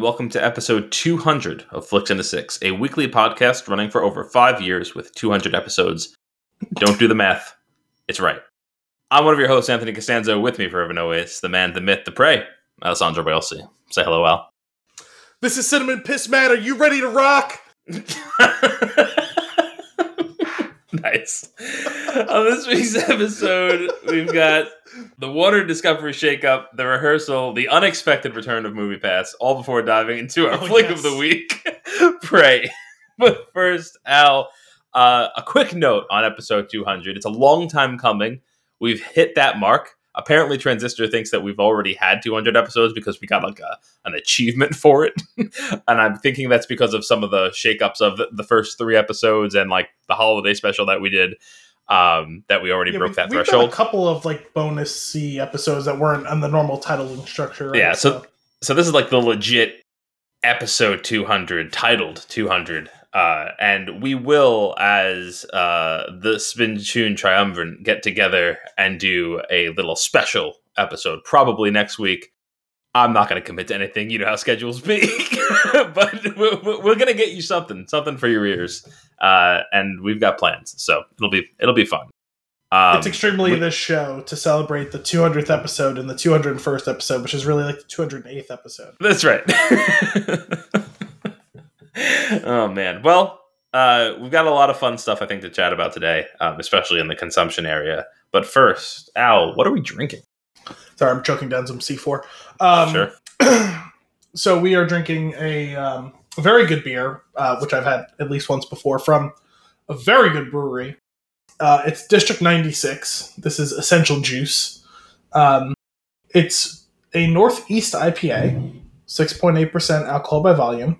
And welcome to episode 200 of Flicks into Six, a weekly podcast running for over five years with 200 episodes. Don't do the math, it's right. I'm one of your hosts, Anthony Costanzo. With me forever and always, the man, the myth, the prey, Alessandro Bielsi. Say hello, Al. This is Cinnamon Piss Man. Are you ready to rock? nice. On this week's episode, we've got the Warner Discovery shakeup, the rehearsal, the unexpected return of Movie Pass, all before diving into our Oh, flick yes. of the week. Pray. But first, Al, uh, a quick note on episode 200. It's a long time coming. We've hit that mark. Apparently, Transistor thinks that we've already had 200 episodes because we got like a, an achievement for it. and I'm thinking that's because of some of the shakeups of the, the first three episodes and like the holiday special that we did. Um, that we already Yeah, broke we- that we've threshold. A couple of like bonus C episodes that weren't on the normal titling structure. Right? Yeah, so- so this is like the legit episode 200 titled 200 uh and we will as uh the spin tune triumvirate get together and do a little special episode probably next week i'm not going to commit to anything you know how schedules be but we're, we're going to get you something something for your ears uh and we've got plans so it'll be it'll be fun um, it's extremely we- this show to celebrate the 200th episode and the 201st episode, which is really like the 208th episode. That's right. oh man. Well, uh, we've got a lot of fun stuff I think to chat about today, um, especially in the consumption area. But first, Al, what are we drinking? Sorry, I'm choking down some C4. Um, sure. so we are drinking a, um, very good beer, uh, which I've had at least once before from a very good brewery. Uh, it's District 96. This is Essential Juice. Um, it's a Northeast IPA, 6.8% alcohol by volume.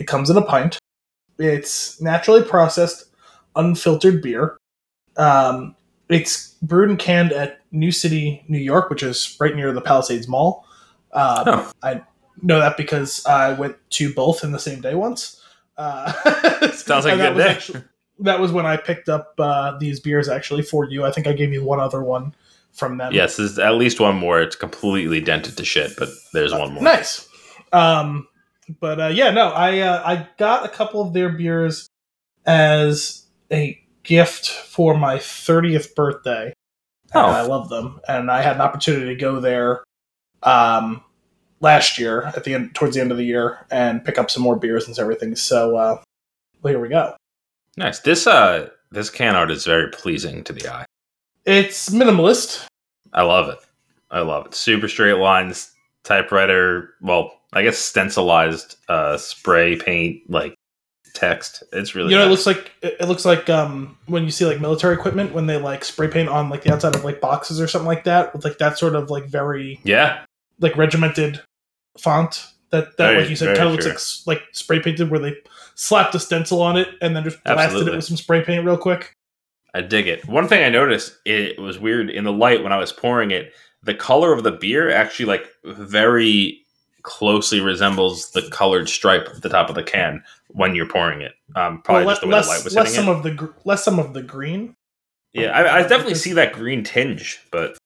It comes in a pint. It's naturally processed, unfiltered beer. Um, it's brewed and canned at New City, New York, which is right near the Palisades Mall. Um, Oh. I know that because I went to both in the same day once. Uh, Sounds like a that good was day. actually- that was when I picked up uh, these beers actually for you. I think I gave you one other one from them. Yes, there's at least one more. It's completely dented to shit, but there's one more. Nice. Um, but uh, yeah, no, I uh, I got a couple of their beers as a gift for my 30th birthday. Oh. I love them, and I had an opportunity to go there um, last year at the end, towards the end of the year, and pick up some more beers and everything. So uh, well, here we go. Nice. This uh this can art is very pleasing to the eye. It's minimalist. I love it. I love it. Super straight lines, typewriter, well, I guess stencilized uh spray paint like text. It's really you know, it looks like it looks like um, when you see like military equipment when they like spray paint on like the outside of like boxes or something like that with like that sort of like very Yeah, like regimented font that that Very- like you said kind of looks like like spray painted where they slapped a stencil on it and then just blasted Absolutely. it with some spray paint real quick. I dig it. One thing I noticed, it was weird in the light when I was pouring it. The color of the beer actually like very closely resembles the colored stripe at the top of the can when you're pouring it. Um, probably Well, just the way less, the light was less hitting some it. of the gr- less some of the green yeah, I, I definitely see that green tinge, but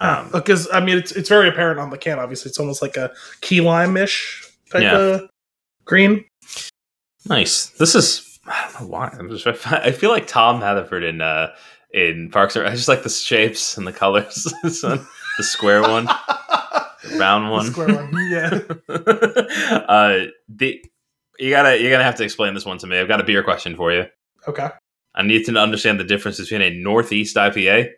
um, because I mean it's it's very apparent on the can. Obviously, it's almost like a key lime ish type Yeah. of green. Nice. This is I don't know why. I'm just I feel like Tom Haverford in uh in Parks and I just like the shapes and the colors. This one, the square one, round one. square one, yeah. uh the you gotta you're gonna have to explain this one to me. I've got a beer question for you. Okay. I need to understand the difference between a Northeast IPA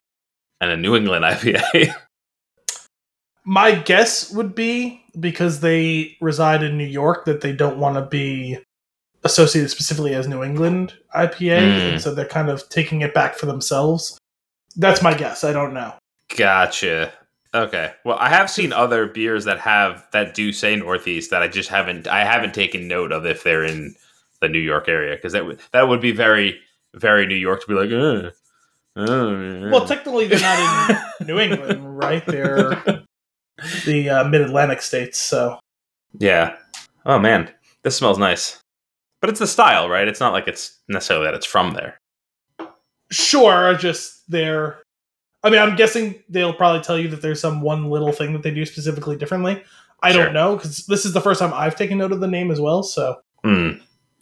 and a New England IPA. My guess would be because they reside in New York that they don't want to be associated specifically as New England IPA, Mm. and so they're kind of taking it back for themselves. That's my guess. I don't know. Gotcha. Okay. Well, I have seen other beers that have that do say Northeast that I just haven't I haven't taken note of if they're in the New York area because that would that would be very very New York to be like. Uh, Well, technically they're not in New England, right? They're the uh, Mid Atlantic states. So yeah. Oh man, this smells nice. But it's the style, right? It's not like it's necessarily that it's from there. sure, just they're. I mean, I'm guessing they'll probably tell you that there's some one little thing that they do specifically differently. I Sure. don't know because this is the first time I've taken note of the name as well. So Hmm.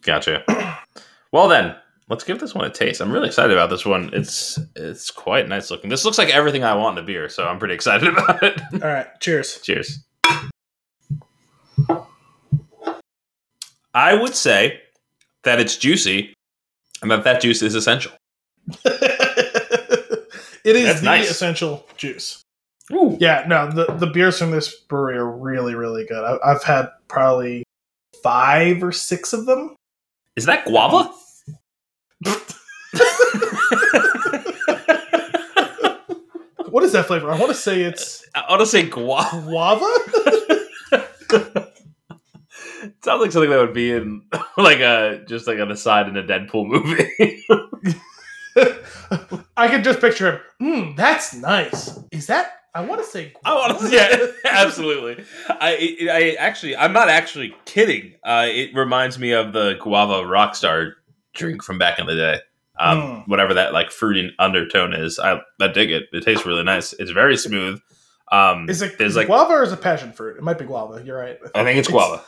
Gotcha. well then, let's give this one a taste. I'm really excited about this one. It's it's quite nice looking. This looks like everything I want in a beer, so I'm pretty excited about it. all right, cheers. Cheers. I would say that it's juicy and that that juice is essential. it is That's the nice. essential juice. Ooh. Yeah, no, the the beers from this brewery are really really good. I, I've had probably five or six of them. Is that guava? What is that flavor? I want to say it's I want to say guava. guava. Sounds like something that would be in like a just like an aside in a Deadpool movie. I can just picture him. Mm, that's nice. Is that? I want to say. I want to, yeah, absolutely. I, I actually, I'm not actually kidding. Uh, it reminds me of the guava rockstar drink from back in the day. Um, Mm. Whatever that like fruity undertone is, I, I dig it. It tastes really nice. It's very smooth. Um, Is it, there's like, guava or is it passion fruit? It might be guava. You're right. I think it's guava.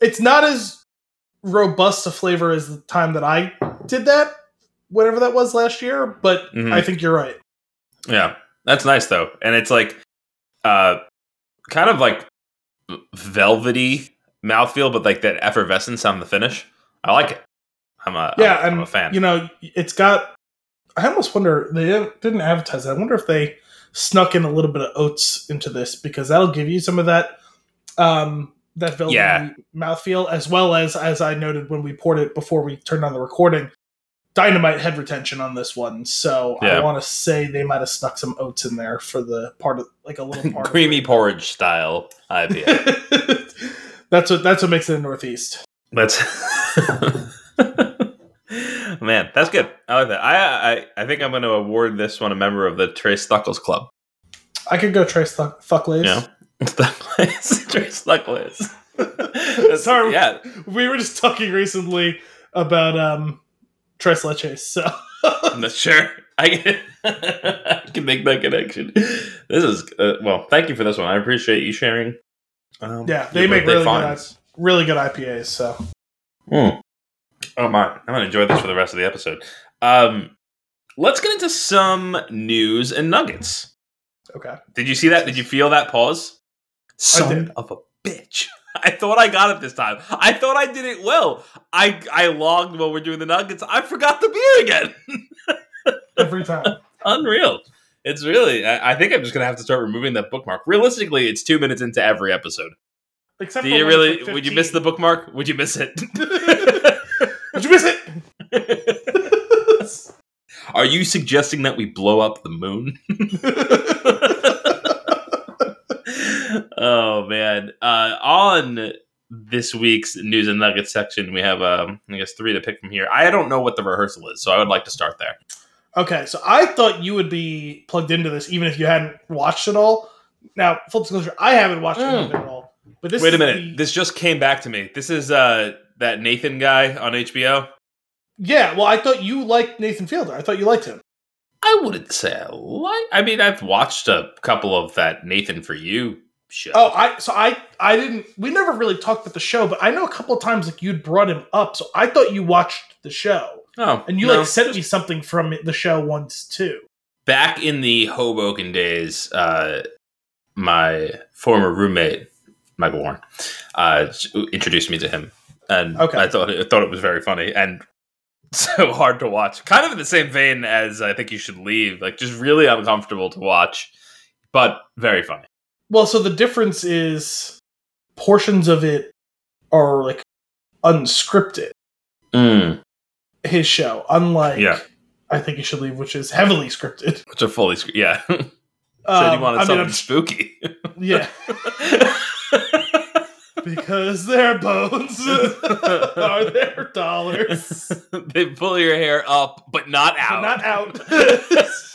It's not as robust a flavor as the time that I did that, whatever that was last year. But Mhm. I think you're right. Yeah, that's nice though, and it's like, uh, kind of like velvety mouthfeel, but like that effervescence on the finish. I like it. I'm a Yeah, I'm, I'm a fan. you know, it's got. I almost wonder they didn't advertise it. I wonder if they snuck in a little bit of oats into this because that'll give you some of that um that velvety Yeah. mouthfeel as well as as I noted when we poured it before we turned on the recording. Dynamite head retention on this one, so Yeah. I want to say they might have stuck some oats in there for the part of like a little part. creamy porridge style IPA. that's what that's what makes it a northeast. That's man, that's good. I like that. I I, I think I'm going to award this one a member of the Trace Thuckles Club. I could go trace th- fucklays. Yeah. Thuckles, Trace Thuckles. Sorry. Yeah, we were just talking recently about um tres leches so I'm not sure. I can, I can make that connection. This is uh, well. Thank you for this one. I appreciate you sharing. Um, yeah they make really finds. good really good ipas so Mm. Oh my! I'm gonna enjoy this for the rest of the episode. Um, let's get into some news and nuggets. okay Did you see that? Did you feel that pause? Son of a bitch! I thought I got it this time. I thought I did it well. I I logged while we're doing the nuggets. I forgot the beer again. every time Unreal. It's really. I, I think I'm just gonna have to start removing that bookmark. Realistically, it's two minutes into every episode. except Do for you really? like, would you miss the bookmark? Would you miss it? would you miss it Are you suggesting that we blow up the moon? Oh man! Uh, on this week's news and nuggets section, we have um, I guess three to pick from here. I don't know what the rehearsal is, so I would like to start there. okay so i thought you would be plugged into this even if you hadn't watched it all now full disclosure i haven't watched any of it all but this Wait a minute! the- This just came back to me. This is uh, that Nathan guy on HBO. yeah well i thought you liked nathan fielder i thought you liked him I wouldn't say I like. I mean, I've watched a couple of that Nathan for You show. Oh, I so I I didn't. We never really talked about the show, but I know a couple of times like you'd brought him up, so I thought you watched the show, oh, and you no. like sent me something from the show once too. back in the Hoboken days, uh, my former roommate Michael Warren uh, introduced me to him, and Okay. I thought I thought it was very funny and so hard to watch. Kind of in the same vein as I think you should leave, like just really uncomfortable to watch, but very funny. Well, so the difference is portions of it are like unscripted. Mm, His show, unlike Yeah. I think you should leave, which is heavily scripted. which are fully sc- yeah. Said Um, you wanted I something I'm- spooky. yeah, because their bones are their dollars, they pull your hair up, but not out. but not out.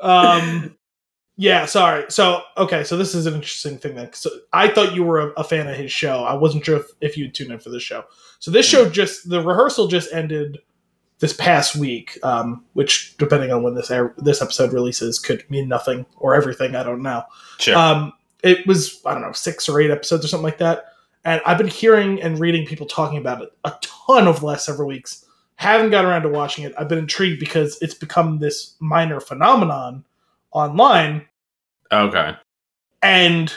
um, yeah, sorry. So, okay, so this is an interesting thing then. So, I thought you were a, a fan of his show. I wasn't sure if, if you'd tune in for this show. So, this show just the rehearsal just ended this past week, um, which depending on when this air, this episode releases could mean nothing or everything. I don't know. sure. Um, it was I don't know six or eight episodes or something like that. And I've been hearing and reading people talking about it a ton over the last several weeks. Haven't got around to watching it. I've been intrigued because it's become this minor phenomenon online, Okay. and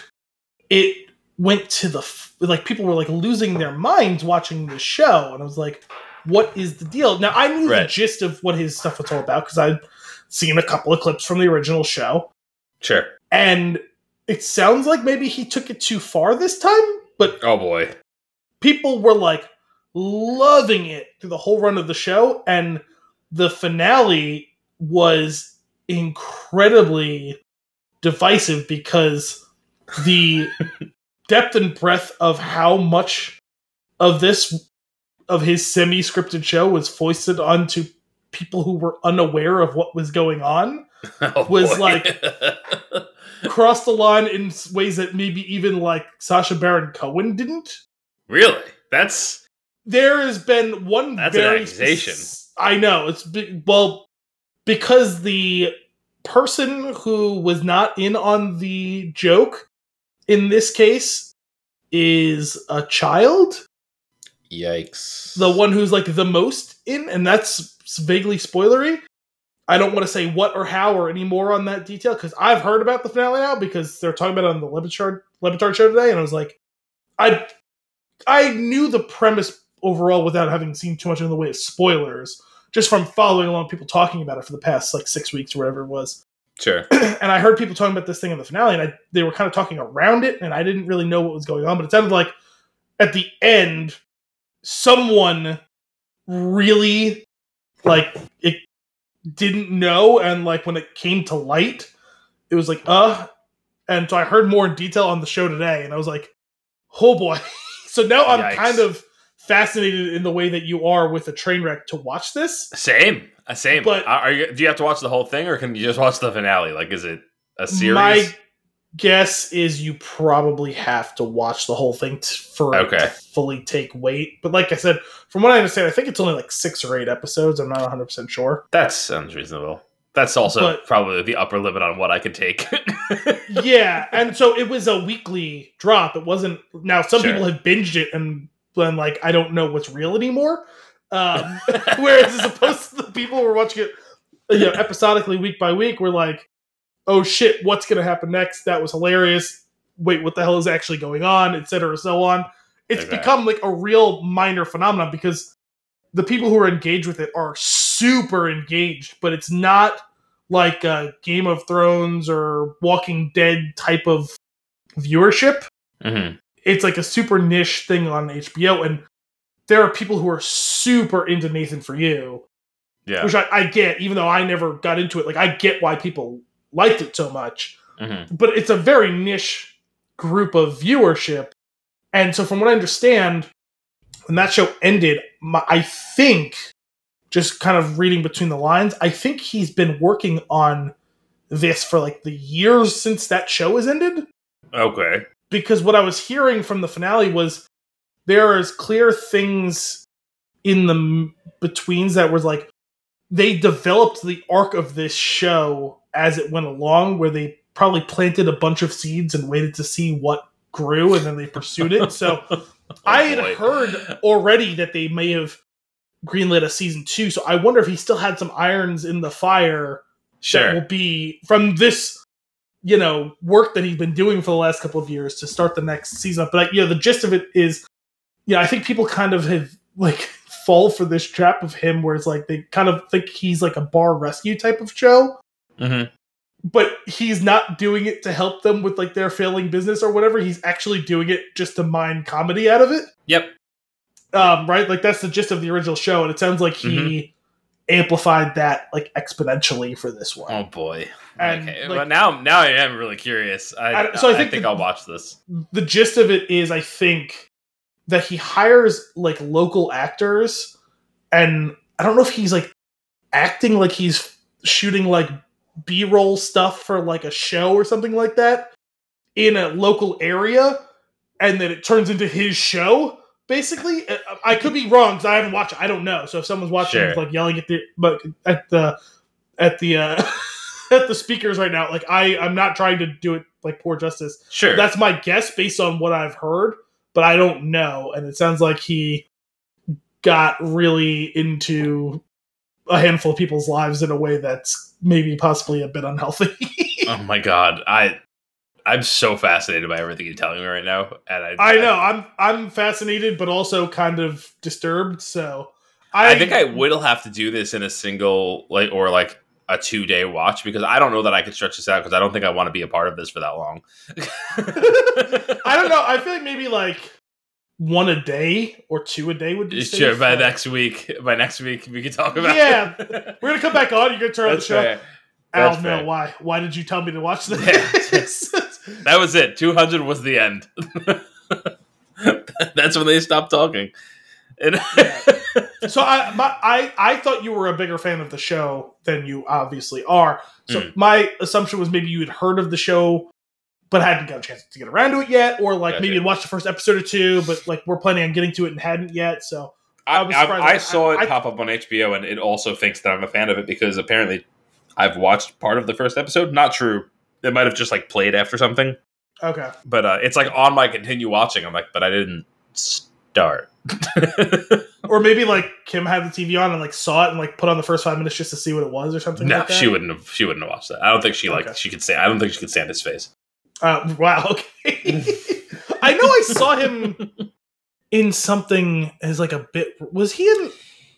it went to the f- like people were like losing their minds watching the show, and I was like, "What is the deal?" Now I knew the gist of what his stuff was all about because I'd seen a couple of clips from the original show, Sure. and it sounds like maybe he took it too far this time, but Oh boy. people were like loving it through the whole run of the show and the finale was incredibly divisive because the depth and breadth of how much of this of his semi-scripted show was foisted onto people who were unaware of what was going on Oh, Was boy. like- crossed the line in ways that maybe even like Sacha Baron Cohen didn't really? That's there has been one That's an very accusation. spec- I know it's be- well because the person who was not in on the joke in this case is a child, yikes. the one who's like the most in, and that's vaguely spoilery. I don't want to say what or how or any more on that detail because I've heard about the finale now because they're talking about it on the Le Batard Levitard show today, and I was like, I I knew the premise overall without having seen too much in the way of spoilers, just from following along people talking about it for the past like six weeks or whatever it was. Sure. and I heard people talking about this thing in the finale, and I, they were kind of talking around it, and I didn't really know what was going on, but it sounded like at the end, someone really like it didn't know, and like when it came to light, it was like, uh, and so I heard more in detail on the show today, and I was like, oh boy. so now I'm Yikes. kind of fascinated in the way that you are with a train wreck to watch this. Same. Uh, Same. But- are you? Do you have to watch the whole thing, or can you just watch the finale? Like, is it a series? My guess is you probably have to watch the whole thing t- for it Okay. to fully take weight. But like I said, from what I understand, I think it's only like six or eight episodes. I'm not 100 percent sure. that sounds reasonable. That's also But- probably the upper limit on what I could take. yeah, and so it was a weekly drop. It wasn't. Now some Sure. people have binged it and been like, I don't know what's real anymore. Um, whereas as opposed to the people who were watching it, you know, episodically week by week, we're like, oh shit, what's going to happen next? That was hilarious. Wait, what the hell is actually going on? etc. so on. It's Okay. become like a real minor phenomenon because the people who are engaged with it are super engaged, but it's not like a Game of Thrones or Walking Dead type of viewership Mhm. It's like a super niche thing on HBO, and there are people who are super into Nathan for You, Yeah. which I, I get, even though I never got into it. Like I get why people liked it so much, Mhm. but it's a very niche group of viewership, and so from what I understand, when that show ended, my, I think, just kind of reading between the lines, I think he's been working on this for like the years since that show has ended Okay. Because what I was hearing from the finale was there is clear things in the betweens that was like they developed the arc of this show as it went along, where they probably planted a bunch of seeds and waited to see what grew, and then they pursued it. So oh, I had Oh, boy. heard already that they may have greenlit a season two. So I wonder if he still had some irons in the fire that will be from this you know work that he's been doing for the last couple of years to start the next season but like, you know the gist of it is yeah i think people kind of have like fall for this trap of him where it's like they kind of think he's like a bar rescue type of show Mhm. but he's not doing it to help them with like their failing business or whatever he's actually doing it just to mine comedy out of it Yep. um right like that's the gist of the original show and it sounds like he Mm-hmm. amplified that like exponentially for this one Oh boy. And, okay. like- but now, now I am really curious. I, I- so I I think think, the- I'll watch this. the gist of it is I think that he hires like local actors and I don't know if he's like acting like he's shooting like B-roll stuff for like a show or something like that in a local area and then it turns into his show basically I- I could be wrong because I haven't watched it. I don't know so if someone's watching Sure. like yelling at the but at the at the uh at the speakers right now like I I'm not trying to do it like poor justice. Sure. That's my guess based on what I've heard, but I don't know. And it sounds like he got really into a handful of people's lives in a way that's maybe possibly a bit unhealthy. oh my god. I I'm so fascinated by everything you're telling me right now. And I I know I'm I'm fascinated, but also kind of disturbed. So I, I think I will have to do this in a single like or like a two day watch because I don't know that I could stretch this out because I don't think I want to be a part of this for that long. I don't know. I feel like maybe like one a day or two a day would be Sure. safe. By Like, next week, by next week, we can talk about. It. Yeah. it. We're gonna come back on. You're gonna turn on the That's show. fair. Al, That's no, fair. why? Why did you tell me to watch this? That was it. Two hundred was the end. That's when they stopped talking. And so I, my, I, I thought you were a bigger fan of the show than you obviously are. So Mm. my assumption was maybe you had heard of the show, but hadn't got a chance to get around to it yet, or like Gotcha. maybe you'd watched the first episode or two, but like we're planning on getting to it and hadn't yet. So I, I was I, surprised. I saw it pop up on HBO, and it also thinks that I'm a fan of it because apparently I've watched part of the first episode. Not true. It might have just like played after something, okay, but uh, it's like on my continue watching. I'm like, but I didn't start. or maybe like Kim had the TV on and like saw it and like put on the first five minutes just to see what it was or something. no, like that. she wouldn't have. She wouldn't have watched that. I don't think she like. Okay. She could say. I don't think she could stand his face. Uh, wow. Okay. I know I saw him in something as like a bit. Was he in?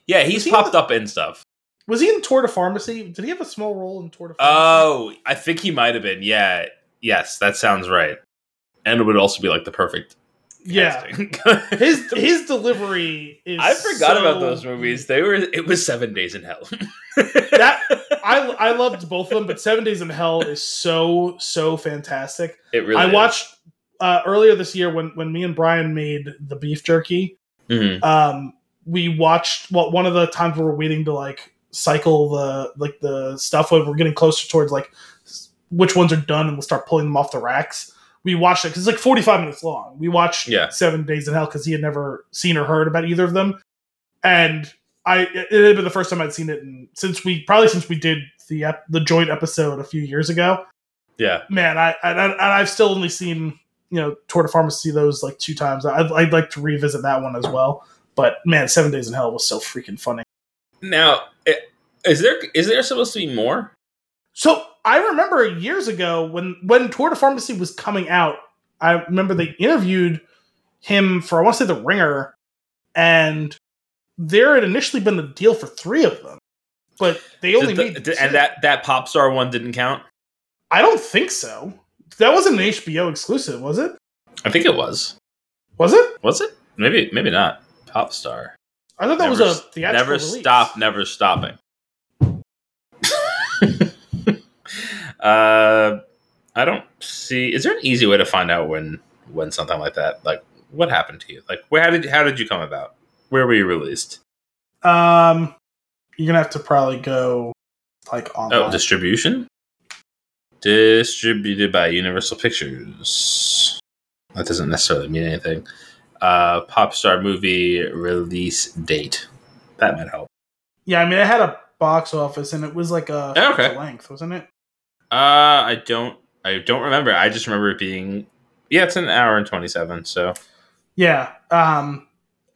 Yeah, he's he popped the- up in stuff. Was he in Tour de Pharmacy? Did he have a small role in Tour de Pharmacy? Oh, I think he might have been. Yeah. Yes, that sounds right. And it would also be like the perfect. Yeah. His his delivery is. I forgot so- about those movies. They were. It was Seven Days in Hell. That I I loved both of them, but Seven Days in Hell is so so fantastic. it really. I is. watched uh, earlier this year when when me and Brian made the beef jerky. Mhm. um we watched well one of the times we were waiting to like cycle the like the stuff when we're getting closer towards like which ones are done and we'll start pulling them off the racks we watched it because it's like 45 minutes long we watched Yeah. seven days in hell because he had never seen or heard about either of them and i it had been the first time i'd seen it and since we probably since we did the ep- the joint episode a few years ago Yeah. man i and, I- and i've still only seen you know tour de pharmacy those like two times I'd, I'd like to revisit that one as well but man seven days in hell was so freaking funny Now, is there is there supposed to be more? So i remember years ago when when tour de pharmacy was coming out i remember they interviewed him for i want to say the ringer and there had initially been a deal for three of them but they only the- made two. and that that pop star one didn't count. i don't think so that wasn't an hbo exclusive was it I think it was. was it Was it? Maybe maybe not. Pop star. i thought that was a theatrical Never release. stop. Never stopping. Uh, I don't see. Is there an easy way to find out when when something like that? Like, what happened to you? Like, where how did how did you come about? Where were you released? Um, you're gonna have to probably go like online. Oh, distribution. Distributed by Universal Pictures. That doesn't necessarily mean anything. Uh, pop star movie release date. That might help. yeah, I mean, it had a box office, and it was like a Oh, okay. length, wasn't it? Uh, I don't. I don't remember. I just remember it being. Yeah, it's an hour and twenty-seven. So Yeah. Um,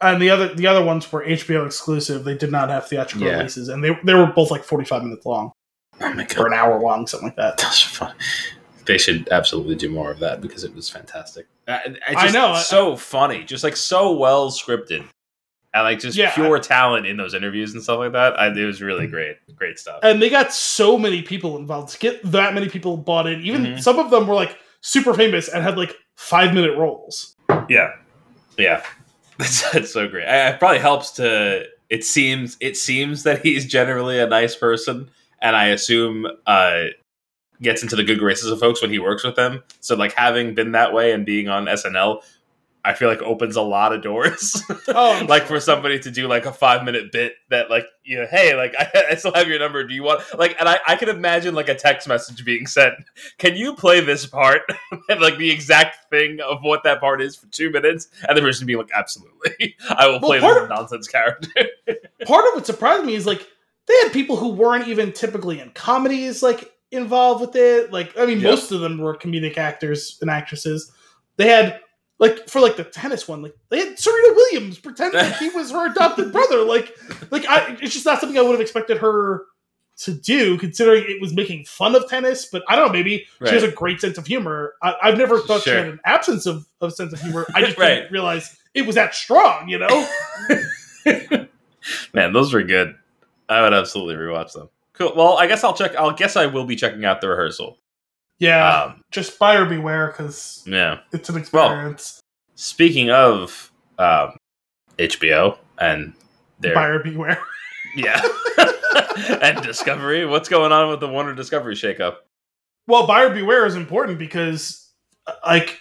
and the other the other ones were HBO exclusive. They did not have theatrical Yeah. releases, and they they were both like 45 minutes long oh my or an hour long, something like that. that's fun. They should absolutely do more of that because it was fantastic. I, I, I just, know, I- so funny, just like so well scripted, and like just Yeah, pure talent in those interviews and stuff like that. I, it was really Mm. great, great stuff. And they got so many people involved. To get that many people bought in, even Mhm. some of them were like super famous and had like five minute roles. Yeah, yeah, that's, that's so great. I, it probably helps to. It seems it seems that he's generally a nice person, and I assume uh, gets into the good graces of folks when he works with them. So like having been that way and being on SNL, I feel like opens a lot of doors. Oh, like for somebody to do like a five minute bit that like you know, hey, like I, I still have your number. Do you want like? And I I can imagine like a text message being sent. Can you play this part and like the exact thing of what that part is for two minutes? And the person being like, absolutely, I will Well, play this of- nonsense character. part of what surprised me is like they had people who weren't even typically in comedies like involved with it. Like, I mean, Yep. most of them were comedic actors and actresses. They had like for like the tennis one, like they had Serena Williams pretend like he was her adopted brother. Like, like I, it's just not something I would have expected her to do, considering it was making fun of tennis. But I don't know, maybe she has a great sense of humor. I, I've never thought she had an absence of, of sense of humor. I just Right. didn't realize it was that strong. You know? Man, those were good. I would absolutely rewatch them. Cool. Well, I guess I'll check. I'll guess I will be checking out the rehearsal. Yeah. Um, just buyer beware because yeah. it's an experience. Well. Speaking of um, HBO and their buyer beware. yeah and Discovery, what's going on with the Warner Discovery shakeup? Well, buyer beware is important because, uh, like,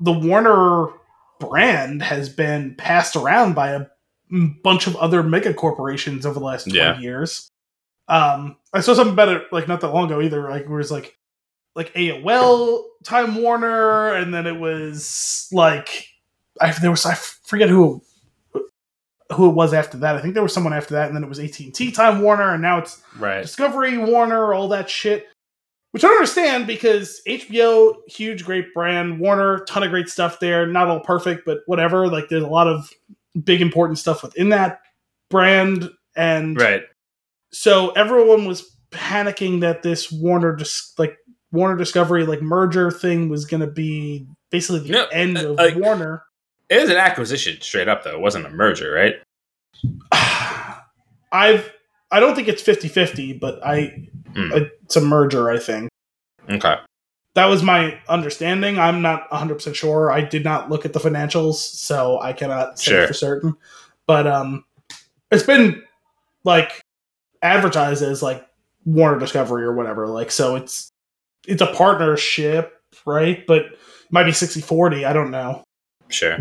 the Warner brand has been passed around by a bunch of other mega corporations over the last 20 Yeah. years. Um, I saw something about it, like, not that long ago either. Like, where it was like, like AOL, Time Warner, and then it was like, I, there was, I forget who, who it was after that. I think there was someone after that, and then it was AT&T Time Warner, and now it's Right. Discovery, Warner, all that shit. Which I don't understand because HBO, huge, great brand. Warner, ton of great stuff there. Not all perfect, but whatever. Like there's a lot of big, important stuff within that brand. And Right. so everyone was panicking that this Warner, just like Warner Discovery, like merger thing was going to be basically the No, end uh, of like- Warner. It was an acquisition straight up though. It wasn't a merger, right? I've, I don't think it's 50 50, but I, Hmm. it's a merger, I think. Okay. that was my understanding. I'm not 100% sure. I did not look at the financials, so I cannot say Sure. for certain. But um it's been like advertised as like Warner Discovery or whatever. Like so it's it's a partnership, right? But it might be 60-40, I don't know. Sure.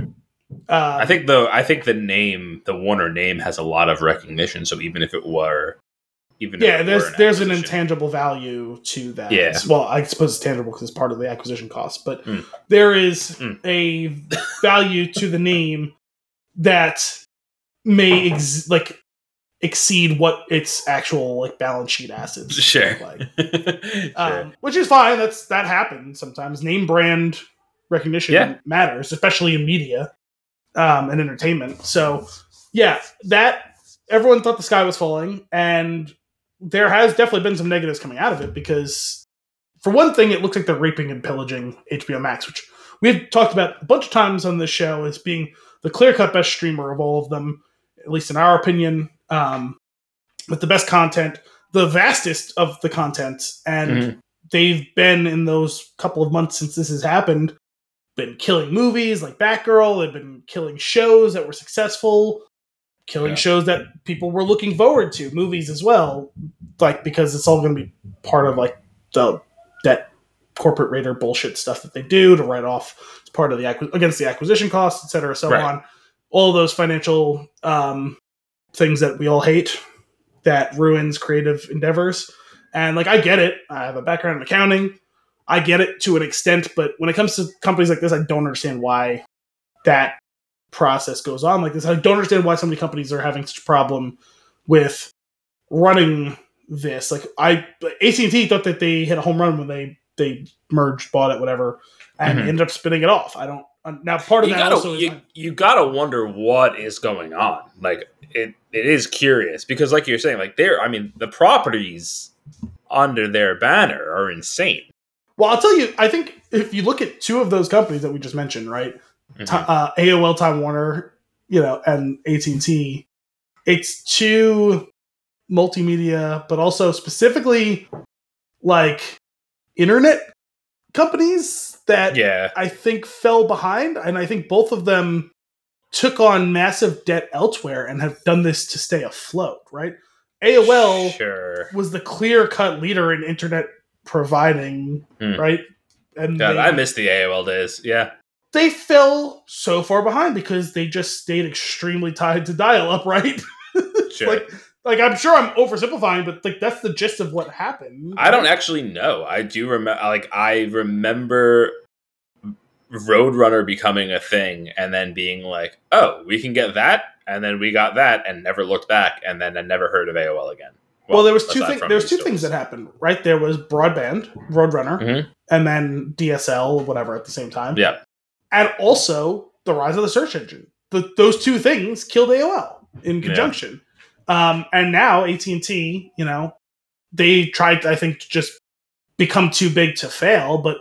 Uh, I think though I think the name, the Warner name has a lot of recognition, so even if it were even yeah, there's were there's an intangible value to that. Yeah. Well, I suppose it's tangible because it's part of the acquisition cost, but Mm. there is Mm. a value to the name that may ex- like exceed what its actual like balance sheet assets Sure. look like. sure. Um, which is fine. That's that happens sometimes. Name brand recognition Yeah. matters, especially in media um, and entertainment. So yeah, that everyone thought the sky was falling, and there has definitely been some negatives coming out of it because, for one thing, it looks like they're raping and pillaging HBO Max, which we've talked about a bunch of times on this show as being the clear cut best streamer of all of them, at least in our opinion, um, with the best content, the vastest of the content, and Mhm. they've been in those couple of months since this has happened been killing movies like Batgirl. They've been killing shows that were successful, killing Yeah. shows that people were looking forward to, movies as well. Like because it's all going to be part of like the that corporate raider bullshit stuff that they do to write off as part of the against the acquisition costs, et cetera, so Right. on. All those financial um, things that we all hate that ruins creative endeavors. And like I get it. I have a background in accounting. I get it to an extent, but when it comes to companies like this, I don't understand why that process goes on like this. I don't understand why so many companies are having such a problem with running this. Like I AT and T thought that they hit a home run when they they merged, bought it, whatever, and Mhm. ended up spinning it off. I don't now part of you that gotta also is you, you gotta wonder what is going on. Like it it is curious because like you're saying, like they're I mean the properties under their banner are insane. well. I'll tell you. I think if you look at two of those companies that we just mentioned, right, Mhm. Ti- uh, AOL, Time Warner, you know, and AT and T. It's two multimedia, but also specifically like internet companies that Yeah. I think fell behind, and I think both of them took on massive debt elsewhere and have done this to stay afloat. Right? AOL Sure. was the clear cut leader in internet providing, Hmm. right? And God, they- I miss the AOL days. Yeah. they fell so far behind because they just stayed extremely tied to dial up, right? Sure. like, like I'm sure I'm oversimplifying, but like that's the gist of what happened. I don't actually know. I do remember like I remember Roadrunner becoming a thing and then being like, "Oh, we can get that." And then we got that and never looked back and then I never heard of AOL again. Well, there was two things. There was two things that happened, right? There was broadband, Roadrunner, Mhm. and then DSL, whatever, at the same time. Yeah, and also the rise of the search engine. The, those two things killed AOL in conjunction. Um, and now AT and T, you know, they tried, I think, to just become too big to fail. But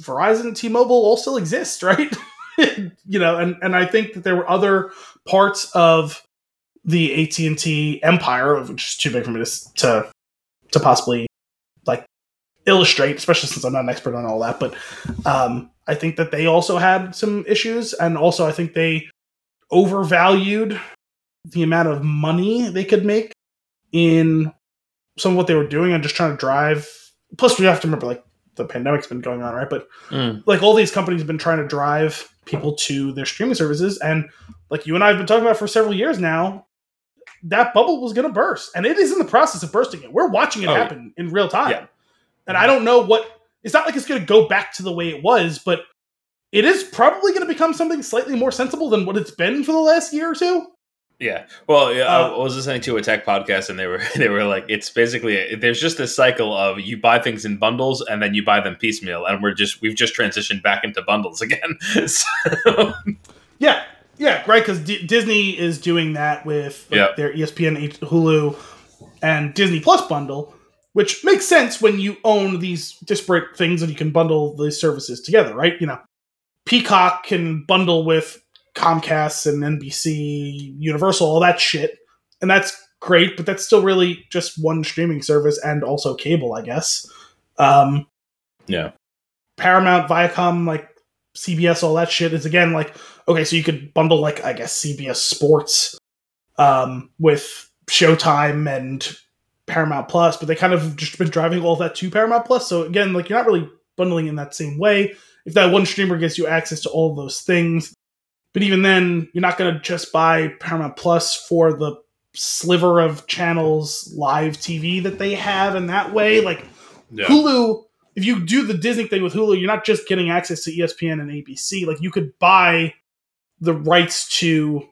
Verizon and T-Mobile all still exist, right? you know, and and I think that there were other parts of the AT and T empire, which is too big for me to to to possibly like illustrate, especially since I'm not an expert on all that. But um, I think that they also had some issues, and also I think they overvalued the amount of money they could make in some of what they were doing and just trying to drive. Plus, we have to remember, like the pandemic's been going on, right? But Mm. like all these companies have been trying to drive people to their streaming services, and like you and I have been talking about for several years now. That bubble was going to burst, and it is in the process of bursting. It. We're watching it Oh, yeah. happen in real time, Yeah. and I don't know what. It's not like it's going to go back to the way it was, but it is probably going to become something slightly more sensible than what it's been for the last year or two. Yeah. Well, yeah, Uh, I was listening to a tech podcast, and they were they were like, it's basically there's just this cycle of you buy things in bundles, and then you buy them piecemeal, and we're just we've just transitioned back into bundles again. so, Yeah, yeah, right. Because D- Disney is doing that with like, Yeah. their ESPN, Hulu, and Disney Plus bundle, which makes sense when you own these disparate things and you can bundle these services together, right? You know, Peacock can bundle with Comcast and NBC, Universal, all that shit, and that's great. But that's still really just one streaming service and also cable, I guess. Um, yeah. Paramount, Viacom, like CBS, all that shit is again like okay, so you could bundle like I guess CBS Sports um, with Showtime and Paramount Plus, but they kind of just been driving all that to Paramount Plus. So again, like you're not really bundling in that same way. If that one streamer gets you access to all those things, but even then, you're not going to just buy Paramount Plus for the sliver of channels live TV that they have in that way. Like Yeah. Hulu, if you do the Disney thing with Hulu, you're not just getting access to ESPN and ABC. Like you could buy the rights to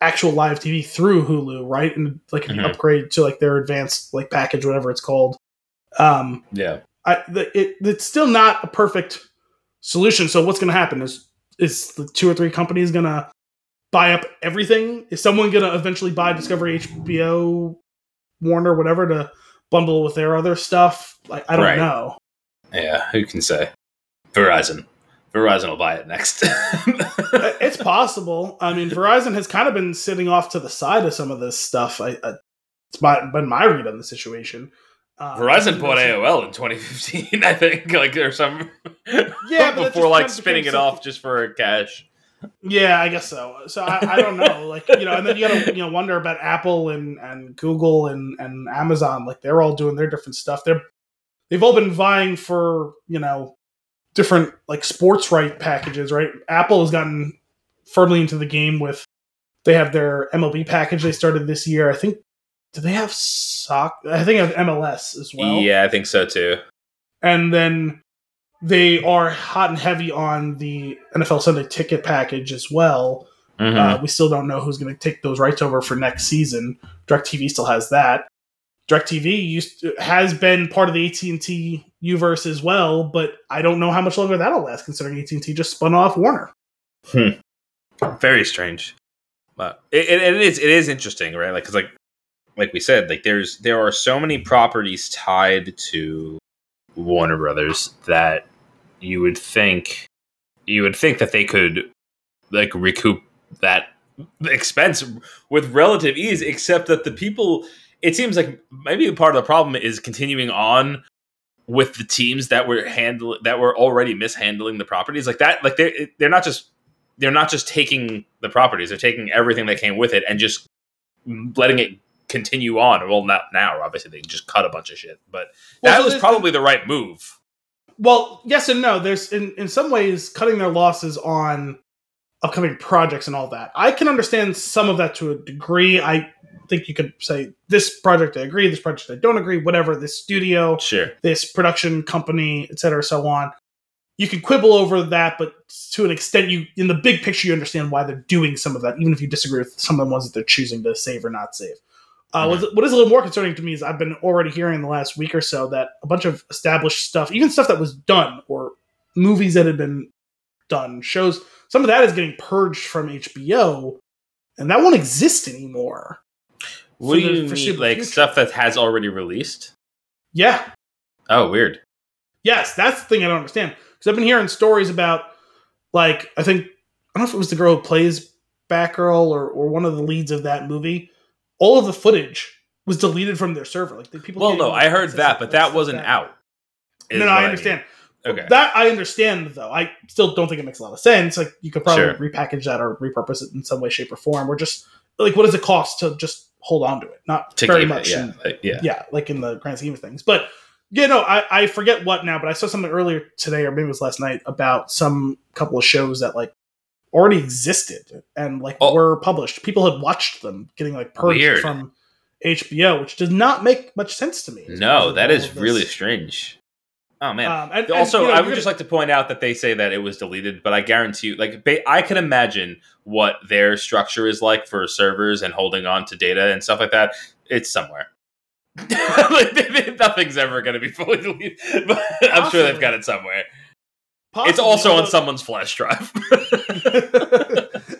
actual live TV through Hulu, right? And like Mhm. upgrade to like their advanced like package, whatever it's called. Um, Yeah. I the, it it's still not a perfect solution. So what's going to happen is is the two or three companies going to buy up everything? Is someone going to eventually buy Discovery, HBO, Warner, whatever to bundle with their other stuff? Like I don't Right. know. Yeah. Who can say? Verizon. Verizon will buy it next. Uh, it's possible. I mean, Verizon has kind of been sitting off to the side of some of this stuff. I, I it's my, been my read on the situation. Um, Verizon bought AOL in 2015, I think. Like or some Yeah, before like spinning it off just for cash. Yeah, I guess so. So I, I don't know, like you know, and then you gotta you know wonder about Apple and and Google and and Amazon. Like they're all doing their different stuff. They're they've all been vying for you know different like sports right packages. Right? Apple has gotten firmly into the game with they have their MLB package they started this year. I think do they have sock? I think they have MLS as well yeah, I think so too. and then they are hot and heavy on the NFL Sunday ticket package as well. Mhm. Uh, we still don't know who's going to take those rights over for next season. DirecTV still has that. DirecTV used to, has been part of the AT and T Uverse as well, but I don't know how much longer that'll last. Considering AT and T just spun off Warner. Hmm. very strange but it, it, it is it is interesting right like because like like we said like there's there are so many properties tied to warner brothers that you would think you would think that they could like recoup that expense with relative ease except that the people it seems like maybe part of the problem is continuing on with the teams that were handle that were already mishandling the properties. Like that like they they're not just they're not just taking the properties they're taking everything that came with it and just letting it continue on well not now obviously they just cut a bunch of shit but Well, that so was probably the right move Well, yes and no. There's in in some ways cutting their losses on upcoming projects and all that. I can understand some of that to a degree. I think you could say this project I agree, this project I don't agree, whatever. This studio, sure this production company, etc., so on. You can quibble over that, but to an extent, you in the big picture, you understand why they're doing some of that, even if you disagree with some of the ones that they're choosing to save or not save. Uh, what is a little more concerning to me is I've been already hearing in the last week or so that a bunch of established stuff, even stuff that was done or movies that had been done, shows some of that is getting purged from HBO, and that won't exist anymore. What do you mean? Like future. stuff that has already released? Yeah, Oh, weird. Yes, that's the thing I don't understand. Because I've been hearing stories about, like, I think, I don't know if it was the girl who plays Batgirl or, or one of the leads of that movie. All of the footage was deleted from their server. Like, the people. Well, no, I heard that, but that wasn't bad. out. No, no, what I mean. understand. Okay. That I understand, though. I still don't think it makes a lot of sense. Like, you could probably Sure. repackage that or repurpose it in some way, shape, or form. Or just, like, what does it cost to just hold on to it? Not to very much. it, yeah, and- like, uh, yeah. yeah, like in the grand scheme of things. But yeah, no, I, I forget what now, but I saw something earlier today, or maybe it was last night, about some couple of shows that like already existed and like Oh. were published. People had watched them getting like purged Weird. from HBO, which does not make much sense to me. No, that is really strange. Oh man. Um, and, and, also, you know, I would just like to point out that they say that it was deleted, but I guarantee you, like, ba- I can imagine what their structure is like for servers and holding on to data and stuff like that. It's somewhere. like, nothing's ever going to be fully deleted, but I'm sure they've got it somewhere. It's also on someone's flash drive.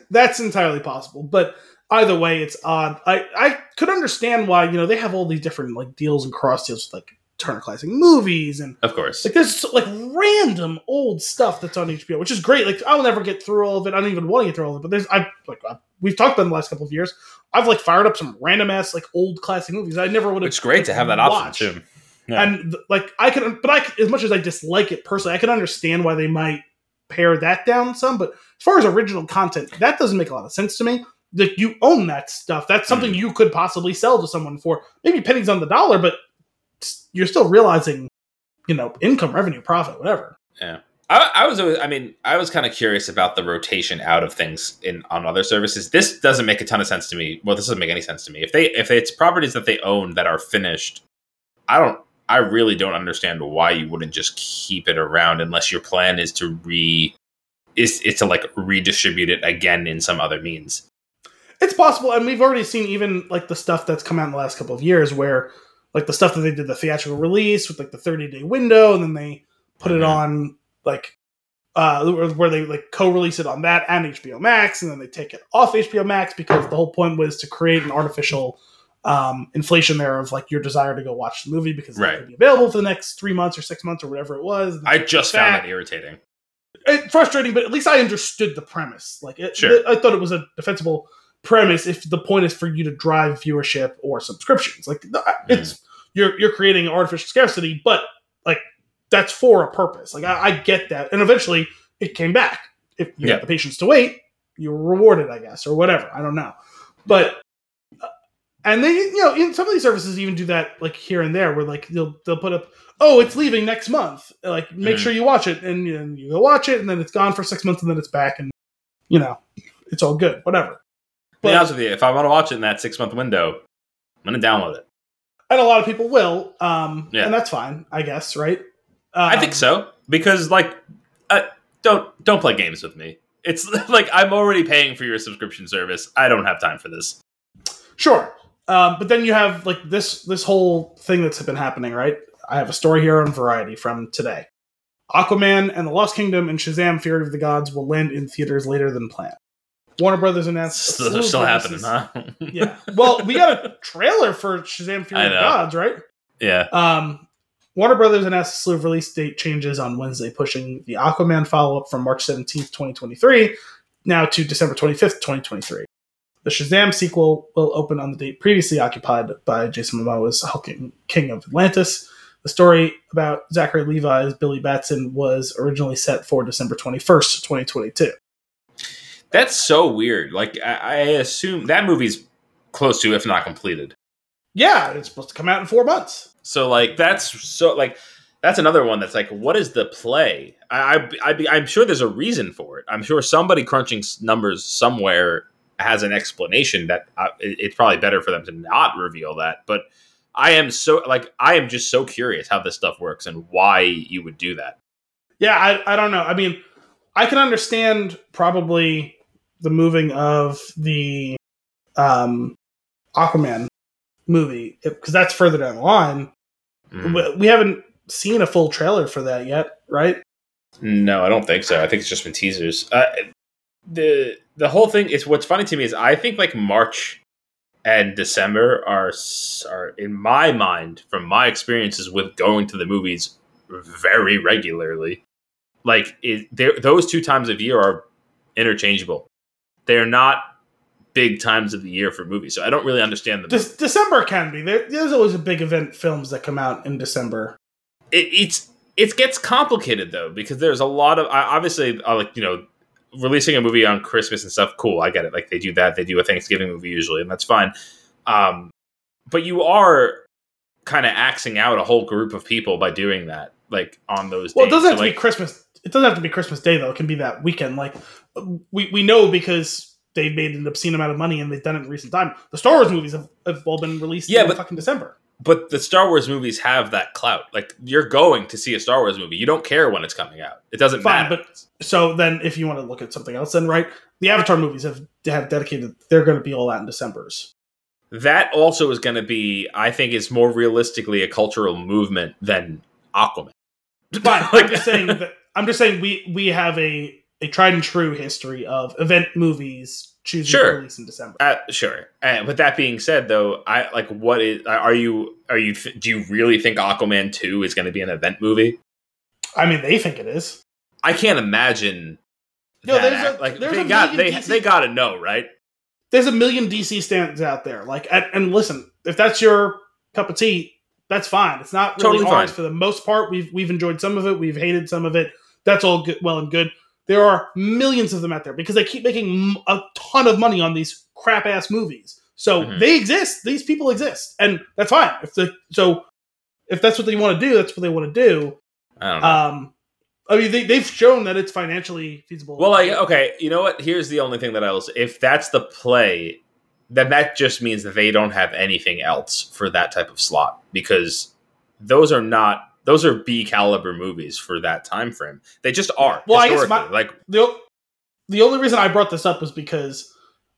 That's entirely possible. But either way, it's odd. I, I could understand why, you know, they have all these different like deals and cross deals with like Turner Classic Movies and of course. like there's like random old stuff that's on HBO, which is great. Like I'll never get through all of it. I don't even want to get through all of it. But there's I like I, we've talked about in the last couple of years. I've like fired up some random ass like old classic movies. I never would have. It's great to have that option too. Yeah. And like I can, but I as much as I dislike it personally, I can understand why they might pare that down some. But as far as original content, that doesn't make a lot of sense to me. That you own that stuff. That's something Mm. you could possibly sell to someone for maybe pennies on the dollar, but you're still realizing, you know, income, revenue, profit, whatever. Yeah. I, I was always, I mean, I was kind of curious about the rotation out of things in on other services. This doesn't make a ton of sense to me. Well, this doesn't make any sense to me. If they if it's properties that they own that are finished, I don't I really don't understand why you wouldn't just keep it around unless your plan is to re is is to like redistribute it again in some other means. It's possible, and we've already seen even like the stuff that's come out in the last couple of years, where like the stuff that they did the theatrical release with like the 30 day window, and then they put it Mhm. on like uh where they like co-release it on that and HBO Max, and then they take it off HBO Max because the whole point was to create an artificial um, inflation there of like your desire to go watch the movie because Right. it could be available for the next three months or six months or whatever it was. I just found that irritating. it, frustrating, but at least I understood the premise. Like, it, Sure. I thought it was a defensible premise if the point is for you to drive viewership or subscriptions. Like, the- it's you're you're creating artificial scarcity, but like that's for a purpose. Like, I, I get that, and eventually it came back. If you Yeah. had the patience to wait, you were rewarded, I guess, or whatever. I don't know, but. And they, you know, in some of these services even do that, like here and there, where like they'll they'll put up, oh, it's leaving next month. Like, make Mhm. sure you watch it, and, you you go watch it, and then it's gone for six months, and then it's back, and you know, it's all good, whatever. To be honest with you, if I want to watch it in that six month window, I'm gonna download it. and a lot of people will, um, Yeah. and that's fine, I guess, right? I think Um, so because like, uh, don't don't play games with me. It's like I'm already paying for your subscription service. I don't have time for this. Sure, um, but then you have like this this whole thing that's been happening, right? I have a story here on Variety from today. Aquaman and the Lost Kingdom and Shazam: Fury of the Gods will land in theaters later than planned. Warner Brothers announced Still, slew of still happening, huh? yeah. Well, we got a trailer for Shazam: Fury of the. Gods, right? yeah. Um, Warner Brothers announced a slew of release date changes on Wednesday, pushing the Aquaman follow up from March 17th, 2023, now to December 25th, 2023. The Shazam sequel will open on the date previously occupied by Jason Momoa's Hulking King of Atlantis. The story about Zachary Levi's Billy Batson was originally set for December 21st, 2022. That's so weird. Like I, I assume that movie's close to, if not completed. Yeah, it's supposed to come out in four months. So like that's so like that's another one that's like what is the play? I, I I'd be, I'm sure there's a reason for it. I'm sure somebody crunching numbers somewhere has an explanation that uh, it's probably better for them to not reveal that. But I am so like I am just so curious how this stuff works and why you would do that. Yeah, I, I don't know. I mean, I can understand probably the moving of the um, Aquaman movie because that's further down the line. Mm. We- We haven't seen a full trailer for that yet, right? No, I don't think so. I think it's just been teasers. Uh, the the whole thing is what's funny to me is I think like March and December are are in my mind from my experiences with going to the movies very regularly. Like it, those two times of year are interchangeable. They're not big times of the year for movies, so I don't really understand the. Des- December can be. There, there's always a big event films that come out in December. it, it's it gets complicated though because there's a lot of obviously like you know releasing a movie on Christmas and stuff. Cool, I get it. Like they do that. They do a Thanksgiving movie usually, and that's fine. Um, but you are kind of axing out a whole group of people by doing that, like on those. Well, it doesn't So, have to like, be Christmas. It doesn't have to be Christmas Day though. It can be that weekend. Like we we know because they've made an obscene amount of money and they've done it in recent time. The Star Wars movies have, have all been released Yeah, in but- fucking December. But the Star Wars movies have that clout. Like you're going to see a Star Wars movie. You don't care when it's coming out. It doesn't Fine, matter. but so then if you want to look at something else, then right, the Avatar movies have have dedicated. They're going to be all out in December's. that also is going to be, I think, is more realistically a cultural movement than Aquaman. But like, I'm just saying that I'm just saying we we have a a tried and true history of event movies choosing Sure. to release in December. Uh, sure. Uh, but that being said, though, I like what is are you are you do you really think Aquaman two is going to be an event movie? I mean, they think it is. I can't imagine. No, that there's a- like there's they a got they DC they got to know right. There's a million DC stands out there. Like, and, and listen, if that's your cup of tea, that's fine. It's not really Totally ours fine. for the most part. We've we've enjoyed some of it. We've hated some of it. That's all good, well and good. There are millions of them out there because they keep making a ton of money on these crap ass movies. So Mhm. they exist. These people exist, and that's fine. If the so if that's what they want to do, that's what they want to do. I don't know. Um, I mean, they, they've shown that it's financially feasible. well, like okay, you know what? Here's the only thing that I will say: if that's the play, then that just means that they don't have anything else for that type of slot because those are not those are B caliber movies for that time frame. They just are. Well, I guess my- like the the only reason I brought this up was because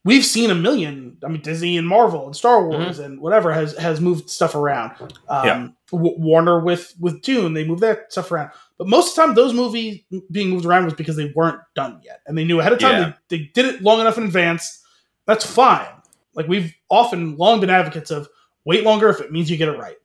we've seen a million. I mean, Disney and Marvel and Star Wars and whatever has has moved stuff around. Um, Yeah. W- Warner with with Dune, they moved that stuff around. But most of the time, those movies being moved around was because they weren't done yet, and they knew ahead of time. Yeah. They, they did it long enough in advance. That's fine. Like we've often long been advocates of wait longer if it means you get it right.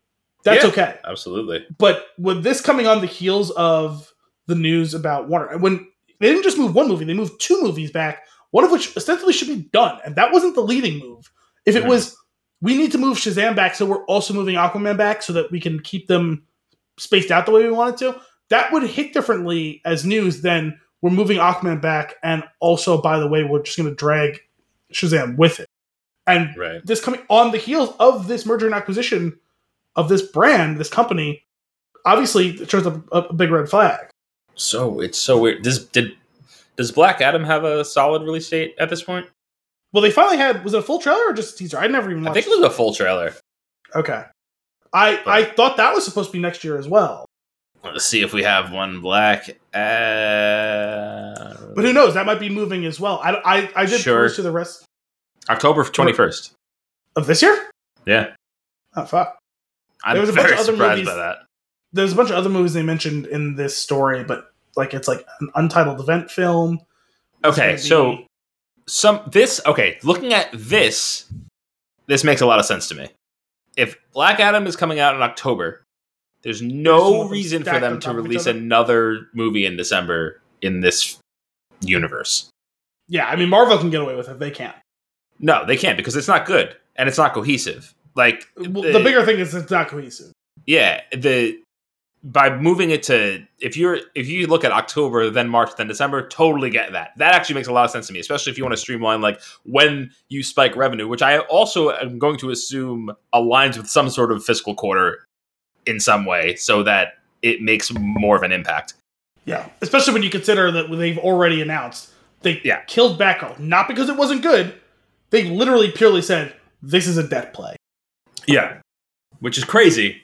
That's Yeah. okay absolutely. but with this coming on the heels of the news about Warner, when they didn't just move one movie, they moved two movies back, one of which ostensibly should be done, and that wasn't the leading move. If it was, we need to move Shazam back, so we're also moving Aquaman back, so that we can keep them spaced out the way we wanted to. That would hit differently as news than we're moving Aquaman back, and also, by the way, we're just going to drag Shazam with it. And Right. this coming on the heels of this merger and acquisition of this brand, this company, obviously it shows up a, a big red flag. So it's so weird. Does did does Black Adam have a solid release date at this point? Well, they finally had was it a full trailer or just a teaser? I never even I think it was a full trailer. okay. I I thought that was supposed to be next year as well, Let's see if we have one Black. Uh, but who knows? That might be moving as well. I I, I did Sure. to the rest October twenty first. of this year. Yeah, Oh fuck! I'm There was a bunch of other surprised movies- by that. There's a bunch of other movies they mentioned in this story, but like it's like an untitled event film. It's Okay, gonna so some this okay. Looking at this, this makes a lot of sense to me. If Black Adam is coming out in October, there's no reason for them to top of each release another movie in December in this universe. yeah, I mean Marvel can get away with it. They can't. No, they can't because it's not good and it's not cohesive. Like Well, the bigger thing is it's not cohesive. yeah the by moving it to if you're if you look at october then march then december totally get that that actually makes a lot of sense to me especially if you want to streamline like when you spike revenue which i also am going to assume aligns with some sort of fiscal quarter in some way so that it makes more of an impact Yeah, especially when you consider that they've already announced they Yeah. killed Batgirl not because it wasn't good. They literally purely said this is a debt play. Yeah which is crazy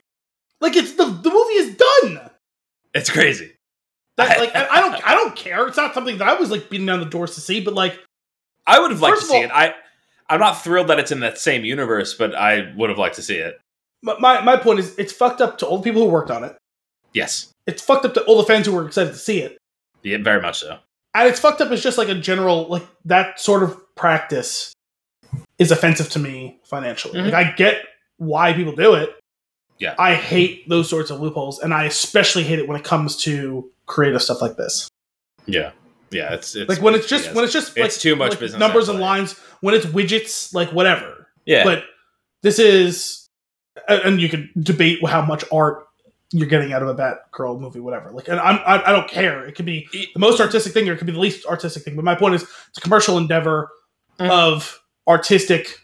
Like it's the the movie is done. it's crazy That like I, I don't I don't care. It's not something that I was like beating down the doors to see, but like I would have liked to see all- it. I I'm not thrilled that it's in that same universe, but I would have liked to see it. My, my my point is, it's fucked up to all the people who worked on it. Yes, It's fucked up to all the fans who were excited to see it. yeah, very much so. and it's fucked up as just like a general like that sort of practice is offensive to me financially. Mhm. Like I get why people do it. Yeah. I hate those sorts of loopholes, and I especially hate it when it comes to creative stuff like this. Yeah, yeah. It's, it's Like when it's just yes. when it's just It's too much like business numbers and lines. When it's widgets, like whatever. yeah, But this is, and you can debate how much art you're getting out of a Batgirl movie, whatever. Like, and I'm, I, I don't care. It could be the most artistic thing, or it could be the least artistic thing. But my point is, it's a commercial endeavor Mhm. of artistic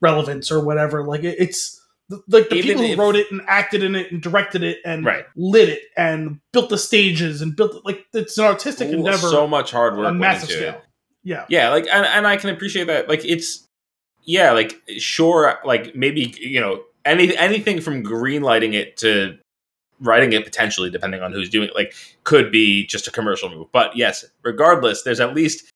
relevance or whatever. Like, it, it's the- like the Even people who wrote it and acted in it and directed it and Right. lit it and built the stages and built like it's an artistic Ooh, endeavor so much hard work on massive into it. scale. Yeah. Yeah, like and, and I can appreciate that. Like it's yeah, like sure, like maybe you know any anything from greenlighting it to writing it potentially, depending on who's doing it, like could be just a commercial move. But yes, regardless, there's at least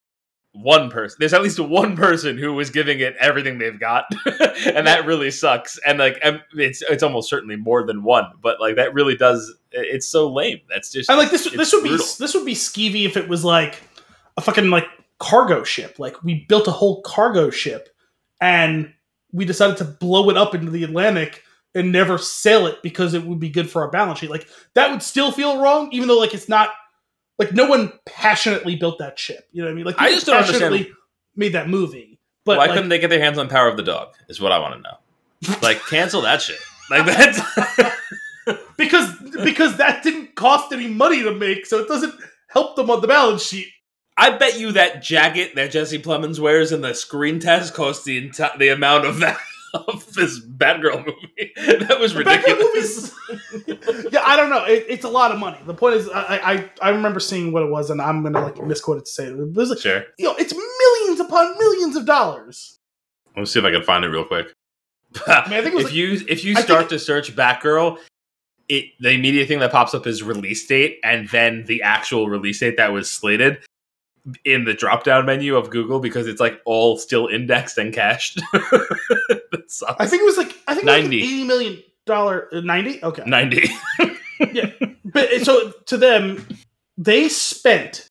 one person. There's at least one person who was giving it everything they've got, and that really sucks. And like it's it's almost certainly more than one, but like that really does. It's so lame. That's just And like this, this would brutal. be this would be skeevy if it was like a fucking like cargo ship. Like we built a whole cargo ship, and we decided to blow it up into the Atlantic and never sail it because it would be good for our balance sheet. Like that would still feel wrong, even though like it's not like no one passionately built that ship. You know what I mean? Like I just don't understand- passionately made that movie, but Why like, couldn't they get their hands on Power of the Dog? Is what I want to know. Like, cancel that shit. Like that's because because that didn't cost any money to make, so it doesn't help them on the balance sheet. I bet you that jacket that Jesse Plemons wears in the screen test cost the enti- the amount of that of this Batgirl movie. That was ridiculous. yeah, I don't know. It, it's a lot of money. The point is, I, I I remember seeing what it was, and I'm gonna like misquote it to say it. It was like Sure. you know, it's millions upon millions of dollars. Let me see if I can find it real quick. I mean, I think if like- you if you start to search Batgirl, it the immediate thing that pops up is release date, and then the actual release date that was slated in the drop down menu of Google because it's like all still indexed and cached. that sucks. I think it was like I think it was like 90. eighty million dollar uh, ninety. Okay, ninety. yeah, but so to them, they spent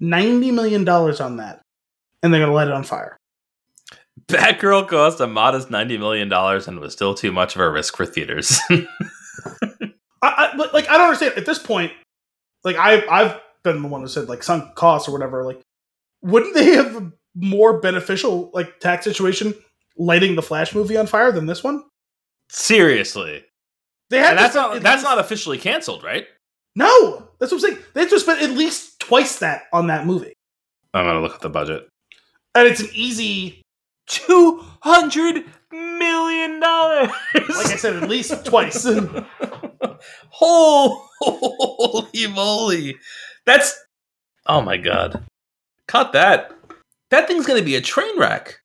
ninety million dollars on that, and they're gonna light it on fire. Batgirl cost a modest ninety million dollars and was still too much of a risk for theaters. I, I but, like I don't understand at this point. Like I I've been the one who said like sunk costs or whatever. Like, wouldn't they have a more beneficial like tax situation lighting the Flash movie on fire than this one? Seriously, They had and that's not that's least- not officially canceled, right? no. That's what I'm saying. They had to spend at least twice that on that movie, I'm gonna look at the budget. and it's an easy. Two hundred million dollars. Like I said, at least twice. Holy moly! That's oh my god! Cut that. That thing's gonna be a train wreck.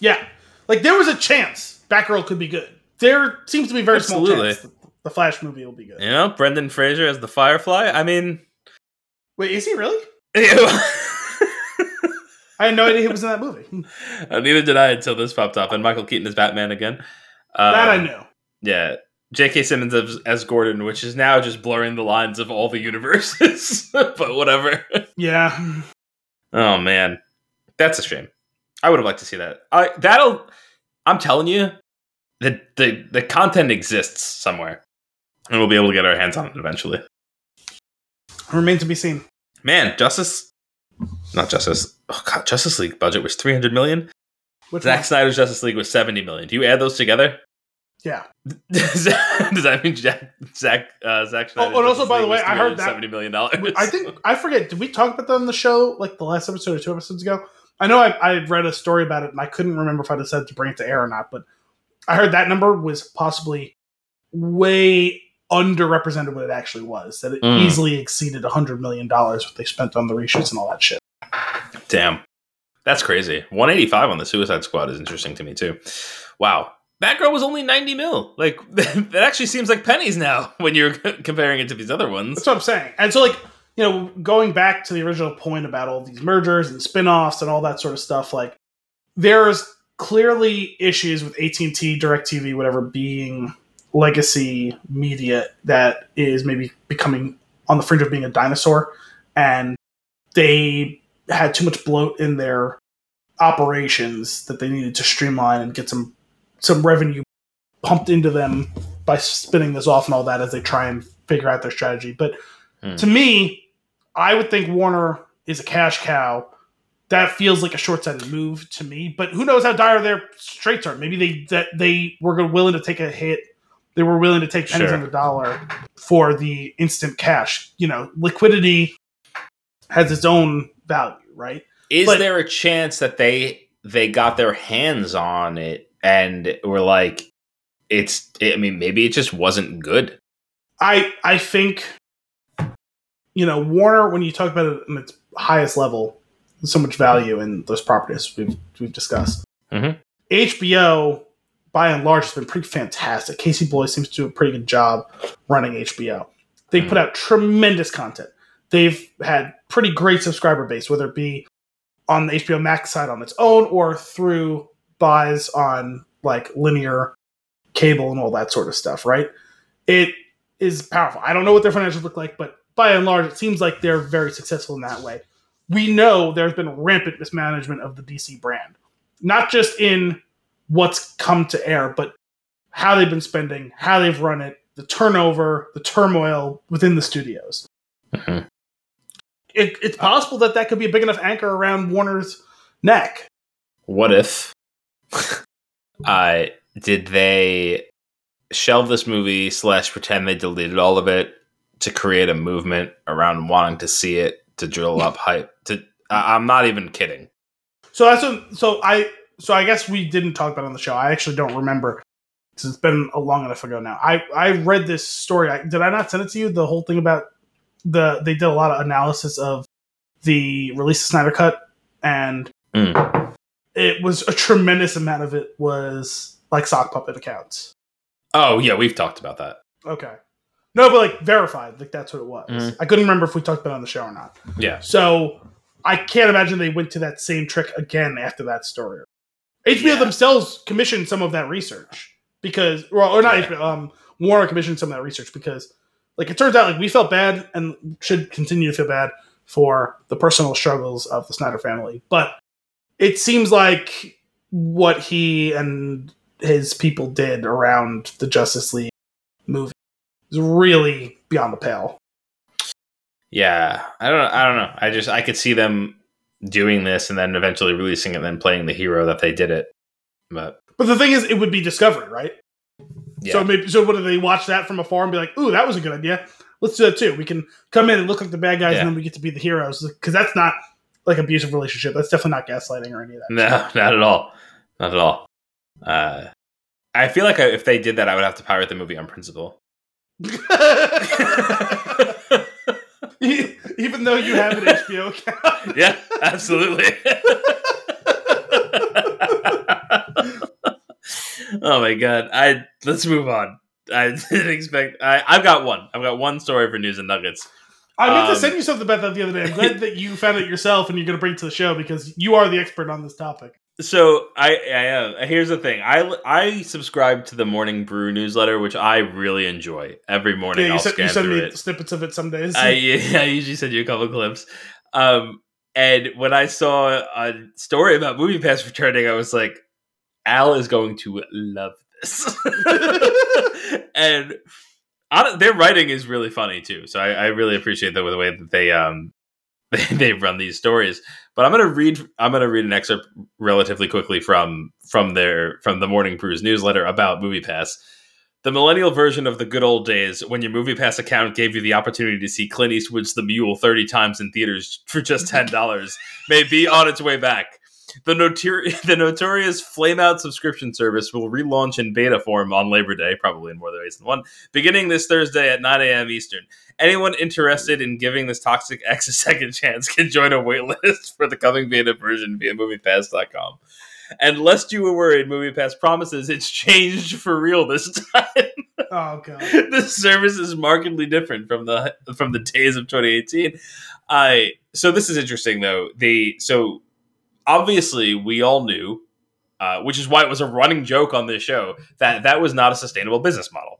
yeah, like there was a chance Batgirl could be good. There seems to be very small chance the Flash movie will be good. You know, Brendan Fraser as the Firefly. I mean, Wait, is he really? I had no idea he was in that movie. Uh, Neither did I until this popped up, and Michael Keaton is Batman again. Uh, that I knew. Yeah, J.K. Simmons as, as Gordon, which is now just blurring the lines of all the universes. but whatever. Yeah. Oh man, that's a shame. I would have liked to see that. I that'll. I'm telling you, the the the content exists somewhere, and we'll be able to get our hands on it eventually. Remains to be seen. Man, Justice, not Justice. Oh god, Justice League budget was 300 million. Which Zack one? Snyder's Justice League was 70 million. Do you add those together? Yeah. Does that, mean Jack, Zach uh, Zack Snyder's Oh, and also, by the way, I heard that- seventy million dollars? I think I forget. Did we talk about that on the show like the last episode or two episodes ago? I know I, I read a story about it and I couldn't remember if I decided to bring it to air or not, but I heard that number was possibly way underrepresented what it actually was. That it Mm. easily exceeded hundred million dollars what they spent on the reshoots and all that shit. Damn. That's crazy. 185 on the Suicide Squad is interesting to me too. Wow. Batgirl was only 90 mil. Like that actually seems like pennies now when you're comparing it to these other ones. That's what I'm saying. And so, like, you know, going back to the original point about all these mergers and spin offs and all that sort of stuff, like, there's clearly issues with AT&T, DirecTV, whatever being legacy media that is maybe becoming on the fringe of being a dinosaur and they had too much bloat in their operations that they needed to streamline and get some some revenue pumped into them by spinning this off and all that as they try and figure out their strategy. But Hmm. to me, I would think Warner is a cash cow. That feels like a short-sighted move to me. But who knows how dire their straits are? Maybe they that they were willing to take a hit. They were willing to take pennies Sure. on the dollar for the instant cash. You know, liquidity has its own value, right? Is But- there a chance that they they got their hands on it and were like, it's? I mean, maybe it just wasn't good. I I think you know Warner when you talk about it in its highest level, so much value in those properties we've we've discussed. Mhm. HBO by and large has been pretty fantastic. Casey Bloys seems to do a pretty good job running HBO. They put out tremendous content. They've had pretty great subscriber base, whether it be on the HBO Max side on its own or through buys on like linear cable and all that sort of stuff, right? It is powerful. I don't know what their financials look like, but by and large, it seems like they're very successful in that way. We know there's been rampant mismanagement of the DC brand, not just in what's come to air, but how they've been spending, how they've run it, the turnover, the turmoil within the studios. Mhm. It, it's possible that that could be a big enough anchor around Warner's neck. What if? uh, did they shelve this movie slash pretend they deleted all of it to create a movement around wanting to see it to drill up hype? To I I'm not even kidding. So that's what, so I so I guess we didn't talk about it on the show. I actually don't remember because it's been a long enough ago now. I I read this story. I, did I not send it to you? The whole thing about the they did a lot of analysis of the release of Snyder Cut, and Mm. it was a tremendous amount of it was like sock puppet accounts. Oh yeah, we've talked about that. Okay. No, but like verified, like that's what it was. Mhm. I couldn't remember if we talked about it on the show or not. Yeah. So I can't imagine they went to that same trick again after that story. HBO Yeah. themselves commissioned some of that research because, well, or not Yeah. HBO, um, Warner commissioned some of that research because, like, it turns out like we felt bad and should continue to feel bad for the personal struggles of the Snyder family, but it seems like what he and his people did around the Justice League is really beyond the pale. Yeah, I don't. I don't know. I just I could see them doing this and then eventually releasing it, and then playing the hero that they did it. But But the thing is, it would be discovery, right? yeah, So maybe so. What do they watch that from afar and be like, "Ooh, that was a good idea. Let's do that too. We can come in and look like the bad guys, Yeah. and then we get to be the heroes." Because that's not like abusive relationship. That's definitely not gaslighting or any of that. no, not at all. Not at all. Uh, I feel like I, if they did that, I would have to pirate the movie on principle. Even though you have an HBO account, yeah, absolutely. oh my god! I let's move on. I didn't expect. I, I've got one. I've got one story for news and nuggets. I meant Um, to send you something about that the other day. I'm glad that you found it yourself and you're going to bring it to the show because you are the expert on this topic. So I, I am. Here's the thing. I I subscribe to the Morning Brew newsletter, which I really enjoy. Every morning, Yeah, you I'll send, you scan send through me it. snippets of it some days. I, I usually send you a couple clips. Um, and when I saw a story about Movie Pass returning, I was like, Al is going to love this. and hon- their writing is really funny too. So I, I really appreciate the, the way that they um they, run these stories. But I'm gonna read I'm gonna read an excerpt relatively quickly from from their from the Morning Brews newsletter about Movie Pass. The millennial version of the good old days when your Movie Pass account gave you the opportunity to see Clint Eastwood's The Mule 30 times in theaters for just $10 may be on its way back. The, notori- the notorious Flame Out subscription service will relaunch in beta form on Labor Day, probably in more ways than one, beginning this Thursday at 9 a.m. Eastern. Anyone interested in giving this toxic ex a second chance can join a waitlist for the coming beta version via MoviePass.com. And lest you were worried, MoviePass promises it's changed for real this time. oh god. the service is markedly different from the from the days of 2018. I so this is interesting though. They so obviously we all knew uh, which is why it was a running joke on this show that that was not a sustainable business model.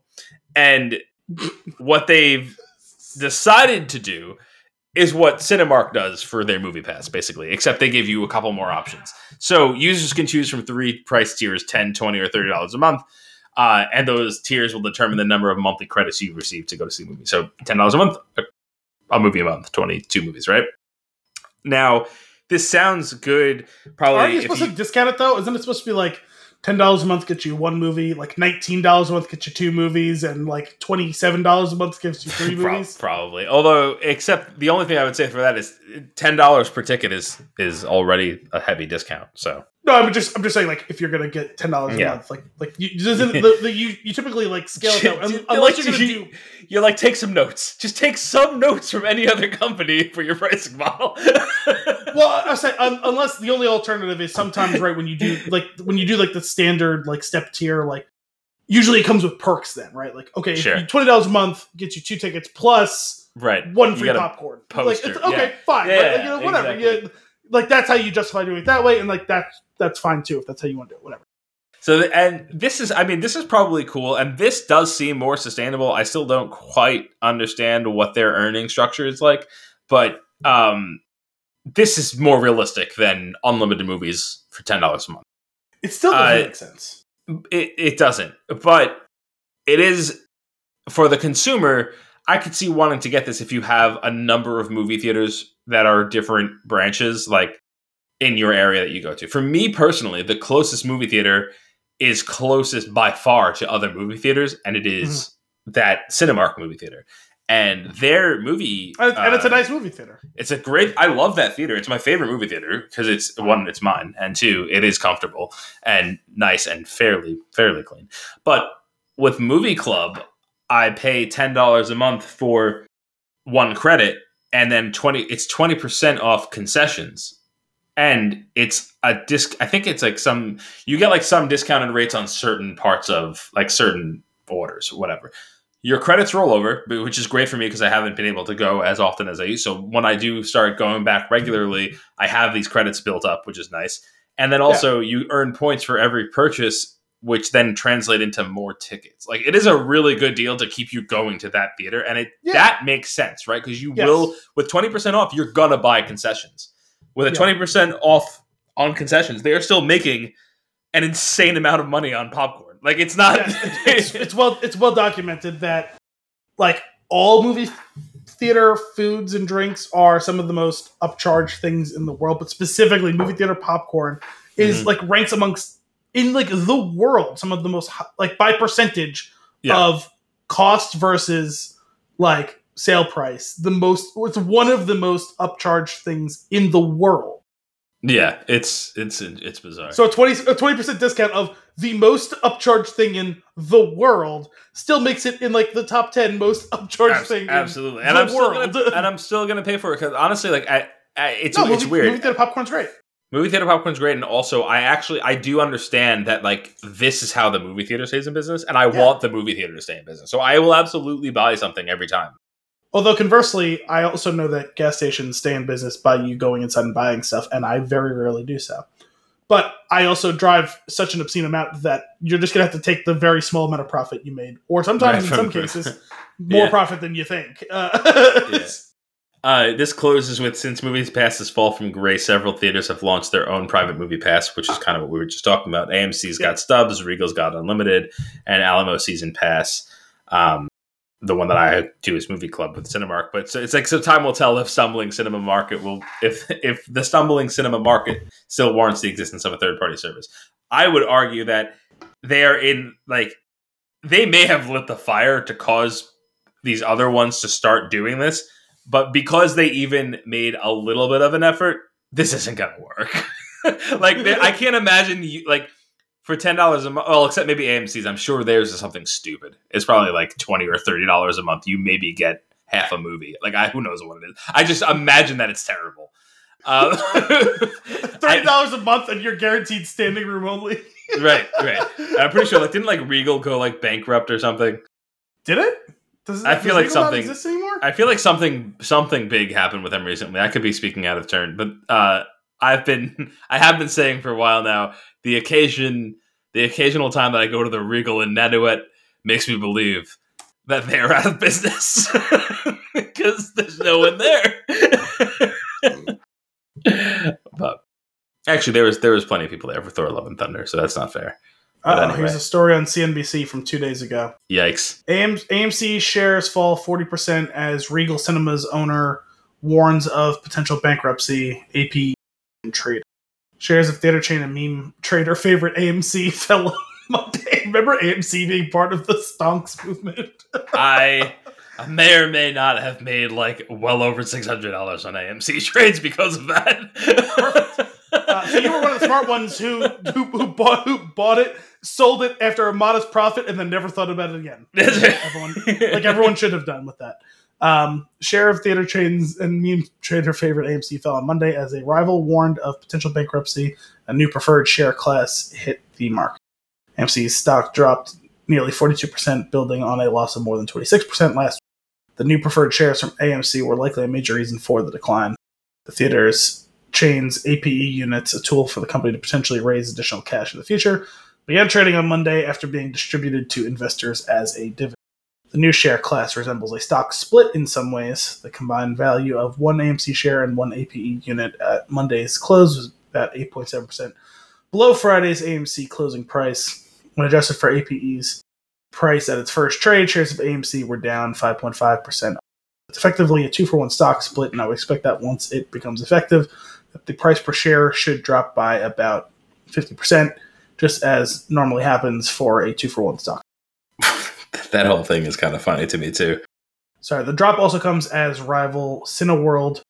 And what they've decided to do is what Cinemark does for their movie pass, basically, except they give you a couple more options. So users can choose from three price tiers 10 20 or $30 a month. Uh, and those tiers will determine the number of monthly credits you receive to go to see a movie. So $10 a month, a movie a month, 22 movies, right? Now, this sounds good. Probably. Aren't you supposed you- to discount it though? Isn't it supposed to be like ten dollars a month gets you one movie, like nineteen dollars a month gets you two movies, and like twenty seven dollars a month gives you three movies? probably. Although, except the only thing I would say for that is ten dollars per ticket is is already a heavy discount. So No, I'm just I'm just saying like if you're gonna get ten dollars a Yeah. month, like like you doesn't the, the, you you typically like scale it out unless like, you're gonna you- do you're like, take some notes. Just take some notes from any other company for your pricing model. well I say un- unless the only alternative is sometimes right when you do like when you do like the standard like step tier like usually it comes with perks then right like okay Sure. twenty dollars a month gets you two tickets plus right. one You free popcorn. poster, Like, it's, okay, yeah. fine. Yeah, right? Like, you know, whatever. exactly. Yeah, like that's how you justify doing it that way, and like that's that's fine too if that's how you want to do it. Whatever. So, and this is, I mean, this is probably cool, and this does seem more sustainable. I still don't quite understand what their earning structure is like, but um, this is more realistic than unlimited movies for ten dollars a month. It still doesn't Uh, make sense. It, it doesn't, but it is for the consumer. I could see wanting to get this if you have a number of movie theaters that are different branches, like in your area that you go to. For me personally, the closest movie theater is closest by far to other movie theaters, and it is that Cinemark movie theater. And their movie, And, and it's a uh, nice movie theater. it's a great. I love that theater. It's my favorite movie theater because it's one, it's mine, and two, it is comfortable and nice and fairly fairly clean. But with Movie Club, I pay ten dollars a month for one credit, and then twenty. It's twenty percent off concessions, and it's a disc. I think it's like some. You get like some discounted rates on certain parts of like certain orders, or whatever your credits roll over, which is great for me because I haven't been able to go as often as I used. So when I do start going back regularly, I have these credits built up, which is nice. And then also you earn points for every purchase, which then translate into more tickets. Like it is a really good deal to keep you going to that theater, and it Yeah. that makes sense, right? Because you Yes. will with twenty percent off, you're gonna buy concessions. With a Yeah. twenty percent off on concessions, they are still making an insane amount of money on popcorn. Like it's not. Yeah, it's, it's well it's well documented that like all movie theater foods and drinks are some of the most upcharged things in the world, but specifically movie theater popcorn is Mhm. like ranks amongst in like the world some of the most like by percentage Yeah. of cost versus like sale price the most it's one of the most upcharged things in the world Yeah, it's it's it's bizarre. so a 20 a 20% discount of the most upcharged thing in the world still makes it in like the top 10 most upcharged Abs- thing in absolutely, and the I'm gonna and I'm still gonna pay for it because honestly, like I, I it's no, it's movie, weird. movie popcorn's great movie theater popcorn's great, and also I actually I do understand that like this is how the movie theater stays in business, and I Yeah. want the movie theater to stay in business. So I will absolutely buy something every time. although conversely i also know that gas stations stay in business by you going inside and buying stuff and i very rarely do so but i also drive such an obscene amount that you're just gonna have to take the very small amount of profit you made or sometimes Right, in some cases more Yeah. profit than you think uh, Yeah. Uh, this closes with since Movies Pass has fall from grace, several theaters have launched their own private movie pass, which is kind of what we were just talking about. AMC's got Stubs, Regal's got Unlimited, and Alamo Season Pass. Um, the one that I do is Movie Club with Cinemark, but so it's like so time will tell if stumbling cinema market will if if the stumbling cinema market still warrants the existence of a third party service. I would argue that they are in like they may have lit the fire to cause these other ones to start doing this, but because they even made a little bit of an effort, this isn't gonna work. like they- I can't imagine you like for ten dollars a month. Well, except maybe AMC's. I'm sure theirs is something stupid. It's probably like twenty or thirty dollars a month. You maybe get half a movie. Like I, who knows what it is. I just imagine that it's terrible. Um, Thirty dollars a month and you're guaranteed standing room only. right, right. I'm pretty sure. Like, didn't like Regal go like bankrupt or something? Did it? Does, I feel like something-. I feel like something something big happened with them recently. I could be speaking out of turn, but uh, I've been I have been saying for a while now. The occasion, the occasional time that I go to the Regal in Nanuet makes me believe that they are out of business because there's no one there. but actually, there was there was plenty of people there for Thor: Love and Thunder, so that's not fair. But Uh, anyway. Here's a story on CNBC from two days ago. Yikes! AM- AMC shares fall 40% as Regal Cinemas owner warns of potential bankruptcy. AP trade. Shares of theater chain and meme trader favorite AMC fell Monday. Remember AMC being part of the stonks movement? I I may or may not have made like well over six hundred dollars on AMC trades because of that. Uh, so you were one of the smart ones who, who who bought who bought it, sold it after a modest profit, and then never thought about it again. everyone, like everyone should have done with that. Um, share of theater chains and meme trader favorite AMC fell on Monday as a rival warned of potential bankruptcy. A new preferred share class hit the market. AMC's stock dropped nearly 42%, building on a loss of more than 26% last week. The new preferred shares from AMC were likely a major reason for the decline. The theater's chain's APE units, a tool for the company to potentially raise additional cash in the future, began trading on Monday after being distributed to investors as a dividend. The new share class resembles a stock split in some ways. The combined value of one AMC share and one APE unit at Monday's close was about 8.7% below Friday's AMC closing price. When adjusted for APE's price at its first trade, shares of AMC were down 5.5%. It's effectively a two for one stock split, and I would expect that once it becomes effective, the price per share should drop by about 50%, just as normally happens for a two for one stock. that whole thing is kind of funny to me too. Sorry, the drop also comes as rival Cineworld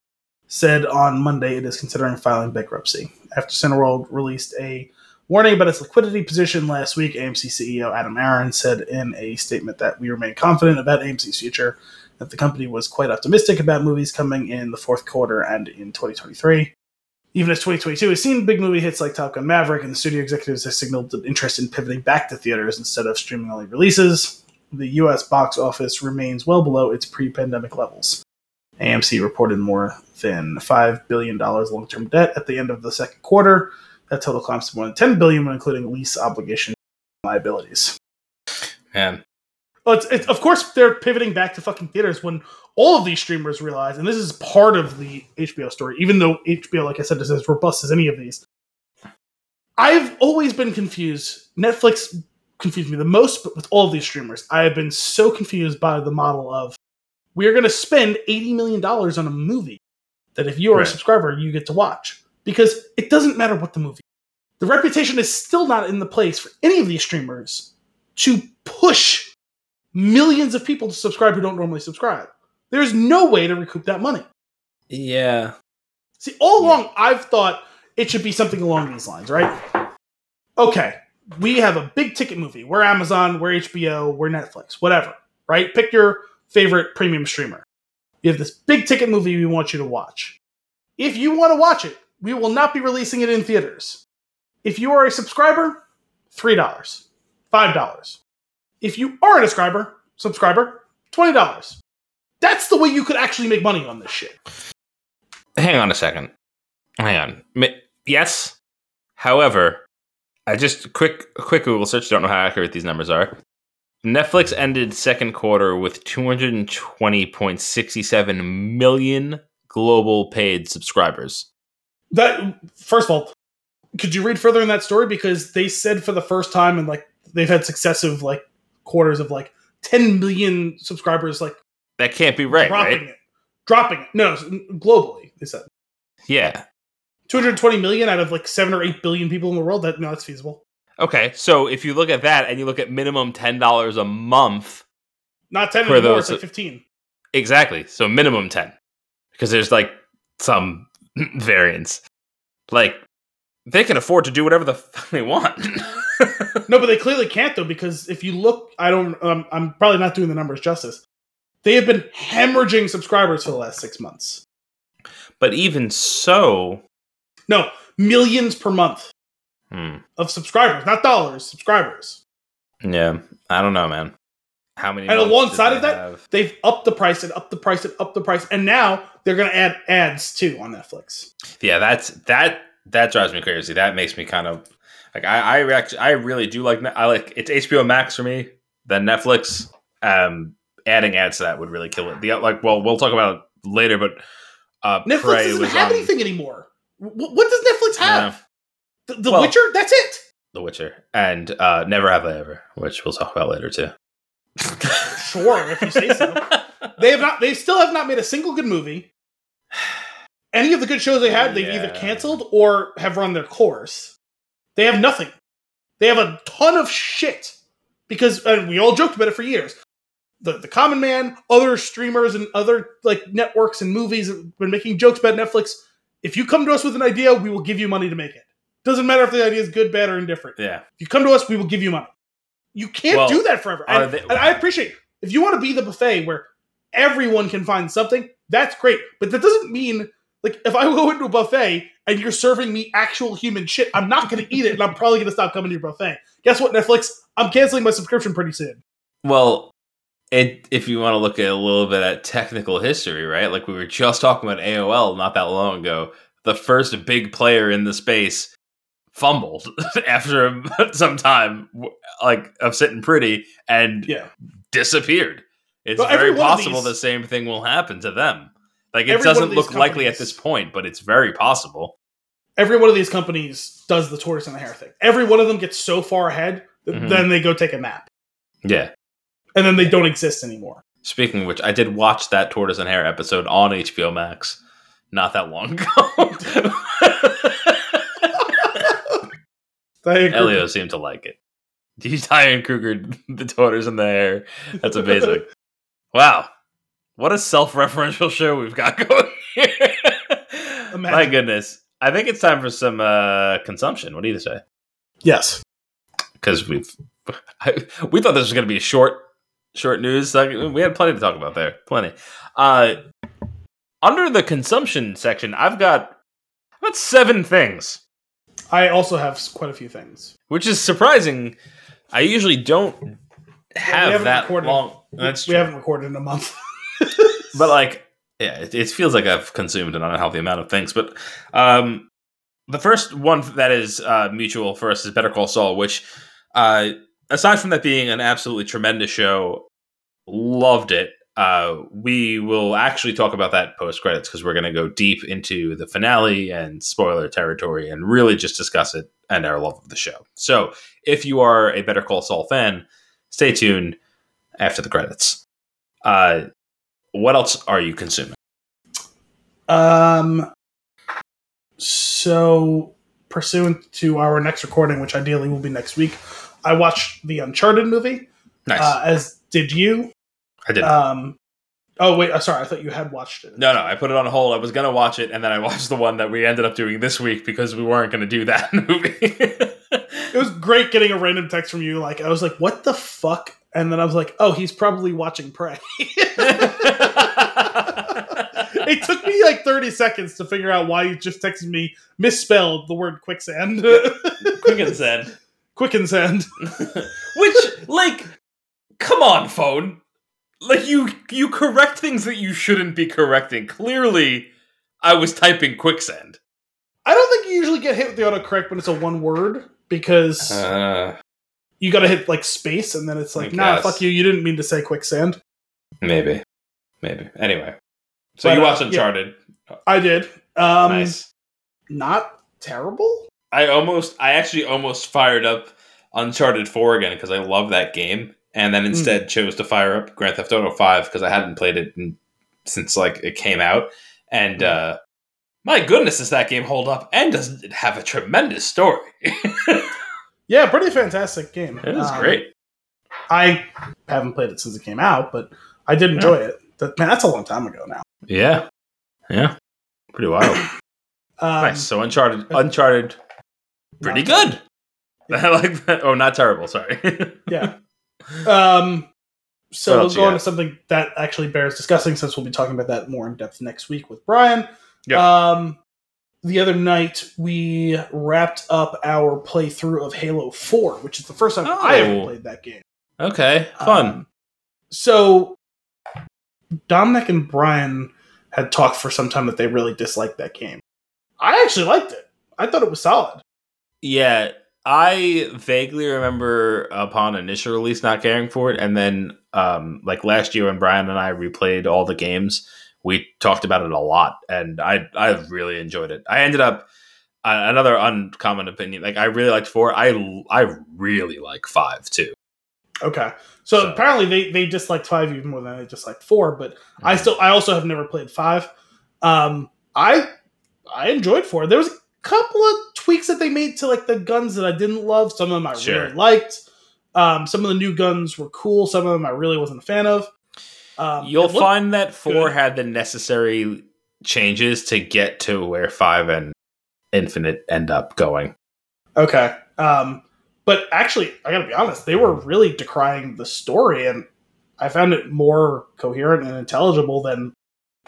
said on Monday it is considering filing bankruptcy. After Cineworld released a warning about its liquidity position last week, AMC CEO Adam Aron said in a statement that we remain confident about AMC's future, that the company was quite optimistic about movies coming in the fourth quarter and in 2023. Even as 2022 has seen big movie hits like Top Gun Maverick, and the studio executives have signaled an interest in pivoting back to theaters instead of streaming only releases, the US box office remains well below its pre pandemic levels. AMC reported more than $5 billion long term debt at the end of the second quarter. That total climbs to more than 10 billion when including lease obligation liabilities. Man, Well, it's, it's, of course, they're pivoting back to fucking theaters when all of these streamers realize, and this is part of the HBO story, even though HBO, like I said, is as robust as any of these. I've always been confused. Netflix confused me the most, but with all of these streamers, I have been so confused by the model of we're going to spend $80 million on a movie that if you are Right. a subscriber, you get to watch. Because it doesn't matter what the movie the reputation is still not in the place for any of these streamers to push millions of people to subscribe who don't normally subscribe. There's no way to recoup that money. yeah, See, all Yeah. along I've thought it should be something along these lines, right? Okay, we have a big ticket movie. We're Amazon, we're HBO, we're Netflix, whatever, right? Pick your favorite premium streamer. We have this big ticket movie we want you to watch. If you want to watch it, we will not be releasing it in theaters. If you are a subscriber, $3, $5. If you aren't a subscriber, subscriber, $20. That's the way you could actually make money on this shit. hang on a second. Hang on. Yes. However, I just quick quick Google search. Don't know how accurate these numbers are. Netflix ended second quarter with 220.67 million global paid subscribers. That first of all, could you read further in that story because they said for the first time and like they've had successive like quarters of like 10 million subscribers like That can't be right, dropping right? it, dropping it. No, globally they said Yeah. 220 million out of like seven or eight billion people in the world. That no, that's feasible. Okay, so if you look at that and you look at minimum ten dollars a month, Not 10 For anymore. those- It's like 15. exactly. So minimum ten, because there's like some variance. Like they can afford to do whatever the fuck they want. No, but they clearly can't though because if you look, I don't. Um, I'm probably not doing the numbers justice. They have been hemorrhaging subscribers for the last six months. but even so, No, millions per month hmm, of subscribers, not dollars, subscribers. yeah, I don't know, man. How many? And alongside of that, have? They've upped the price and upped the price and upped the price, and now they're going to add ads too on Netflix. yeah, that's that that drives me crazy. That makes me kind of like I I actually I really do like I like it's HBO Max for me. Then Netflix. Um, adding ads to that would really kill it. The like, well, we'll talk about it later, but uh, Netflix Prey doesn't have on anything anymore. Wh- what does Netflix have? The, the Well- Witcher. That's it. The Witcher and uh, Never Have I Ever, which we'll talk about later too. Sure, if you say so. They have not. They still have not made a single good movie. Any of the good shows they had, they've either canceled or have run their course. They have nothing. They have a ton of shit because and we all joked about it for years. The the common man, other streamers, and other like networks and movies have been making jokes about Netflix. If you come to us with an idea, we will give you money to make it. Doesn't matter if the idea is good, bad, or indifferent. yeah, If you come to us, we will give you money. You can't Well, do that forever. And, they- and I appreciate if you want to be the buffet where everyone can find something, that's great. But that doesn't mean like if I go into a buffet and you're serving me actual human shit, I'm not going to eat it, and I'm probably going to stop coming to your buffet. Guess what, Netflix? I'm canceling my subscription pretty soon. Well, it, if you want to look at a little bit at technical history, right? Like we were just talking about AOL not that long ago. The first big player in the space fumbled after some time, like of sitting pretty, and Yeah. disappeared. It's every very possible these- the same thing will happen to them. Like it Every doesn't look likely at this point, but it's very possible. Every one of these companies does the tortoise and the hare thing. Every one of them gets so far ahead, that Mhm. then they go take a nap, Yeah. and then they don't exist anymore. Speaking of which, I did watch that Tortoise and Hare episode on HBO Max not that long ago. Elio seemed to like it. He's Diane Kruger, the Tortoise and the Hare. That's amazing. wow. What a self referential show we've got going here. My goodness. I think it's time for some uh, consumption. What do you say? Yes. Because we've. we thought this was going to be a short, short news. We had plenty to talk about there. Plenty. Uh, under the consumption section, I've got about seven things. I also have quite a few things. which is surprising. I usually don't have haven't that recorded- long. That's we true. haven't recorded in a month. but like, yeah, it, it feels like I've consumed an unhealthy amount of things. But um, the first one that is uh, mutual for us is Better Call Saul, which, uh, aside from that being an absolutely tremendous show, loved it. Uh, we will actually talk about that post credits because we're going to go deep into the finale and spoiler territory and really just discuss it and our love of the show. So, if you are a Better Call Saul fan, stay tuned after the credits. Uh, what else are you consuming? Um. So, pursuant to our next recording, which ideally will be next week, I watched the Uncharted movie. Nice. Uh, as did you. I did. Um. Oh wait, uh, sorry. I thought you had watched it. no, no, I put it on hold. I was gonna watch it, and then I watched the one that we ended up doing this week because we weren't gonna do that movie. It was great getting a random text from you. Like I was like, "What the fuck?" And then I was like, "Oh, he's probably watching Prey." it took me like 30 seconds to figure out why you just texted me misspelled the word quicksand. Quicken said, Quickensand. which, like, come on, phone. Like you, you correct things that you shouldn't be correcting. Clearly, I was typing quicksand. I don't think you usually get hit with the autocorrect when it's a one word because Uh, you gotta hit like space and then it's like, I nah, guess. fuck you, you didn't mean to say quicksand. maybe, maybe. Anyway, so But, you uh, watched yeah. Uncharted. I did. Um nice. not terrible. I almost, I actually almost fired up Uncharted 4 again because I love that game, and then instead chose to fire up Grand Theft Auto 5 because I hadn't played it in, since like it came out, and uh, my goodness, does that game hold up? And does it have a tremendous story? it Yeah, pretty fantastic game. is Um, great. I haven't played it since it came out, but I did enjoy it. That, man, that's a long time ago now. Yeah, yeah, pretty wild. Um, nice. So Uncharted, Uncharted, pretty good. I like that. Oh, not terrible. Sorry. Yeah. Um, so we'll go on to something that actually bears discussing since we'll be talking about that more in depth next week with Brian. Yeah. Um, the other night we wrapped up our playthrough of Halo 4, which is the first time I ever Oh. played that game. okay, fun. Um, So Dominic and Brian had talked for some time that they really disliked that game. I actually liked it. I thought it was solid. Yeah, I vaguely remember upon initial release not caring for it, and then um, like last year when Brian and I replayed all the games, we talked about it a lot, and I I really enjoyed it. I ended up uh, another uncommon opinion. Like I really liked four. I I really like five too. Okay. So, So- apparently they, they disliked five even more than they disliked four, but I still I also have never played five. Um I I enjoyed four. There was a couple of tweaks that they made to like the guns that I didn't love. Some of them I Sure. really liked. Um some of the new guns were cool, some of them I really wasn't a fan of. Um You'll find that four good. had the necessary changes to get to where five and infinite end up going. Okay. Um, but actually, I gotta be honest, they were really decrying the story, and I found it more coherent and intelligible than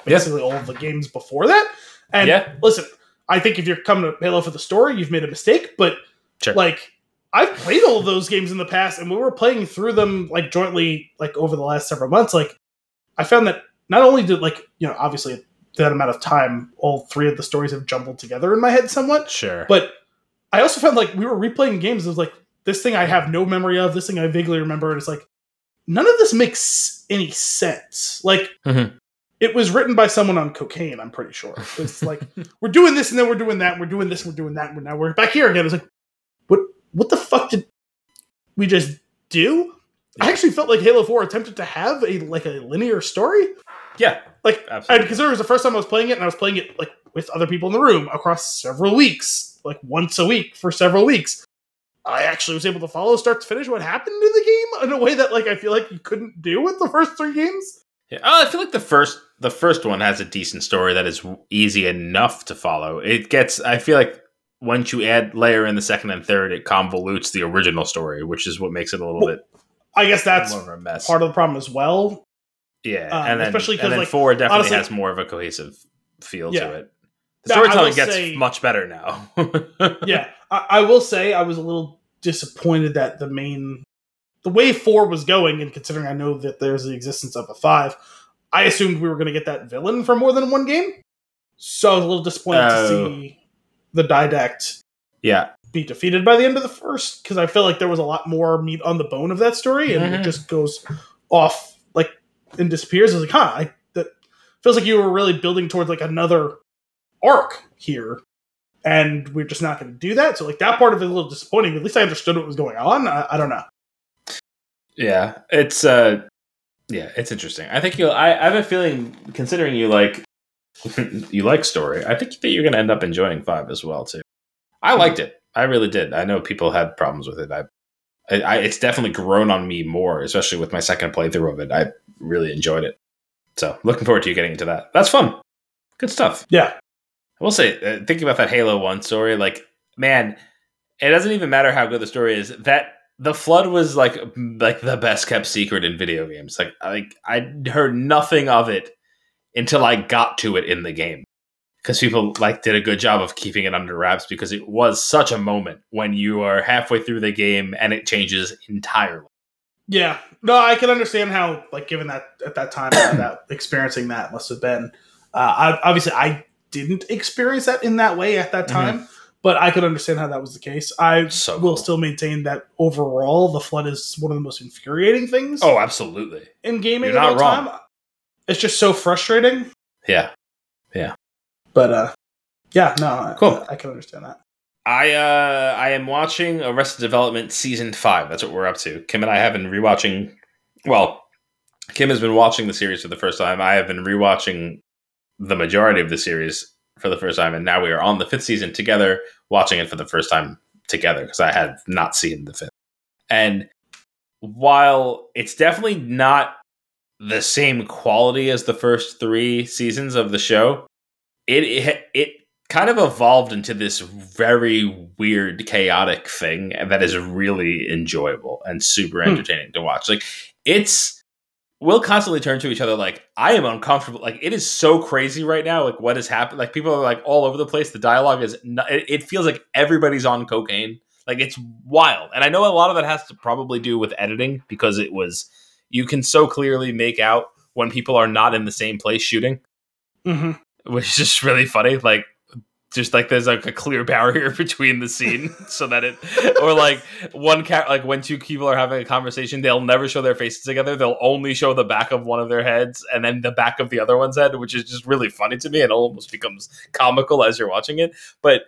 Yeah. basically all of the games before that. And Yeah. listen, I think if you're coming to Halo for the story, you've made a mistake, but Sure. like I've played all of those games in the past, and we were playing through them like jointly, like over the last several months. Like, I found that not only did like you know obviously that amount of time, all three of the stories have jumbled together in my head somewhat, Sure. but I also found like we were replaying games. It was like this thing I have no memory of, this thing I vaguely remember, and it's like none of this makes any sense. Like Mhm. it was written by someone on cocaine. I'm pretty sure. It's like we're doing this and then we're doing that. And we're doing this. And we're doing that. And now we're back here again. It's like what? What the fuck did we just do? I actually felt like Halo Four attempted to have a like a linear story. yeah. Like because it was the first time I was playing it, and I was playing it like with other people in the room across several weeks, like once a week for several weeks. I actually was able to follow start to finish what happened in the game in a way that like I feel like you couldn't do with the first three games. Yeah. Oh, I feel like the first the first one has a decent story that is easy enough to follow. It gets I feel like once you add layer in the second and third, it convolutes the original story, which is what makes it a little Well, bit I guess that's more of a mess. part of the problem as well. yeah, um, and then especially 'cause, and then like, four definitely honestly- has more of a cohesive feel Yeah. to it. The storytelling gets say- much better now. yeah, I, I will say I was a little disappointed that the main, the way four was going, and considering I know that there's the existence of a five, I assumed we were going to get that villain for more than one game. So I was a little disappointed Oh. to see the Didact yeah, be defeated by the end of the first because I feel like there was a lot more meat on the bone of that story, and it Mhm. just goes off like and disappears. I was like, huh, I, that feels like you were really building towards like another arc here, and we're just not going to do that. So like that part of it is a little disappointing. At least I understood what was going on. I, I don't know. yeah, it's uh, yeah, it's interesting. I think you'll. I, I have a feeling, considering you like you like story, I think that you're going to end up enjoying five as well too. I liked it. I really did. I know people had problems with it. I, I, I it's definitely grown on me more, especially with my second playthrough of it. I really enjoyed it. So looking forward to you getting into that. That's fun. Good stuff. Yeah, I will say, uh, thinking about that Halo One story, like man, it doesn't even matter how good the story is. That the flood was like like the best kept secret in video games. Like like I heard nothing of it until I got to it in the game because people like did a good job of keeping it under wraps because it was such a moment when you are halfway through the game and it changes entirely. yeah. No, I can understand how like given that at that time that experiencing that must have been. Uh, I, obviously, I didn't experience that in that way at that Mhm. time. But I could understand how that was the case. I So will cool. still maintain that overall, the flood is one of the most infuriating things Oh, absolutely. in gaming You're not wrong. time. It's just so frustrating. Yeah, yeah. But uh, yeah, no, I- Cool. I, can understand that. I uh I am watching Arrested Development season five. That's what we're up to. Kim and I have been rewatching. Well, Kim has been watching the series for the first time. I have been rewatching the majority of the series for the first time, and now we are on the fifth season together, watching it for the first time together because I had not seen the fifth. And while it's definitely not the same quality as the first three seasons of the show, it it, it kind of evolved into this very weird, chaotic thing that is really enjoyable and super Hmm. entertaining to watch. Like it's we'll constantly turn to each other like I am uncomfortable. Like it is so crazy right now. Like what has happened? Like people are like all over the place. The dialogue is n- it, it feels like everybody's on cocaine. Like it's wild. And I know a lot of that has to probably do with editing because it was you can so clearly make out when people are not in the same place shooting, hmm which is just really funny. Like just like there's like a clear barrier between the scene so that it or like one cat like when two people are having a conversation they'll never show their faces together they'll only show the back of one of their heads and then the back of the other one's head which is just really funny to me and almost becomes comical as you're watching it but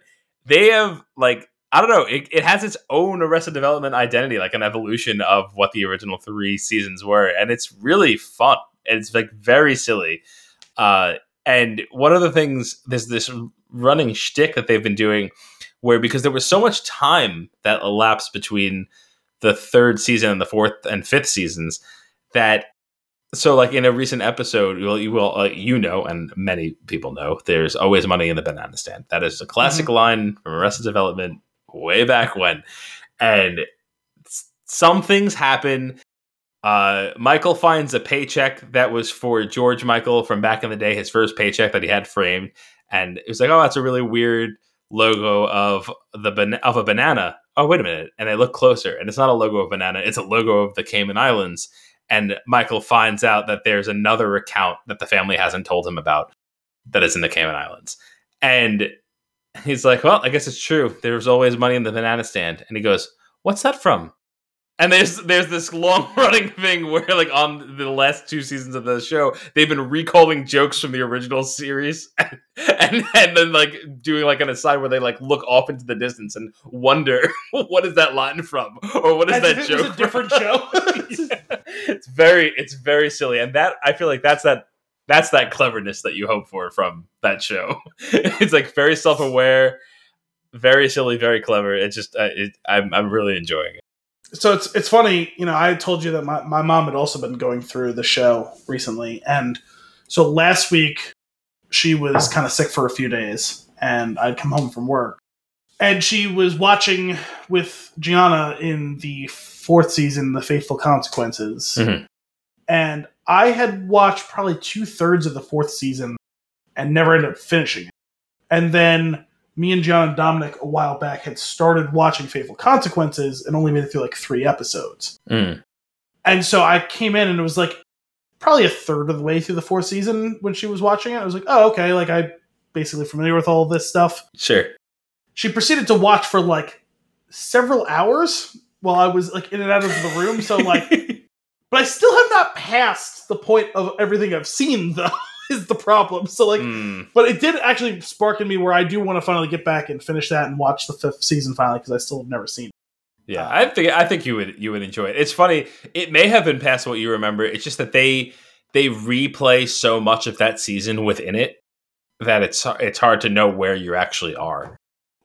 they have like I don't know. It, it has its own Arrested Development identity, like an evolution of what the original three seasons were, and it's really fun. It's like very silly. Uh, and one of the things there's this running shtick that they've been doing, where because there was so much time that elapsed between the third season and the fourth and fifth seasons, that so like in a recent episode, well, you will uh, you know, and many people know, there's always money in the banana stand. That is a classic line from Arrested Development way back when, and some things happen. Uh, Michael finds a paycheck that was for George Michael from back in the day, his first paycheck that he had framed, and it was like, oh, that's a really weird logo of the of a banana. Oh, wait a minute, and they look closer, and it's not a logo of banana; it's a logo of the Cayman Islands. And Michael finds out that there's another account that the family hasn't told him about that is in the Cayman Islands, and he's like, well, I guess it's true. There's always money in the banana stand, and he goes, what's that from? And there's there's this long running thing where like on the last two seasons of the show, they've been recalling jokes from the original series and and, and then like doing like an aside where they like look off into the distance and wonder what is that line from or what is As that if it was joke a different from? show. Yeah. It's very it's very silly, and that I feel like that's that that's that cleverness that you hope for from that show. it's like very self aware, very silly, very clever. It's just uh, it, I'm I'm really enjoying it. So it's it's funny, you know, I told you that my, my mom had also been going through the show recently, and so last week she was kind of sick for a few days, and I'd come home from work, and she was watching with Gianna in the fourth season, The Fateful Consequences, Mhm. and I had watched probably two thirds of the fourth season and never ended up finishing it, and then me and John and Dominic a while back had started watching Fateful Consequences and only made it through like three episodes. Mm. And so I came in and it was like probably a third of the way through the fourth season when she was watching it. I was like, oh, okay, like I basically familiar with all this stuff. Sure. She proceeded to watch for like several hours while I was like in and out of the room. So like, but I still have not passed the point of everything I've seen though. Is the problem. So like Mm. but it did actually spark in me where I do want to finally get back and finish that and watch the fifth season finally because I still have never seen it. Yeah, Uh, I think I think you would you would enjoy it. It's funny. It may have been past what you remember. It's just that they they replay so much of that season within it that it's it's hard to know where you actually are.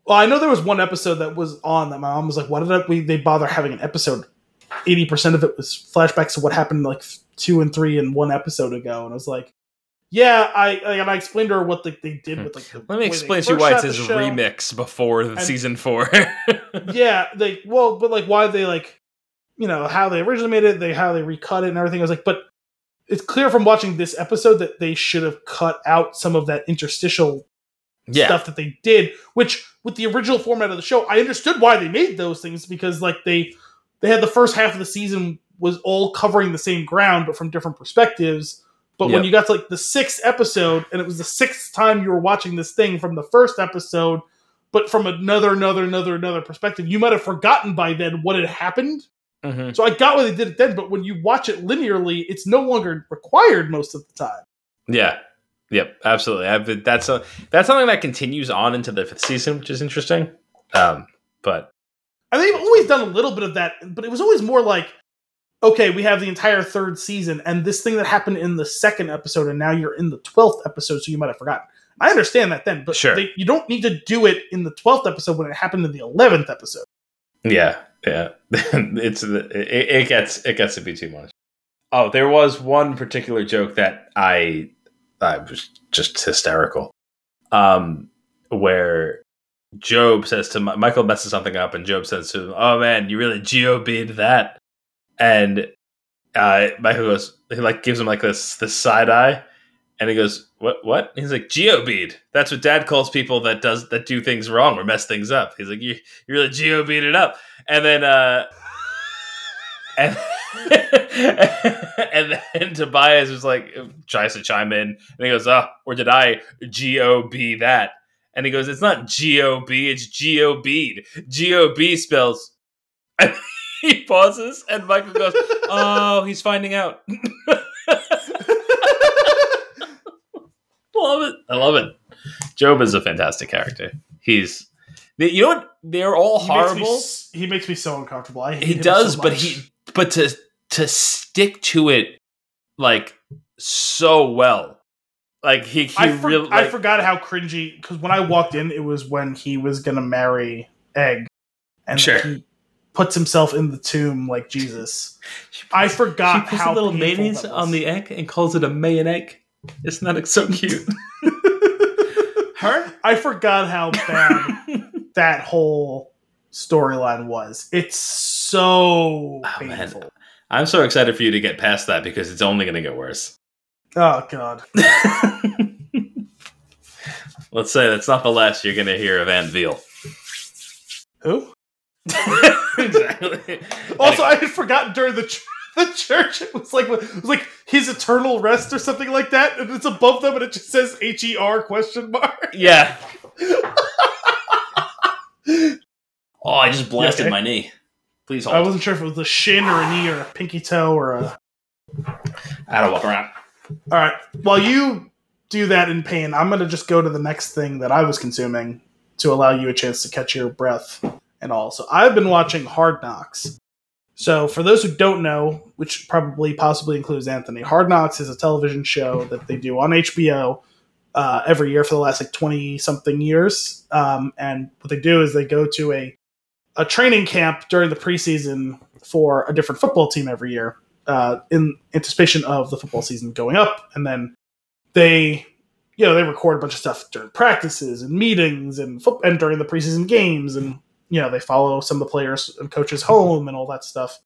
Well, I know there was one episode that was on that my mom was like, "Why did I, we they bother having an episode?" Eighty percent of it was flashbacks to what happened like two and three and one episode ago, and I was like, "Yeah," I and I explained to her what the, they did with like. The Hmm. Let me explain to you why it's the show. remix before the And- season four. yeah, they well, but like why they like, you know, how they originally made it, they how they recut it and everything. I was like, but it's clear from watching this episode that they should have cut out some of that interstitial yeah, stuff that they did. Which with the original format of the show, I understood why they made those things because like they they had the first half of the season was all covering the same ground but from different perspectives. But when you got to like the sixth episode, and it was the sixth time you were watching this thing from the first episode, but from another, another, another, another perspective, you might have forgotten by then what had happened. Mhm. So I got why they did it then, but when you watch it linearly, it's no longer required most of the time. yeah, yep, absolutely. I've that's a that's something that continues on into the fifth season, which is interesting. Um, but And they've always done a little bit of that, but it was always more like, okay, we have the entire third season, and this thing that happened in the second episode, and now you're in the twelfth episode, so you might have forgotten. I understand that then, but Sure. they, you don't need to do it in the twelfth episode when it happened in the eleventh episode. Yeah, yeah. it's it, it gets it gets to be too much. Oh, there was one particular joke that I I was just hysterical. Um, where Gob says to Michael messes something up, and Gob says to him, "Oh man, you really geobead that," and uh, Michael goes, he like gives him like this this side eye, and he goes, "What? What?" He's like, "Geobead. That's what Dad calls people that does that do things wrong or mess things up." He's like, "You you really geobead it up," and then uh, and and then Tobias is like tries to chime in, and he goes, "Ah, oh, or did I G O B that?" And he goes, "It's not G O B, it's G O B. G O B spells." And he pauses, and Michael goes, "Oh, he's finding out." love it. I love it. Gob is a fantastic character. He's you know what? They're all He horrible. Makes me, he makes me so uncomfortable. I hate he him does, so but he but to to stick to it like so well. Like he, he I, for- really I forgot how cringy because when I walked in, it was when he was gonna marry Egg, and Sure. he puts himself in the tomb like Jesus. I forgot She puts how a little mayonnaise on the egg and calls it a mayon egg. Isn't that so cute? Her? I forgot how bad that whole storyline was. It's so Oh, man. painful. I'm so excited for you to get past that because it's only going to get worse. Oh god. Let's say that's not the last you're going to hear of Ann Veal. Who? exactly. Also, I had forgotten during the the church. It was like it was like his eternal rest or something like that, and it's above them, and it just says H E R question mark. yeah. Oh, I just blasted okay? my eh? knee. Please hold. I wasn't sure if it was a shin or a knee or a pinky toe or a. I to walk around. All right. While you do that in pain, I'm gonna just go to the next thing that I was consuming to allow you a chance to catch your breath and all. So I've been watching Hard Knocks. So for those who don't know, which probably possibly includes Anthony, Hard Knocks is a television show that they do on HBO uh, every year for the last like twenty something years. Um, and what they do is they go to a a training camp during the preseason for a different football team every year uh, in anticipation of the football season going up, and then they, you know, they record a bunch of stuff during practices and meetings and foot- and during the preseason games, and you know, they follow some of the players and coaches home and all that stuff.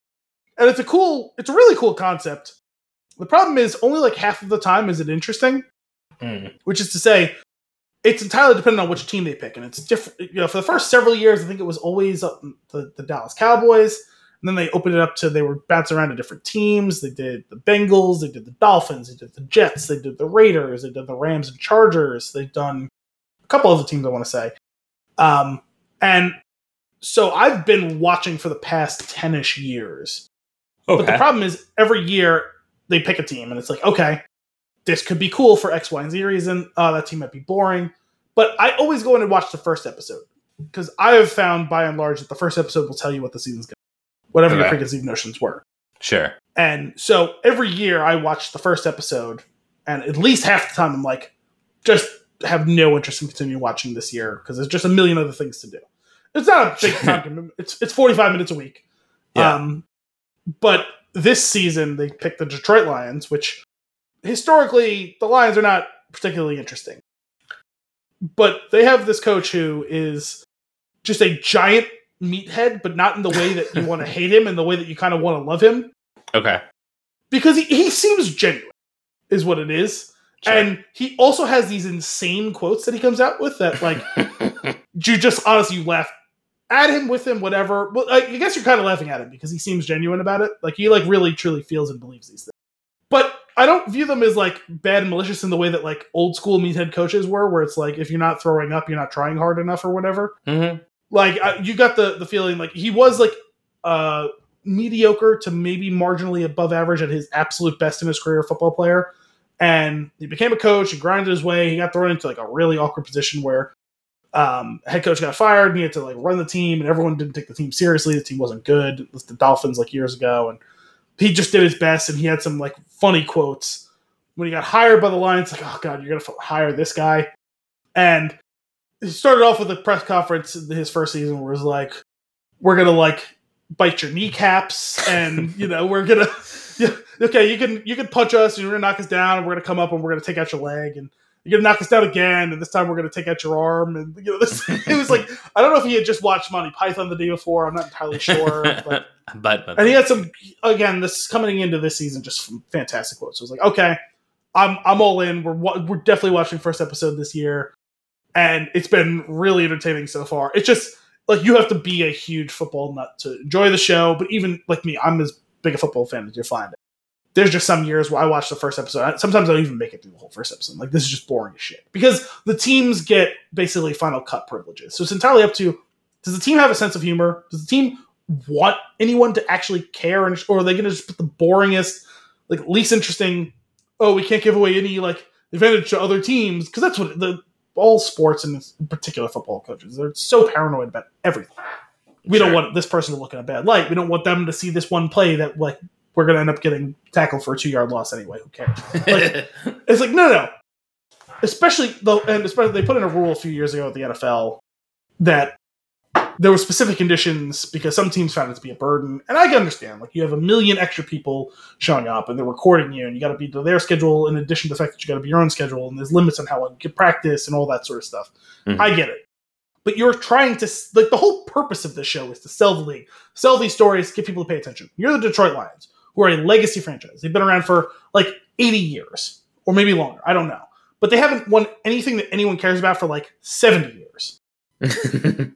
And it's a cool, it's a really cool concept. The problem is only like half of the time is it interesting, Mm. which is to say, it's entirely dependent on which team they pick, and it's different. You know, for the first several years, I think it was always uh, the, the Dallas Cowboys. And then they opened it up to they were bouncing around to different teams. They did the Bengals, they did the Dolphins, they did the Jets, they did the Raiders, they did the Rams and Chargers. They've done a couple of the teams I want to say. Um, and so I've been watching for the past 10 ish years. But the problem is every year they pick a team and it's like, okay, this could be cool for X, Y, and Z reason. Uh, that team might be boring. But I always go in and watch the first episode because I have found by and large that the first episode will tell you what the season's going to be, whatever your Okay. preconceived notions were. Sure. And so every year I watch the first episode, and at least half the time I'm like, just have no interest in continuing watching this year because there's just a million other things to do. It's not a big time commitment. It's it's 45 minutes a week. Yeah. Um, but this season they picked the Detroit Lions, which historically the Lions are not particularly interesting. But they have this coach who is just a giant meathead, but not in the way that you want to hate him, in the way that you kind of want to love him Okay. because he, he seems genuine is what it is Sure. and he also has these insane quotes that he comes out with that like you just honestly you laugh at him with him whatever. Well I, guess you're kind of laughing at him because he seems genuine about it. Like he like really truly feels and believes these things. But i don't view them as like bad and malicious in the way that like old school meathead coaches were where it's like if you're not throwing up you're not trying hard enough or whatever. Mhm. like I, you got the the feeling like he was like uh mediocre to maybe marginally above average at his absolute best in his career football player. And he became a coach and grinded his way. He got thrown into like a really awkward position where um head coach got fired and he had to like run the team and everyone didn't take the team seriously. The team wasn't good. It was the dolphins like years ago and he just did his best and he had some like funny quotes. When he got hired by the lions like oh god you're gonna f- hire this guy? And he started off with a press conference in his first season where it was like, we're gonna like bite your kneecaps and you know, we're gonna yeah, okay, you can you can punch us and you're gonna knock us down and we're gonna come up and we're gonna take out your leg and you're gonna knock us down again and this time we're gonna take out your arm and you know this it was like I don't know if he had just watched Monty Python the day before, I'm not entirely sure. But but, but and he had some again this coming into this season just fantastic quotes. So it was like, okay, I'm I'm all in. We're we're definitely watching first episode this year, and it's been really entertaining so far. It's just like you have to be a huge football nut to enjoy the show. But even like me, I'm as big a football fan as you find. There's just some years where I watch the first episode. Sometimes I don't even make it through the whole first episode. Like this is just boring as shit because the teams get basically final cut privileges. So it's entirely up to does the team have a sense of humor? Does the team want anyone to actually care, and, or are they going to just put the boringest, like least interesting? Oh, we can't give away any like advantage to other teams because that's what the all sports and in particular football coaches they're so paranoid about everything. We Sure. don't want this person to look in a bad light. We don't want them to see this one play that like we're going to end up getting tackled for a two yard loss anyway. Who cares? Like, it's like no, no. Especially though, and especially they put in a rule a few years ago at the NFL that there were specific conditions because some teams found it to be a burden, and I can understand. Like you have a million extra people showing up, and they're recording you, and you got to be to their schedule in addition to the fact that you got to be your own schedule, and there's limits on how long you can practice and all that sort of stuff. Mhm. I get it, but you're trying to like the whole purpose of this show is to sell the league, sell these stories, get people to pay attention. You're the Detroit Lions, who are a legacy franchise. They've been around for like 80 years or maybe longer. I don't know. But they haven't won anything that anyone cares about for like 70 years.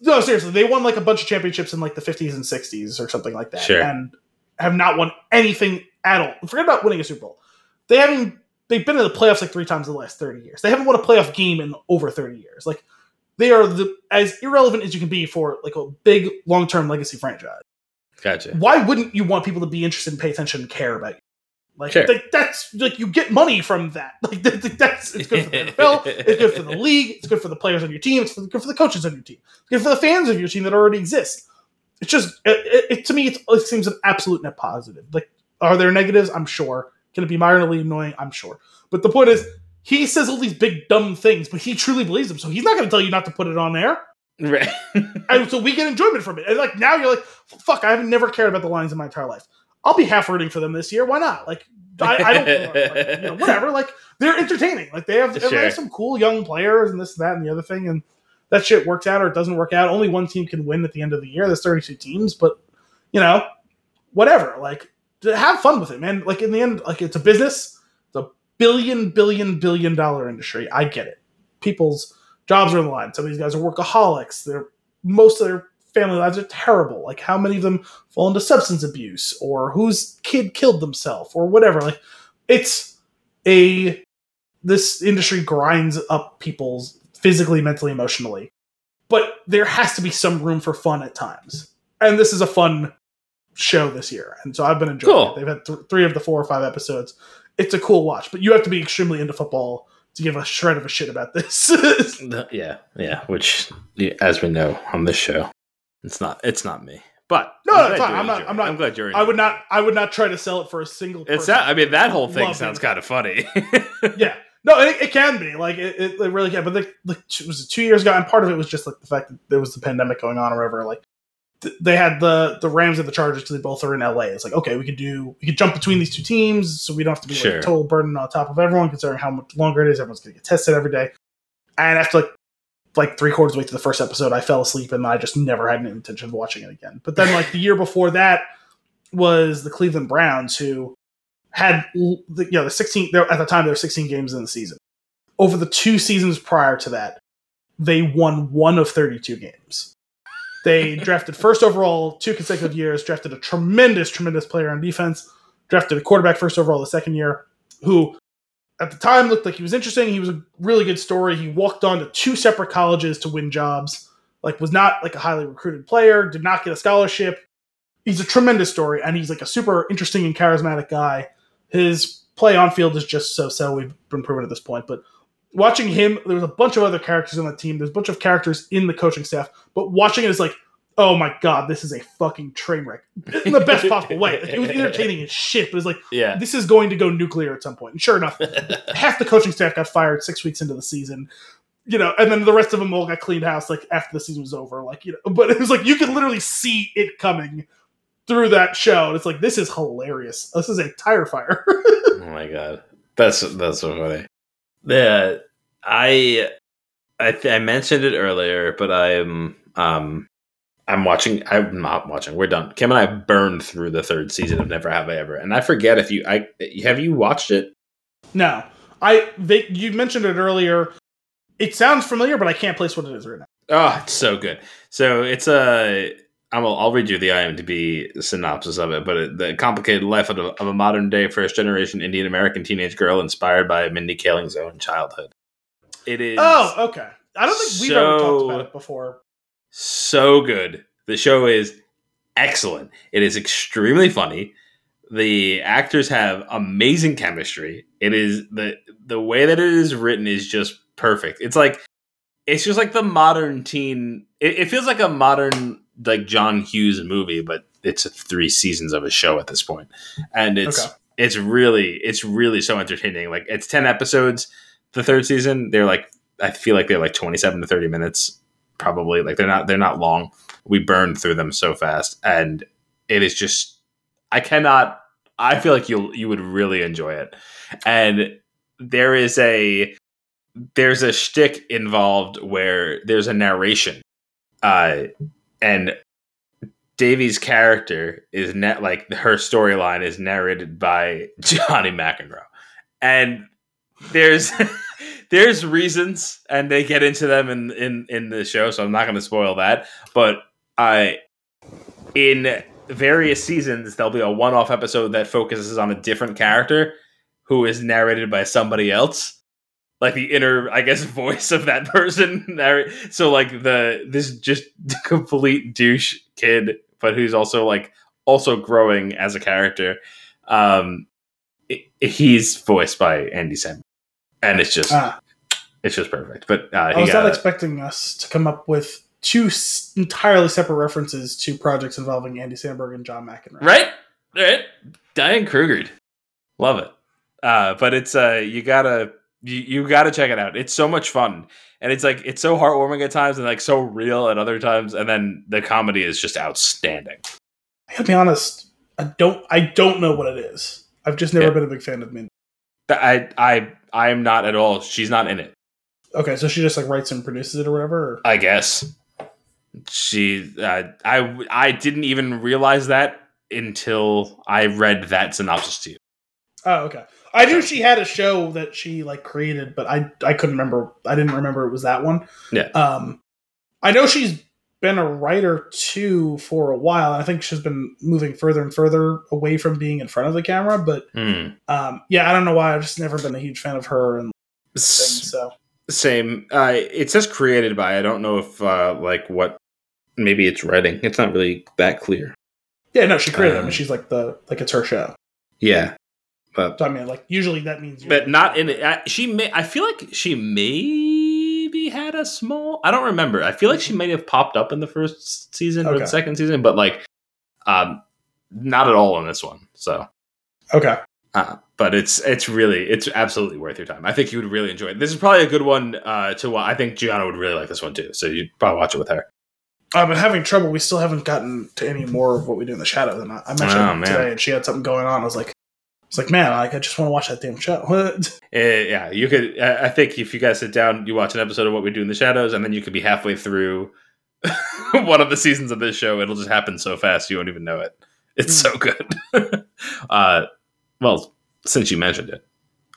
No, seriously, they won like a bunch of championships in like the 50s and 60s or something like that. Sure. And have not won anything at all. Forget about winning a Super Bowl. They haven't they've been in the playoffs like three times in the last 30 years. They haven't won a playoff game in over 30 years. Like they are the as irrelevant as you can be for like a big long-term legacy franchise gotcha. why wouldn't you want people to be interested and pay attention and care about you? Like, Sure. like, that's like you get money from that. Like that, that- that's it's good for the NFL, it's good for the league, it's good for the players on your team, it's good for the coaches on your team, it's good for the fans of your team that already exist. It's just it, it, to me, it's, it seems an absolute net positive. Like, are there negatives? I'm sure. Can it be minorly annoying? I'm sure. But the point is, he says all these big dumb things, but he truly believes them. So he's not going to tell you not to put it on there Right. and so we get enjoyment from it. And like now you're like, fuck, I've never cared about the Lions in my entire life. I'll be half rooting for them this year. Why not? Like, I, I don't, like, you know, whatever. Like, they're entertaining. Like, they have, they have some cool young players and this, and that, and the other thing. And that shit works out or it doesn't work out. Only one team can win at the end of the year. There's 32 teams, but you know, whatever. Like, have fun with it, man. Like, in the end, like, it's a business. It's a billion, billion, billion dollar industry. I get it. People's jobs are the line. Some of these guys are workaholics. They're most of their family lives are terrible. Like how many of them fall into substance abuse or whose kid killed themselves or whatever. Like it's a this industry grinds up people's physically, mentally, emotionally. But there has to be some room for fun at times. And this is a fun show this year. And so I've been enjoying Cool. it. They've had th- three of the four or five episodes. It's a cool watch, but you have to be extremely into football to give a shred of a shit about this. yeah, yeah. Which, as we know on this show, it's not. It's not me. But No, I'm glad fine. I'm not- I'm not- I'm glad you're. I would not. I would not try to sell it for a single. It's that. I mean, that whole thing sounds kind of funny. yeah. No, it, it can be like it, it, it really can. But the, the, it was two years ago, and part of it was just like the fact that there was the pandemic going on or whatever. Like th- they had the the Rams and the Chargers because they both are in LA. It's like okay, we could do we could jump between these two teams, so we don't have to be like Sure. a total burden on top of everyone, considering how much longer it is. Everyone's gonna get tested every day. And after like like three quarters of the way through the first episode, I fell asleep and I just never had any intention of watching it again. But then like the year before that was the Cleveland Browns who had the, you know the 16 there at the time there were 16 games in the season. Over the two seasons prior to that, they won one of 32 games. They drafted first overall two consecutive years, drafted a tremendous, tremendous player on defense, drafted a quarterback first overall the second year, who at the time looked like he was interesting. He was a really good story. He walked on to two separate colleges to win jobs. Like was not like a highly recruited player, did not get a scholarship. He's a tremendous story, and he's like a super interesting and charismatic guy. His play on field is just so so. We've been proven at this point, but watching him, there was a bunch of other characters on the team. There's a bunch of characters in the coaching staff, but watching it is like, oh my god, this is a fucking train wreck in the best possible way. Like, it was entertaining as shit, but it's like yeah. this is going to go nuclear at some point. And sure enough, half the coaching staff got fired six weeks into the season. You know, and then the rest of them all got cleaned house like after the season was over. Like, you know, but it was like you could literally see it coming through that show. And it's like, this is hilarious. This is a tire fire. oh my god, that's that's so funny. Yeah, I I th- I mentioned it earlier, but I'm um I'm watching. I'm not watching. We're done. Kim and I burned through the third season of Never Have I Ever, and I forget if you I have you watched it. no, I they, you mentioned it earlier. It sounds familiar, but I can't place what it is right now. Oh, it's so good. So it's a I'm, I'll read you the IMDb synopsis of it, but it, the complicated life of a, of a modern day first generation Indian American teenage girl inspired by Mindy Kaling's own childhood. It is. Oh, okay. I don't think we've ever talked about it before. so good. The show is excellent. It is extremely funny. The actors have amazing chemistry. It is the the way that it is written is just perfect. It's like it's just like the modern teen. It, it feels like a modern like John Hughes movie, but it's three seasons of a show at this point, and it's Okay. it's really it's really so entertaining. Like it's ten episodes. The third season, they're like I feel like they're like twenty seven to thirty minutes probably like they're not they're not long we burned through them so fast and it is just i cannot i feel like you'll you would really enjoy it and there is a there's a shtick involved where there's a narration uh and Devi's character is net like her storyline is narrated by Johnny McEnroe, and there's there's reasons, and they get into them in in in the show, so I'm not going to spoil that. But I in various seasons there'll be a one-off episode that focuses on a different character who is narrated by somebody else like the inner i guess voice of that person. So like the this just complete douche kid but who's also like also growing as a character um he's voiced by andy Samberg. and it's just Ah, it's just perfect. But uh I was not a- expecting us to come up with two s- entirely separate references to projects involving Andy Samberg and John McEnroe. right right. Diane kruger. Love it. Uh but it's uh you gotta you, you gotta check it out it's so much fun and it's like it's so heartwarming at times and like so real at other times and then the comedy is just outstanding I gotta be honest. I don't. I don't know what it is. I've just never Yeah. been a big fan of Mindy. i i i am not at all she's not in it Okay, so she just like writes and produces it or whatever. Or? i guess she uh, i i didn't even realize that until i read that synopsis to you Oh, okay. I knew she had a show that she like created, but I I couldn't remember. I didn't remember it was that one. Yeah. Um, I know she's been a writer too for a while. I think she's been moving further and further away from being in front of the camera. But Hmm. um, yeah, I don't know why. I've just never been a huge fan of her and things. So Same. Uh, it says created by. I don't know if uh, like what. Maybe it's writing. It's not really that clear. yeah, no, she created it. I mean, she's like the like it's her show. Yeah, but So I mean, like usually that means but not in it. Uh, she may. I feel like she maybe had a small. I don't remember. I feel like she may have popped up in the first season or the second season, but like, um, not at all in this one. So. okay. Uh, but it's it's really it's absolutely worth your time. I think you would really enjoy it. This is probably a good one uh, to watch. I think Gianna would really like this one too. So you'd probably watch it with her. I've been having trouble. We still haven't gotten to any more of what we do in the shadow. Than I, I mentioned Oh, today, and she had something going on. I was like, it's like, man, like I just want to watch that damn show. Uh, yeah, you could. Uh, I think if you guys sit down, you watch an episode of What We Do in the Shadows, and then you could be halfway through one of the seasons of this show. It'll just happen so fast you won't even know it. It's so good. uh, well, since you mentioned it,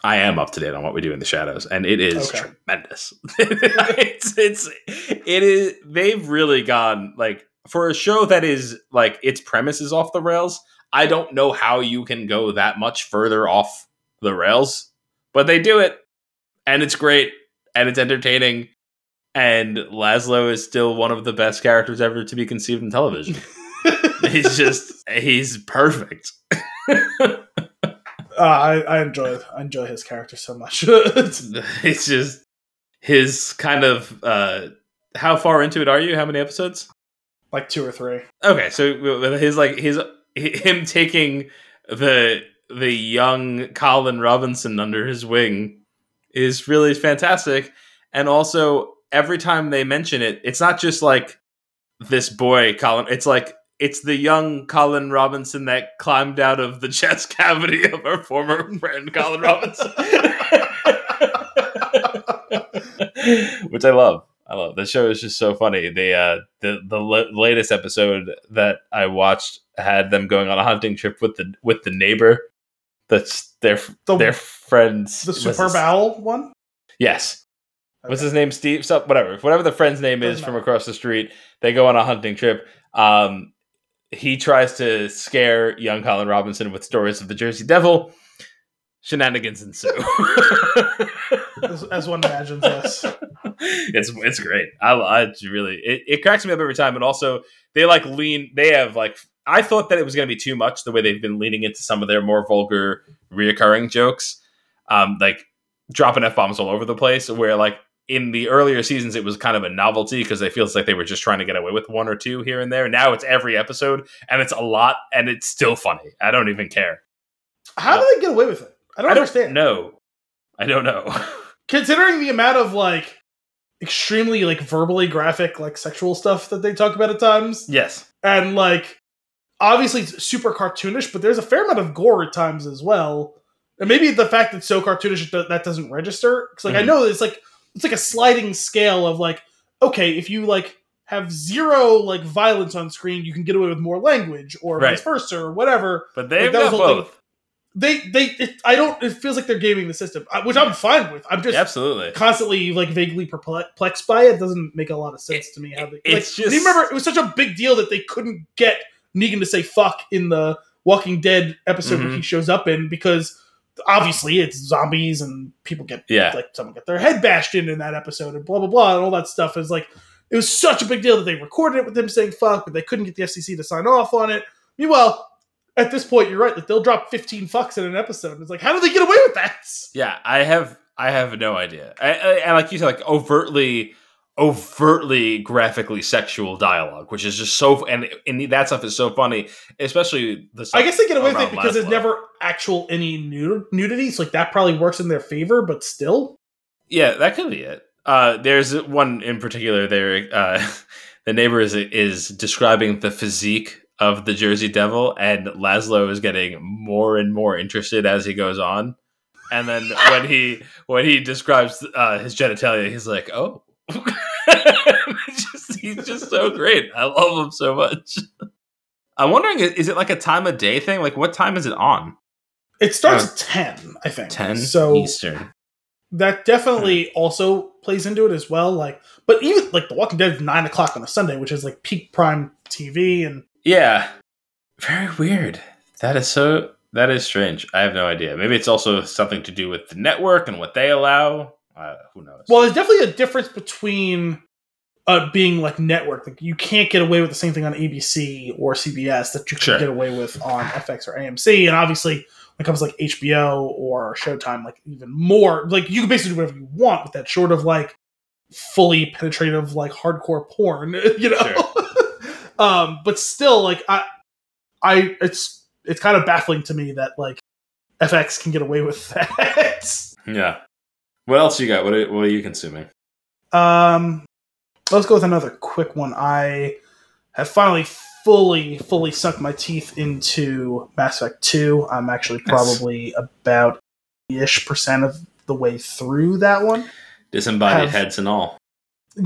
I am up to date on What We Do in the Shadows, and it is Okay. tremendous. it's it's it is. They've really gone like for a show that is like its premise is off the rails. I don't know how you can go that much further off the rails, but they do it, and it's great, and it's entertaining, and Laszlo is still one of the best characters ever to be conceived in television. he's just he's perfect. Uh, I, I enjoy I enjoy his character so much. it's just his kind of uh how far into it are you? How many episodes? like two or three. Okay, so his like his him taking the the young Colin Robinson under his wing is really fantastic, and also every time they mention it, it's not just like this boy Colin. It's like it's the young Colin Robinson that climbed out of the chest cavity of our former friend Colin Robinson, which I love. I love the show is just so funny. The uh, the the l- latest episode that I watched had them going on a hunting trip with the with the neighbor. That's their The- their friends. The Superb Owl one. Yes. What's his name? Steve. So, whatever. Whatever the friend's name is from across the street. They go on a hunting trip. Um, he tries to scare young Colin Robinson with stories of the Jersey Devil. Shenanigans ensue. as, as one imagines. Yes. it's it's great. I, I really it, it cracks me up every time, and also they like lean. They have like I thought that it was going to be too much the way they've been leaning into some of their more vulgar reoccurring jokes, um, like dropping f bombs all over the place. Where like in the earlier seasons, it was kind of a novelty because it feels like they were just trying to get away with one or two here and there. Now it's every episode, and it's a lot, and it's still funny. I don't even care. How do they get away with it? I don't, I don't understand. No, I don't know. Considering the amount of like extremely like verbally graphic like sexual stuff that they talk about at times, yes, and like obviously it's super cartoonish, but there's a fair amount of gore at times as well. And maybe the fact that it's so cartoonish that doesn't register. Because like I Mhm. know it's like it's like a sliding scale of like okay, if you like have zero like violence on screen, you can get away with more language, or Right. vice versa, or whatever. but they've was got whole thing. both. They they it, I don't. It feels like they're gaming the system, uh, which I'm fine with. I'm just Absolutely. constantly like vaguely perplexed by it. Doesn't make a lot of sense to me how they. it's like, just- you remember it was such a big deal that they couldn't get Negan to say fuck in the Walking Dead episode where Mhm. he shows up in because obviously it's zombies and people get Yeah. like someone get their head bashed in in that episode and blah blah blah and all that stuff is like it was such a big deal that they recorded it with them saying fuck but they couldn't get the FCC to sign off on it. Meanwhile. At this point, you're right. Like they'll drop 15 fucks in an episode. It's like, how do they get away with that? Yeah, I have I have no idea. I, I, and like you said, like overtly, overtly graphically sexual dialogue, which is just so and and that stuff is so funny, especially the. I guess they get away with it because there's never actual any nud- nudity, so like that probably works in their favor. But still, Yeah, that could be it. Uh, there's one in particular. There, uh, the neighbor is is describing the physique of the Jersey Devil, and Laszlo is getting more and more interested as he goes on. And then when he when he describes uh, his genitalia, he's like, "Oh." Just, he's just so great. I love him so much. I'm wondering, is it like a time of day thing? Like, what time is it on? it starts Uh, at ten, I think. Ten So Eastern. that definitely also plays into it as well. Like, but even like The Walking Dead is nine o'clock on a Sunday, which is like peak prime TV, and Yeah. Very weird. That is so that is strange. I have no idea. Maybe it's also something to do with the network and what they allow. Uh, who knows? well, there's definitely a difference between. Uh, being like network, like you can't get away with the same thing on ABC or CBS that you can Sure. get away with on FX or AMC, and obviously when it comes to, like HBO or Showtime, like even more, like you can basically do whatever you want with that, short of like fully penetrative, like hardcore porn, you know. um, but still, like I, I, it's it's kind of baffling to me that like FX can get away with that. yeah. What else you got? What are, what are you consuming? um, let's go with another quick one. I have finally fully fully sunk my teeth into Mass Effect 2. I'm actually Nice. probably about ish percent of the way through that one. Disembodied Have- heads and all.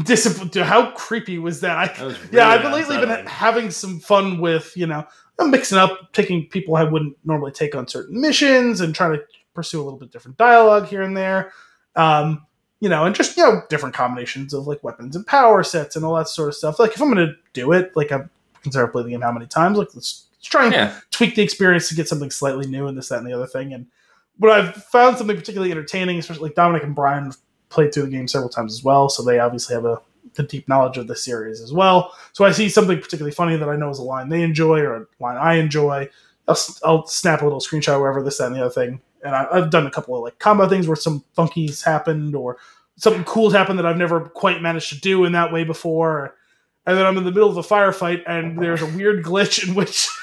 Discipline. How creepy was that? I, That was yeah, I've been lately been having some fun with you know I'm mixing up, taking people I wouldn't normally take on certain missions, and trying to pursue a little bit different dialogue here and there. Um, you know, and just you know different combinations of like weapons and power sets and all that sort of stuff. Like if I'm gonna do it, like I've considered playing the game how many times? Like let's, let's try and Yeah. tweak the experience to get something slightly new and this, that, and the other thing. And but I've found something particularly entertaining, especially like Dominic and Brian have played through the game several times as well, so they obviously have a, a deep knowledge of the series as well. So I see something particularly funny that I know is a line they enjoy or a line I enjoy. I'll, I'll snap a little screenshot, wherever this, that, and the other thing. And I, I've done a couple of like combo things where some funkies happened or something cool's happened that I've never quite managed to do in that way before. And then I'm in the middle of a firefight, and there's a weird glitch in which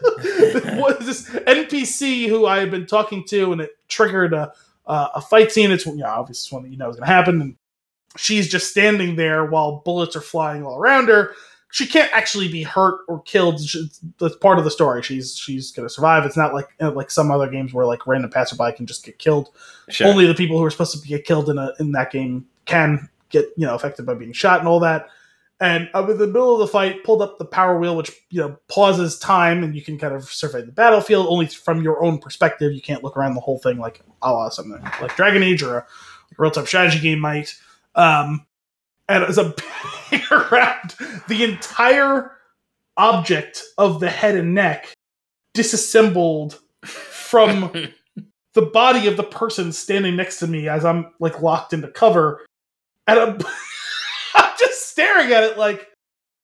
what is this NPC who I had been talking to, and it triggered a uh, a fight scene. It's you know, obviously it's one that you know is going to happen, and she's just standing there while bullets are flying all around her. She can't actually be hurt or killed. She- That's part of the story. She's she's going to survive. It's not like uh, like some other games where like random passerby can just get killed Sure. only the people who are supposed to get killed in a in that game can get you know affected by being shot and all that. And I'm in the middle of the fight, pulled up the power wheel, which you know pauses time, and you can kind of survey the battlefield only from your own perspective. You can't look around the whole thing like a la something like Dragon Age or a real time strategy game might. Um, and as a around the entire object of the head and neck disassembled from the body of the person standing next to me as I'm like locked into cover, and I'm, I'm just staring at it like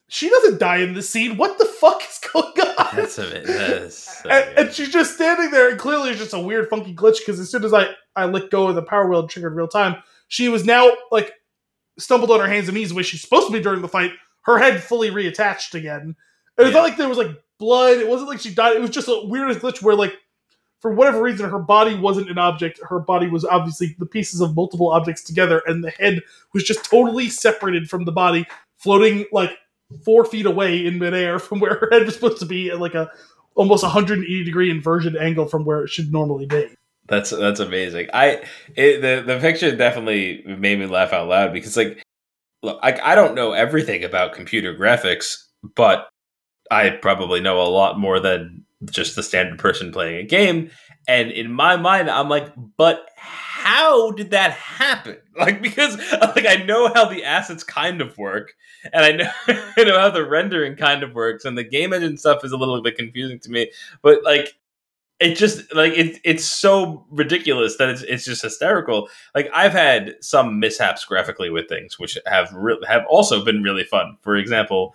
she doesn't die in the scene. What the fuck is going on? That's a bit. That is so and, and she's just standing there, and clearly it's just a weird, funky glitch. Because as soon as I I let go of the power wheel and triggered real time, she was now like stumbled on her hands and knees the way she's supposed to be during the fight. Her head fully reattached again. And it's Yeah. not like there was like blood. It wasn't like she died. It was just a weirdest glitch where like for whatever reason her body wasn't an object. Her body was obviously the pieces of multiple objects together, and the head was just totally separated from the body, floating like four feet away in midair from where her head was supposed to be at like a almost 180 degree inversion angle from where it should normally be. That's that's amazing. I it, the the picture definitely made me laugh out loud because like look, I I don't know everything about computer graphics, but I probably know a lot more than just the standard person playing a game. And in my mind, I'm like, but how did that happen? Like because like I know how the assets kind of work, and I know I know how the rendering kind of works, and the game engine stuff is a little bit confusing to me. But like it just like it, it's so ridiculous that it's it's just hysterical. Like I've had some mishaps graphically with things, which have re- have also been really fun. For example,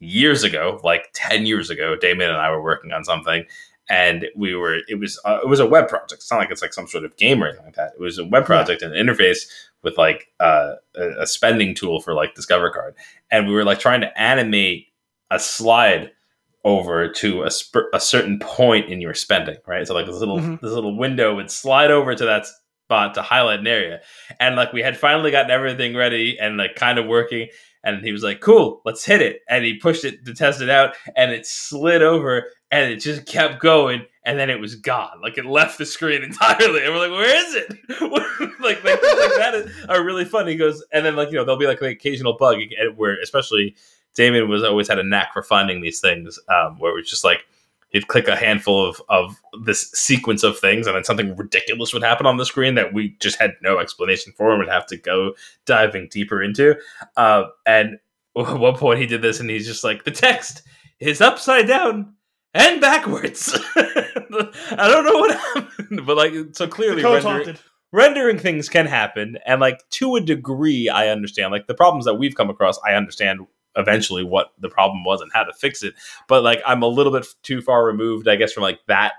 years ago, like ten years ago, Damon and I were working on something, and we were it was uh, it was a web project. It's not like it's like some sort of game or anything like that. It was a web project and an interface with like uh, a, a spending tool for like Discover Card, and we were like trying to animate a slide over to a, sp- a certain point in your spending, right? So like this little Mhm. this little window would slide over to that spot to highlight an area, and like we had finally gotten everything ready and like kind of working, and he was like, "Cool, let's hit it," and he pushed it to test it out, and it slid over, and it just kept going, and then it was gone, like it left the screen entirely, and we're like, "Where is it?" like like, like that is, are really fun. He goes, and then like you know there'll be like an occasional bug where especially Damien was always had a knack for finding these things um, where it was just like he'd click a handful of, of this sequence of things and then something ridiculous would happen on the screen that we just had no explanation for and would have to go diving deeper into. Uh, and at one point he did this and he's just like, the text is upside down and backwards. I don't know what happened, but like, so clearly rendering, rendering things can happen and like to a degree i understand like the problems that we've come across i understand eventually what the problem was and how to fix it. But like i'm a little bit too far removed i guess from like that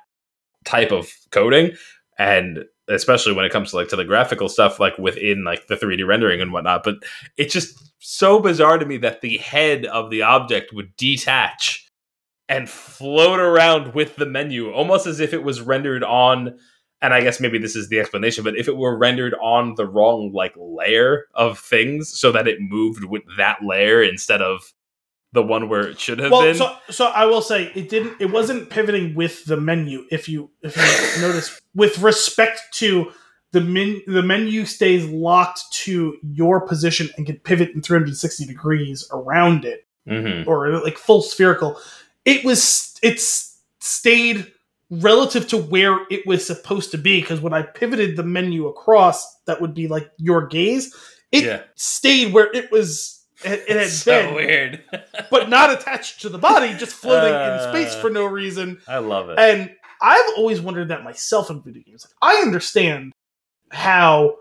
type of coding. And especially when it comes to like to the graphical stuff like within like the 3d rendering and whatnot. But it's just so bizarre to me that the head of the object would detach and float around with the menu almost as if it was rendered on and I guess maybe this is the explanation, but if it were rendered on the wrong like layer of things so that it moved with that layer instead of the one where it should have Well, been. so so I will say it didn't. It wasn't pivoting with the menu. If you if you notice, with respect to the men, the menu stays locked to your position and can pivot in 360 degrees around it, Mhm. or like full spherical. It was it's stayed relative to where it was supposed to be because when I pivoted the menu across, that would be like your gaze. It Yeah. stayed where it was. It, it had so been weird. but not attached to the body, just floating in space Uh. for no reason. I love it. And I've always wondered that myself in video games. Like, I understand how,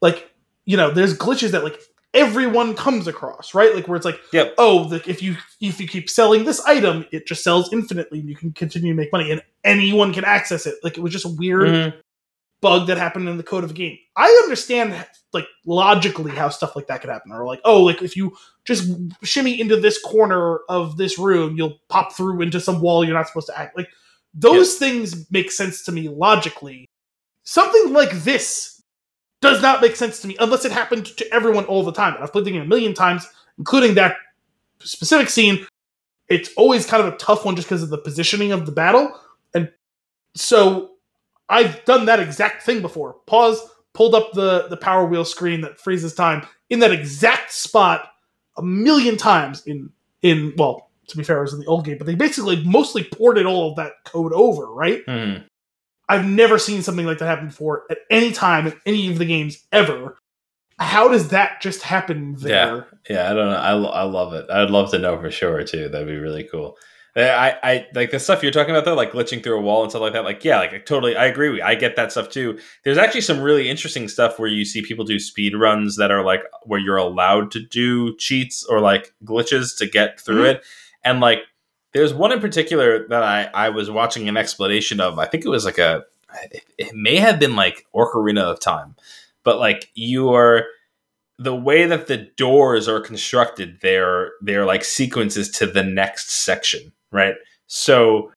like, you know, there's glitches that like everyone comes across, right? Like where it's like, Yep. oh, like if you if you keep selling this item, it just sells infinitely, and you can continue to make money, and anyone can access it. Like it was just a weird Mhm. bug that happened in the code of the game. I understand like logically how stuff like that could happen. Or like, oh, like if you just shimmy into this corner of this room, you'll pop through into some wall you're not supposed to act. Like those things make sense to me logically. Something like this does not make sense to me unless it happened to everyone all the time. And I've played the game a million times, including that specific scene. It's always kind of a tough one just because of the positioning of the battle. And so I've done that exact thing before. Pause, pulled up the the power wheel screen that freezes time in that exact spot a million times in in well, to be fair, it was in the old game, but they basically mostly ported all of that code over, right? Mhm. I've never seen something like that happen before at any time in any of the games ever. how does that just happen there? Yeah, yeah I don't know. I, I love it. I'd love to know for sure too. That'd be really cool. I, I like the stuff you're talking about though, like glitching through a wall and stuff like that. Like, yeah, like totally, I agree. With, I get that stuff too. There's actually some really interesting stuff where you see people do speed runs that are like where you're allowed to do cheats or like glitches to get through mm-hmm. it, and like there's one in particular that I I was watching an explanation of. I think it was like a, it may have been like Ocarina of Time, but like you are the way that the doors are constructed, they're they're like sequences to the next section right? So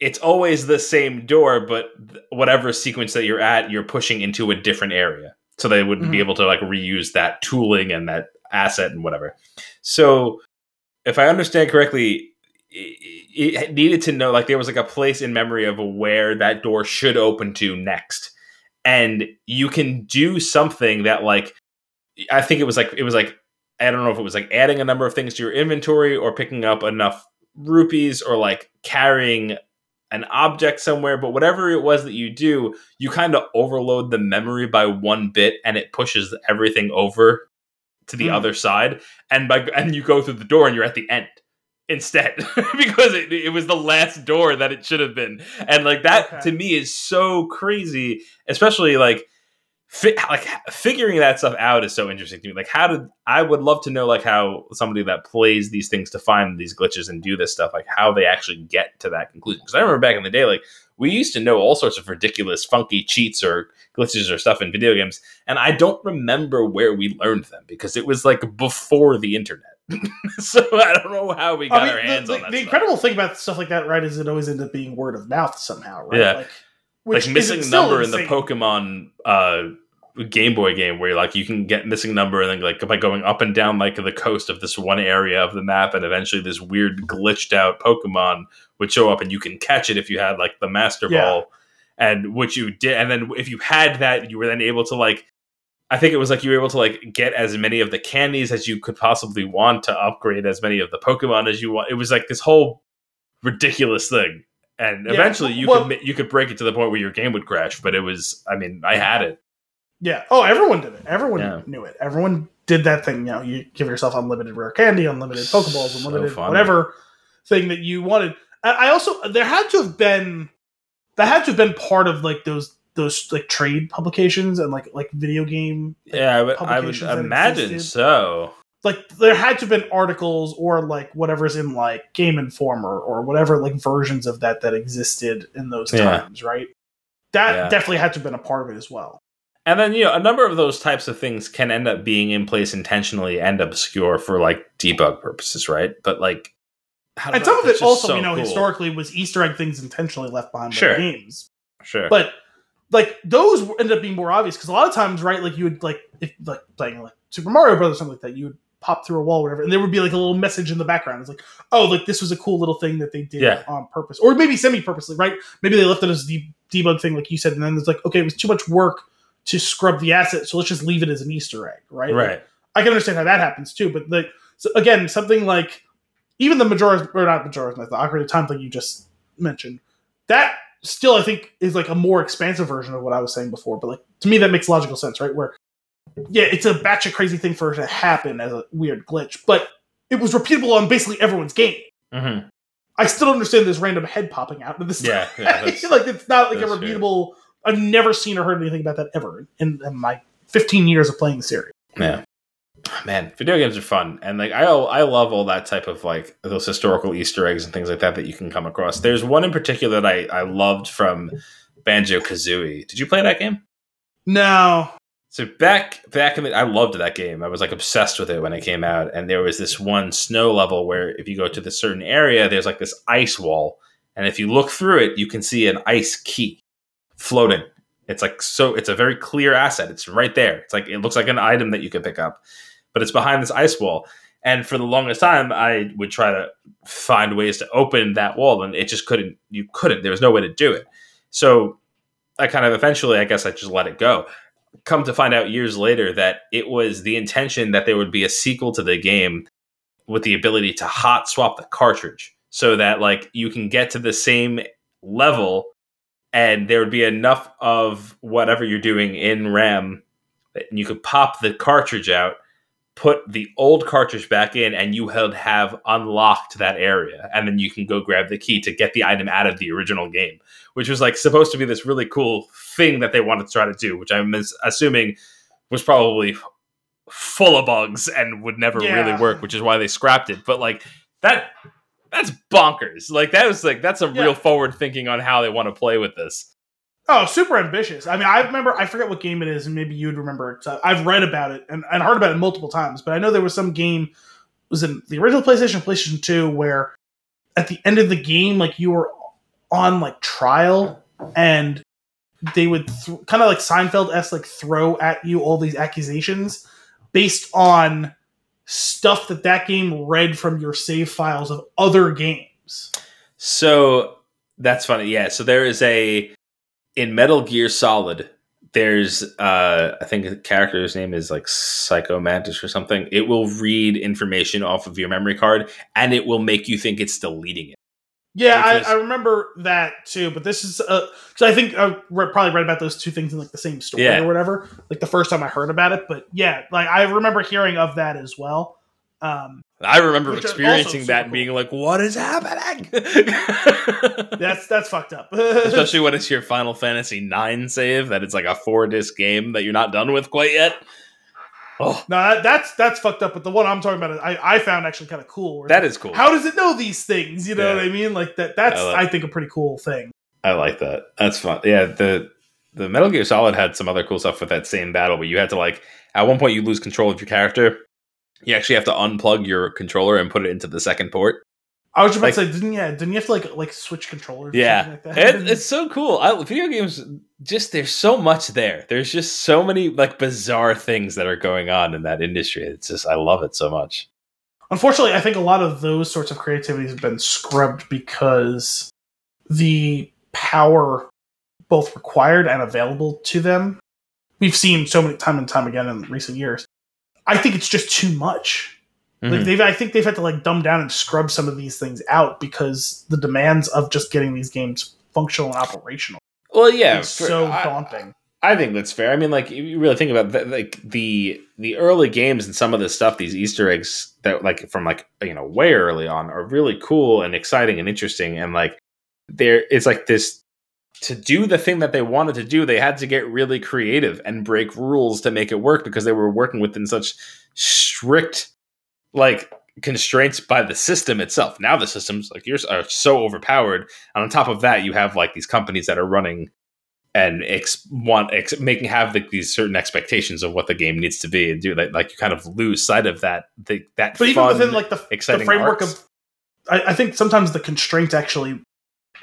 it's always the same door, but whatever sequence that you're at, you're pushing into a different area. So they wouldn't mm-hmm. be able to like reuse that tooling and that asset and whatever. So if I understand correctly, it needed to know like there was like a place in memory of where that door should open to next. And you can do something that like I think it was like it was like I don't know if it was like adding a number of things to your inventory or picking up enough rupees or like carrying an object somewhere, but whatever it was that you do, you kind of overload the memory by one bit and it pushes everything over to the mm. other side. And by and you go through the door and you're at the end instead because it, it was the last door that it should have been. And like that okay. to me is so crazy, especially like fi- like figuring that stuff out is so interesting to me. Like, how did I would love to know like how somebody that plays these things to find these glitches and do this stuff, like how they actually get to that conclusion. Because I remember back in the day, like we used to know all sorts of ridiculous, funky cheats or glitches or stuff in video games, and I don't remember where we learned them because it was like before the internet. so I don't know how we got I mean, our hands the, on that. The stuff. incredible thing about stuff like that, right, is it always ends up being word of mouth somehow, right? Yeah. Like, like missing number in the Pokemon uh, Game Boy game where like you can get missing number and then like by going up and down like the coast of this one area of the map and eventually this weird glitched out Pokemon would show up and you can catch it if you had like the Master yeah. Ball and which you did and then if you had that you were then able to like I think it was like you were able to like get as many of the candies as you could possibly want to upgrade as many of the Pokemon as you want. It was like this whole ridiculous thing. And yeah. eventually you well, could you could break it to the point where your game would crash, but it was I mean, I had it yeah. Oh, everyone did it. Everyone yeah. knew it. Everyone did that thing. You know, you give yourself unlimited rare candy, unlimited Pokeballs, unlimited so whatever thing that you wanted. I also there had to have been that had to have been part of like those those like trade publications and like like video game. Like, yeah, I would, I would imagine so. Like there had to have been articles or like whatever's in like Game Informer or whatever like versions of that that existed in those yeah. times, right? That yeah. definitely had to have been a part of it as well. And then, you know, a number of those types of things can end up being in place intentionally and obscure for like debug purposes, right? But like, and some of it also, so you know, cool. historically was Easter egg things intentionally left behind sure. by games. Sure. But like those ended up being more obvious because a lot of times, right? Like you would like if like playing like Super Mario Brothers something like that, you would pop through a wall, or whatever, and there would be like a little message in the background. It's like, oh, like this was a cool little thing that they did yeah. on purpose, or maybe semi-purposely, right? Maybe they left it as the debug thing, like you said, and then it's like, okay, it was too much work to scrub the asset, so let's just leave it as an Easter egg, right? Right. Like, I can understand how that happens too, but like so again, something like even the Majora's or not Majora's Mask, the Ocarina of Time thing you just mentioned, that still I think is like a more expansive version of what I was saying before. But like to me, that makes logical sense, right? Where yeah, it's a batch of crazy thing for it to happen as a weird glitch, but it was repeatable on basically everyone's game. Mm-hmm. I still understand this random head popping out of this. Yeah, yeah like it's not like a repeatable. True I've never seen or heard anything about that ever in, in my 15 years of playing the series. Yeah. Man, video games are fun, and like I, I love all that type of like those historical Easter eggs and things like that that you can come across. There's one in particular that I, I loved from Banjo Kazooie. Did you play that game? No. So back back in the, I loved that game. I was like obsessed with it when it came out, and there was this one snow level where if you go to this certain area, there's like this ice wall, and if you look through it, you can see an ice key floating. It's like so it's a very clear asset. It's right there. It's like it looks like an item that you could pick up. But it's behind this ice wall. And for the longest time I would try to find ways to open that wall and it just couldn't you couldn't. There was no way to do it. So I kind of eventually I guess I just let it go. Come to find out years later that it was the intention that there would be a sequel to the game with the ability to hot swap the cartridge so that like you can get to the same level and there would be enough of whatever you're doing in RAM and you could pop the cartridge out, put the old cartridge back in, and you would have unlocked that area, and then you can go grab the key to get the item out of the original game, which was like supposed to be this really cool thing that they wanted to try to do, which I'm assuming was probably full of bugs and would never Yeah. really work, which is why they scrapped it. But like that that's bonkers. Like that was like that's some Yeah. real forward thinking on how they want to play with this. Oh, super ambitious. I mean, I remember, I forget what game it is, and maybe you'd remember it. I've read about it and, and heard about it multiple times, but I know there was some game, was in the original PlayStation, PlayStation 2, where at the end of the game, like you were on like trial and they would th- kind of like Seinfeld s like throw at you all these accusations based on stuff that that game read from your save files of other games. So that's funny. Yeah. So there is a in Metal Gear Solid. There's uh I think the character's name is like Psycho Mantis or something. It will read information off of your memory card and it will make you think it's deleting it. Yeah, Which is- I, I remember that too. But this is because I think I re- probably read about those two things in like the same story Yeah. or whatever. Like the first time I heard about it, but yeah, like I remember hearing of that as well. Um, I remember Which experiencing that and being cool. like, "What is happening?" that's that's fucked up. Especially when it's your Final Fantasy IX save that it's like a four disc game that you're not done with quite yet. Oh, no, that, that's that's fucked up. But the one I'm talking about, I, I found actually kind of cool. that is cool. How does it know these things? You know Yeah. what I mean? Like that. That's I I, think a pretty cool thing. I like that. That's fun. Yeah, the the Metal Gear Solid had some other cool stuff with that same battle where you had to like at one point you lose control of your character. You actually have to unplug your controller and put it into the second port. I was just about Like- to say, didn't yeah? Didn't you have to like like switch controllers? Yeah, something like that? it, it's so cool. I, video games, just there's so much there. There's just so many like bizarre things that are going on in that industry. It's just I love it so much. Unfortunately, I think a lot of those sorts of creativities have been scrubbed because the power both required and available to them. We've seen so many time and time again in recent years. I think it's just too much. Like Mhm. they've, I think they've had to like dumb down and scrub some of these things out because the demands of just getting these games functional and operational Well, yeah, for- so I- daunting. I think that's fair. I mean, like you really think about that, like the the early games and some of this stuff, these Easter eggs that like from like you know way early on are really cool and exciting and interesting. And like there, it's like this to do the thing that they wanted to do. They had to get really creative and break rules to make it work because they were working within such strict like constraints by the system itself. Now the systems like yours are so overpowered, and on top of that, you have like these companies that are running and ex- want ex- making have like these certain expectations of what the game needs to be and do that. Like you kind of lose sight of that. The, that But even within like the, the exciting framework arcs. of, I, I think sometimes the constraint actually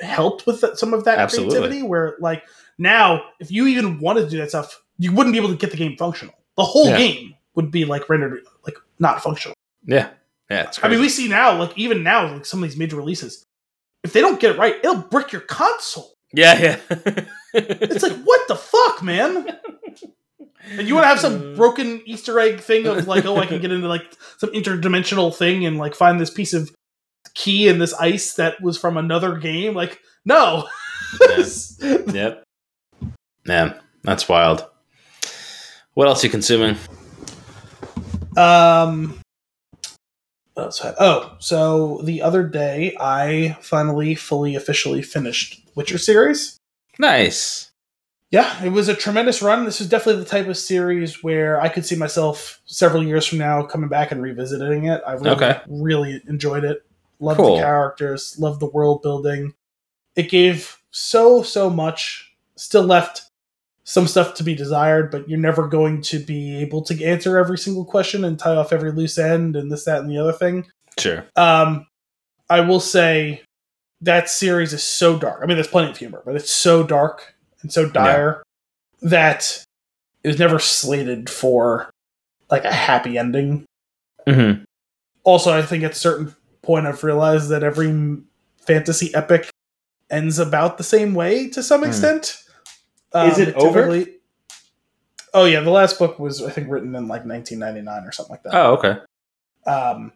helped with some of that Absolutely. creativity. Where like now, if you even wanted to do that stuff, you wouldn't be able to get the game functional. The whole Yeah. game would be like rendered like not functional. yeah, yeah. It's I mean, we see now, like even now, like some of these major releases, if they don't get it right, it'll brick your console. yeah, yeah. It's like what the fuck, man. And you want to have some broken Easter egg thing of like, oh, I can get into like some interdimensional thing and like find this piece of key in this ice that was from another game. Like, no. yep. Man, that's wild. What else are you consuming? um. what else had- Oh, so the other day I finally, fully, officially finished Witcher series. Nice. Yeah, it was a tremendous run. This is definitely the type of series where I could see myself several years from now coming back and revisiting it. I really, Okay. really enjoyed it. Loved Cool. the characters, loved the world building. It gave so, so much. Still left some stuff to be desired, but you're never going to be able to answer every single question and tie off every loose end and this, that, and the other thing. Sure. Um, I will say that series is so dark. I mean, there's plenty of humor, but it's so dark and so dire that it was never slated for like a happy ending. Mm-hmm. Also, I think at certain point, I've realized that every fantasy epic ends about the same way to some Hmm. extent. Is it over? Oh yeah, the last book was I think written in like 1999 or something like that. Oh, okay. Um,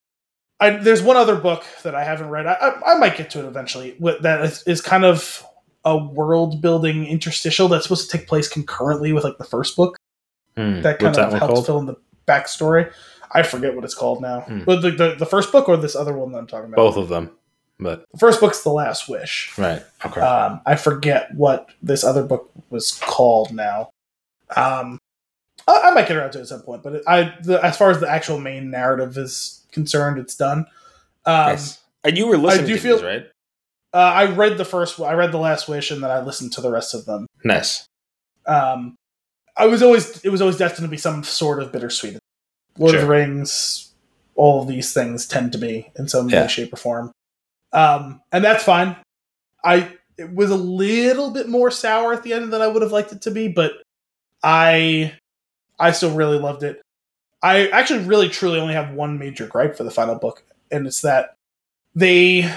I, there's one other book that I haven't read. I, I, I might get to it eventually. That is, is kind of a world building interstitial that's supposed to take place concurrently with like the first book. Hmm. that kind What's of one helps called? fill in the backstory. I forget what it's called now. Hmm. But the, the the first book or this other one that I'm talking about. Both of them, but The first book's The Last Wish. right. Okay. Um, I forget what this other book was called now. Um, I, I might get around to it at some point, but it, I, the, as far as the actual main narrative is concerned, it's done. Um, nice. And you were listening do to feel- these, right? uh, I read the first, I read The Last Wish, and then I listened to the rest of them. Nice. Um, I was always, it was always destined to be some sort of bittersweet. Lord of the Rings, all of these things tend to be in some Yeah. way, shape, or form. Um, and that's fine. I it was a little bit more sour at the end than I would have liked it to be, but I I still really loved it. I actually really truly only have one major gripe for the final book, and it's that they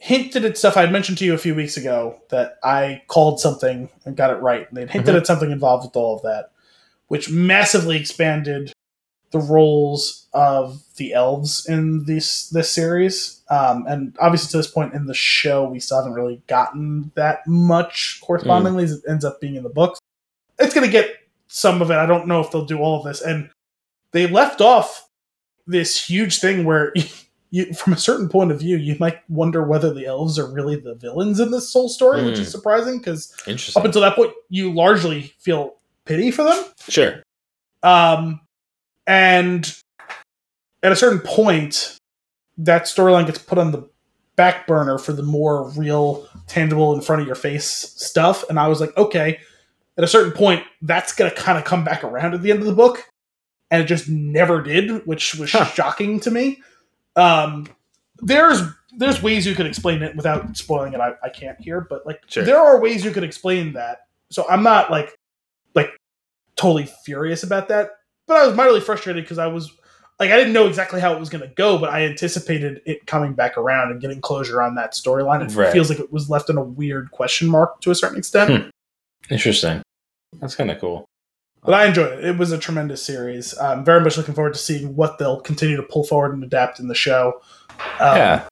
hinted at stuff I had mentioned to you a few weeks ago that I called something and got it right. And They'd hinted Mhm. at something involved with all of that, which massively expanded the roles of the elves in this this series. Um, and obviously, to this point in the show, we still haven't really gotten that much correspondingly. as It ends up being in the books. It's going to get some of it. I don't know if they'll do all of this. And they left off this huge thing where. You, from a certain point of view, you might wonder whether the elves are really the villains in this whole story, which Hmm. is surprising because up until that point, you largely feel pity for them. sure. Um, and at a certain point, that storyline gets put on the back burner for the more real, tangible, in front of your face stuff. And I was like, okay, at a certain point, that's going to kind of come back around at the end of the book. And it just never did, which was Huh. shocking to me. Um, there's there's ways you could explain it without spoiling it. I, I can't here, but like Sure. there are ways you could explain that. So I'm not like like totally furious about that, but I was mightily frustrated because I was like I didn't know exactly how it was going to go, but I anticipated it coming back around and getting closure on that storyline. It Right. feels like it was left in a weird question mark to a certain extent. Hmm. Interesting. That's kind of cool. But I enjoyed it. It was a tremendous series. I'm very much looking forward to seeing what they'll continue to pull forward and adapt in the show. Um, yeah.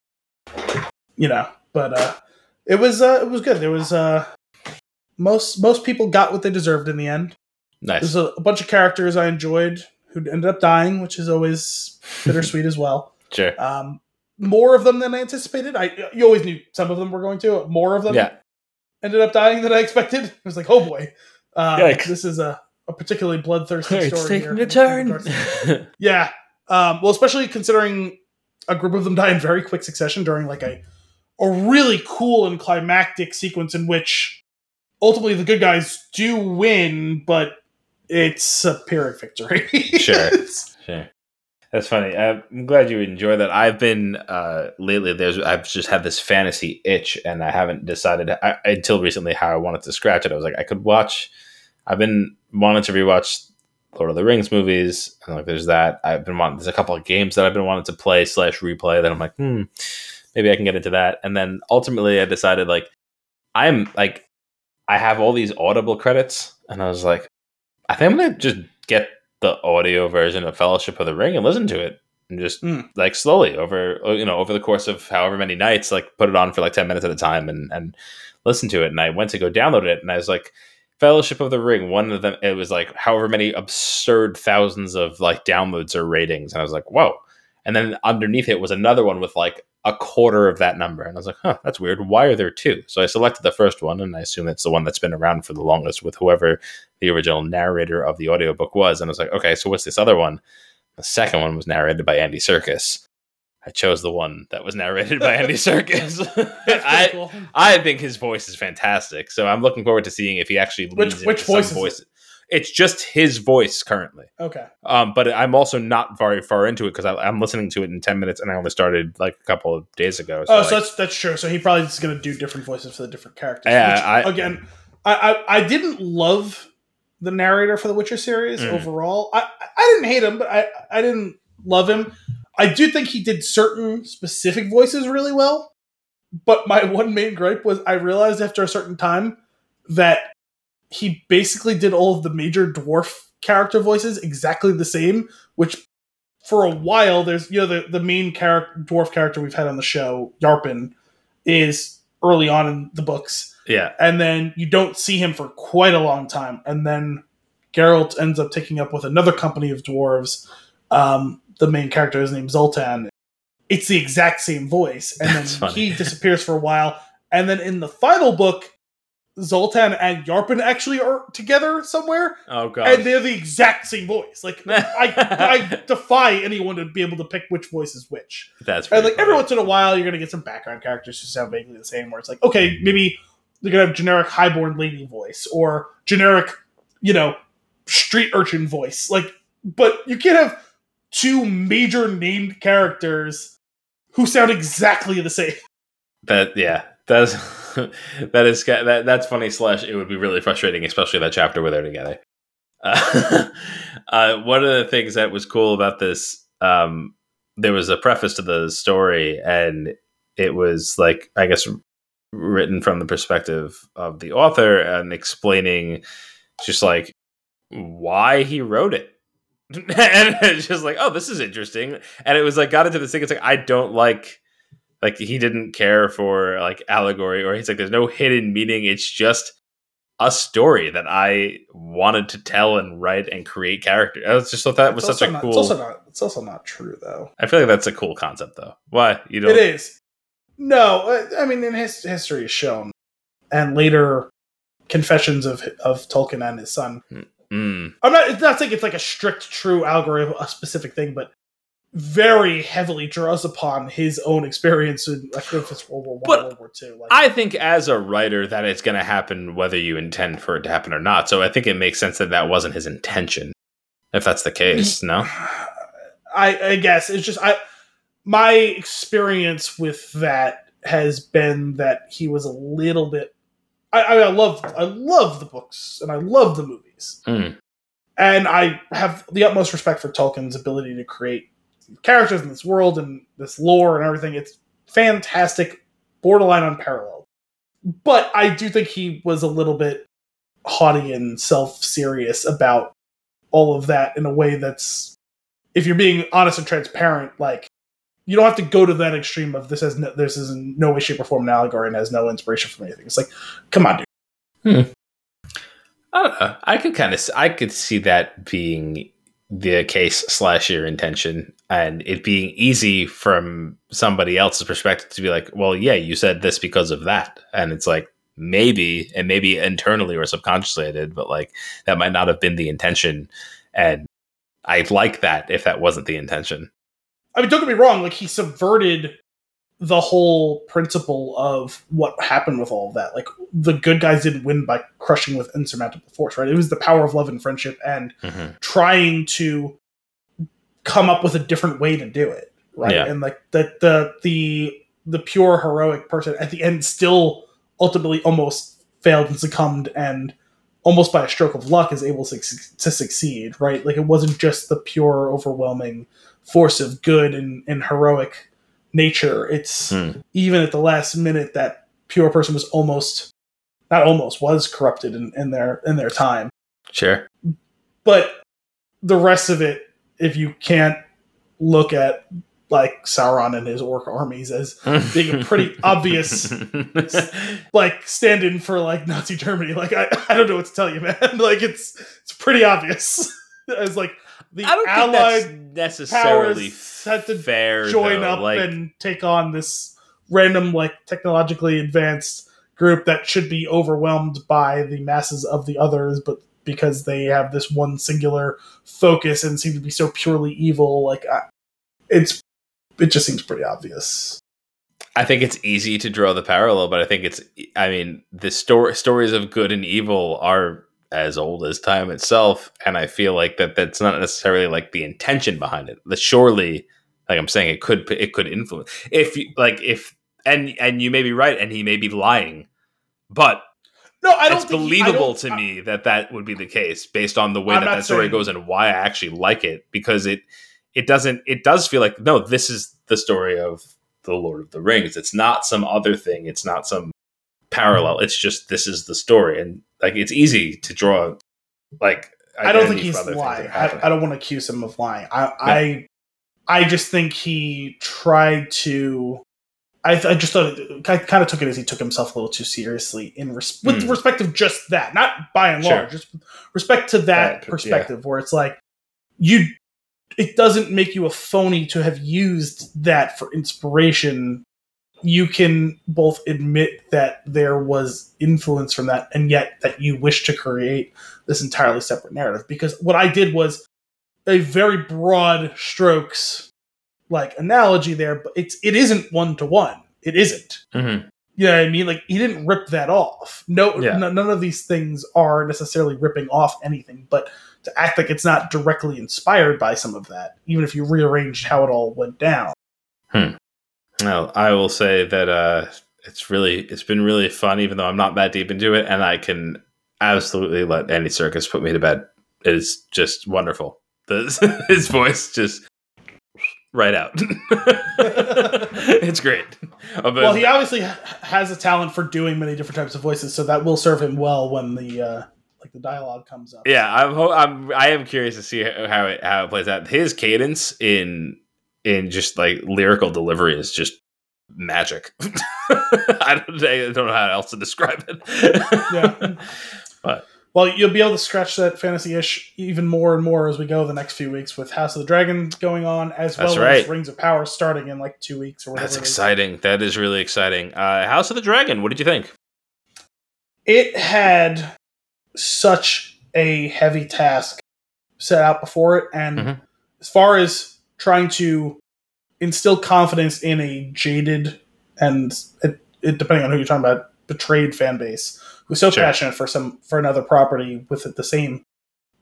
you know, but uh, it was uh, it was good. There was uh, most most people got what they deserved in the end. Nice. There's a, a bunch of characters I enjoyed who ended up dying, which is always bittersweet as well. Sure. Um, more of them than I anticipated. I you always knew some of them were going to. More of them Yeah. ended up dying than I expected. I was like, oh boy, uh, Yikes. this is a, a particularly bloodthirsty It's story. taking here. a turn. Yeah. Um, well, especially considering a group of them die in very quick succession during like a a really cool and climactic sequence in which ultimately the good guys do win, but it's a pyrrhic victory. Sure. Sure. That's funny. I'm glad you enjoy that. I've been uh, lately. There's I've just had this fantasy itch, and I haven't decided I, until recently how I wanted to scratch it. I was like, I could watch. I've been wanting to rewatch Lord of the Rings movies, and like there's that. I've been wanting. There's a couple of games that I've been wanting to play slash replay. That I'm like, hmm, maybe I can get into that. And then ultimately, I decided like I'm like I have all these Audible credits, and I was like, I think I'm gonna just get the audio version of Fellowship of the Ring and listen to it and just Mm. like slowly over you know over the course of however many nights like put it on for like 10 minutes at a time and and listen to it and I went to go download it and I was like Fellowship of the Ring one of them it was like however many absurd thousands of like downloads or ratings and I was like whoa and then underneath it was another one with like a quarter of that number and I was like huh that's weird why are there two so I selected the first one and I assume it's the one that's been around for the longest with whoever the original narrator of the audiobook was. And I was like, okay, so what's this other one? The second one was narrated by Andy Serkis. I chose the one that was narrated by Andy Serkis. I, cool. I think his voice is fantastic. So I'm looking forward to seeing if he actually Which- leans which voice is it? voice. It's just his voice currently. Okay. Um, but I'm also not very far into it because I'm listening to it in 10 minutes and I only started like a couple of days ago. oh, like- so that's that's true. So he probably is going to do different voices for the different characters. Yeah, which, I- again, I, I I didn't love the narrator for the Witcher series Mm. overall. I I didn't hate him, but I I didn't love him. I do think he did certain specific voices really well. But my one main gripe was I realized after a certain time that he basically did all of the major dwarf character voices exactly the same, which for a while there's you know the, the main character dwarf character we've had on the show, Yarpen, is early on in the books yeah. and then you don't see him for quite a long time and then Geralt ends up taking up with another company of dwarves. Um, the main character is named Zoltan. It's the exact same voice, and That's then funny. he disappears for a while. And then in the final book, Zoltan and Yarpen actually are together somewhere, Oh god. and they're the exact same voice. Like I, I defy anyone to be able to pick which voice is which. That's right. And like every once in a while, you're gonna get some background characters who sound vaguely the same. Where it's like, okay, maybe they're gonna have generic highborn lady voice or generic, you know, street urchin voice. Like, but you can't have two major named characters who sound exactly the same. That yeah, that's that is that that's funny. Slash, it would be really frustrating, especially that chapter where they're together. Uh, uh, one of the things that was cool about this, um, there was a preface to the story, and it was like I guess written from the perspective of the author and explaining just like why he wrote it. and it's just like, oh, this is interesting. And it was like got into this thing. It's like I don't like like he didn't care for like allegory or he's like there's no hidden meaning it's just a story that i wanted to tell and write and create character i was just thought that was It's such also a not- cool It's also not. It's also not true though. i feel like that's a cool concept though why you don't It is. No, I mean, in his history is shown, and later confessions of of Tolkien and his son. Mm, I'm not. It's not saying it's like a strict, true allegory of a specific thing, but very heavily draws upon his own experience in. I forget if it's World War One, But World War Two. Like, i think as a writer that it's going to happen whether you intend for it to happen or not so i think it makes sense that that wasn't his intention if that's the case no I, I guess it's just I. My experience with that has been that he was a little bit. I, I, I love I love the books and I love the movies. Mm. and I have the utmost respect for Tolkien's ability to create characters in this world and this lore and everything. It's fantastic, borderline unparalleled. But I do think he was a little bit haughty and self-serious about all of that in a way that's if you're being honest and transparent like you don't have to go to that extreme of this has no, this is in no way shape or form an allegory and has no inspiration from anything it's like come on dude hmm. I don't know. I could kind of, I could see that being the case slash your intention, and it being easy from somebody else's perspective to be like, well, yeah, you said this because of that, and it's like maybe, and maybe internally or subconsciously I did, but like that might not have been the intention, and I'd like that if that wasn't the intention. I mean, don't get me wrong. Like he subverted the whole principle of what happened with all of that. Like the good guys didn't win by crushing with insurmountable force, right? It was the power of love and friendship and mm-hmm. trying to come up with a different way to do it, right? Yeah. And like the the the the pure heroic person at the end still ultimately almost failed and succumbed and almost by a stroke of luck is able to, to succeed, right? Like it wasn't just the pure overwhelming force of good and, and heroic nature. It's Hmm. even at the last minute that pure person was almost not almost was corrupted in, in their in their time. Sure. But the rest of it, if you can't look at like Sauron and his orc armies as Being a pretty obvious- like stand-in for like Nazi Germany, like I, I don't know what to tell you, man. Like it's it's pretty obvious as like the I don't Allied think that's necessarily had to fair. join though. up Like, and take on this random like technologically advanced group that should be overwhelmed by the masses of the others but because they have this one singular focus and seem to be so purely evil like I, it's it just seems pretty obvious I think it's easy to draw the parallel, but I think it's. I mean, the story stories of good and evil are as old as time itself, and I feel like that that's not necessarily like the intention behind it. The surely, like I'm saying, it could it could influence if you like if and and you may be right, and he may be lying, but no i don't it's think he- I believable don't- to I- me that that would be the case based on the way I'm that that story saying- goes and why I actually like it because it it doesn't it does feel like no this is the story of the Lord of the Rings it's not some other thing it's not some parallel it's just this is the story and like it's easy to draw like I don't think he's for other things lying. I. I don't want to accuse him of lying. I, I, I just think he tried to. I, I just thought it, I kind of took it as he took himself a little too seriously in res- with Hmm. respect of just that, not by and Sure. large, just respect to that That, yeah. perspective, where it's like you, it doesn't make you a phony to have used that for inspiration. You can both admit that there was influence from that, and yet that you wish to create this entirely separate narrative. Because what I did was a very broad strokes like analogy there, but it's it isn't one to one. It isn't. Mhm. You know what I mean? Like he didn't rip that off. No, Yeah. n- none of these things are necessarily ripping off anything, but to act like it's not directly inspired by some of that, even if you rearranged how it all went down. Well, I will say that uh, it's really it's been really fun, even though I'm not that deep into it, and I can absolutely let Andy Serkis put me to bed. It is just wonderful. The, his voice just right out. it's great. But- well, he obviously has a talent for doing many different types of voices, so that will serve him well when the uh, like the dialogue comes up. yeah, I'm, ho- I'm I am curious to see how it how it plays out. His cadence in in just like lyrical delivery is just magic. I don't I don't know how else to describe it. Yeah. Well, you'll be able to scratch that fantasy ish even more and more as we go the next few weeks with House of the Dragon going on, as That's well right. as Rings of Power starting in like two weeks or whatever. That's exciting. That is really exciting. Uh, House of the Dragon. What did you think? It had such a heavy task set out before it, and Mhm. as far as trying to instill confidence in a jaded and it, it, depending on who you're talking about, betrayed fan base who's so Sure. passionate for some for another property with the same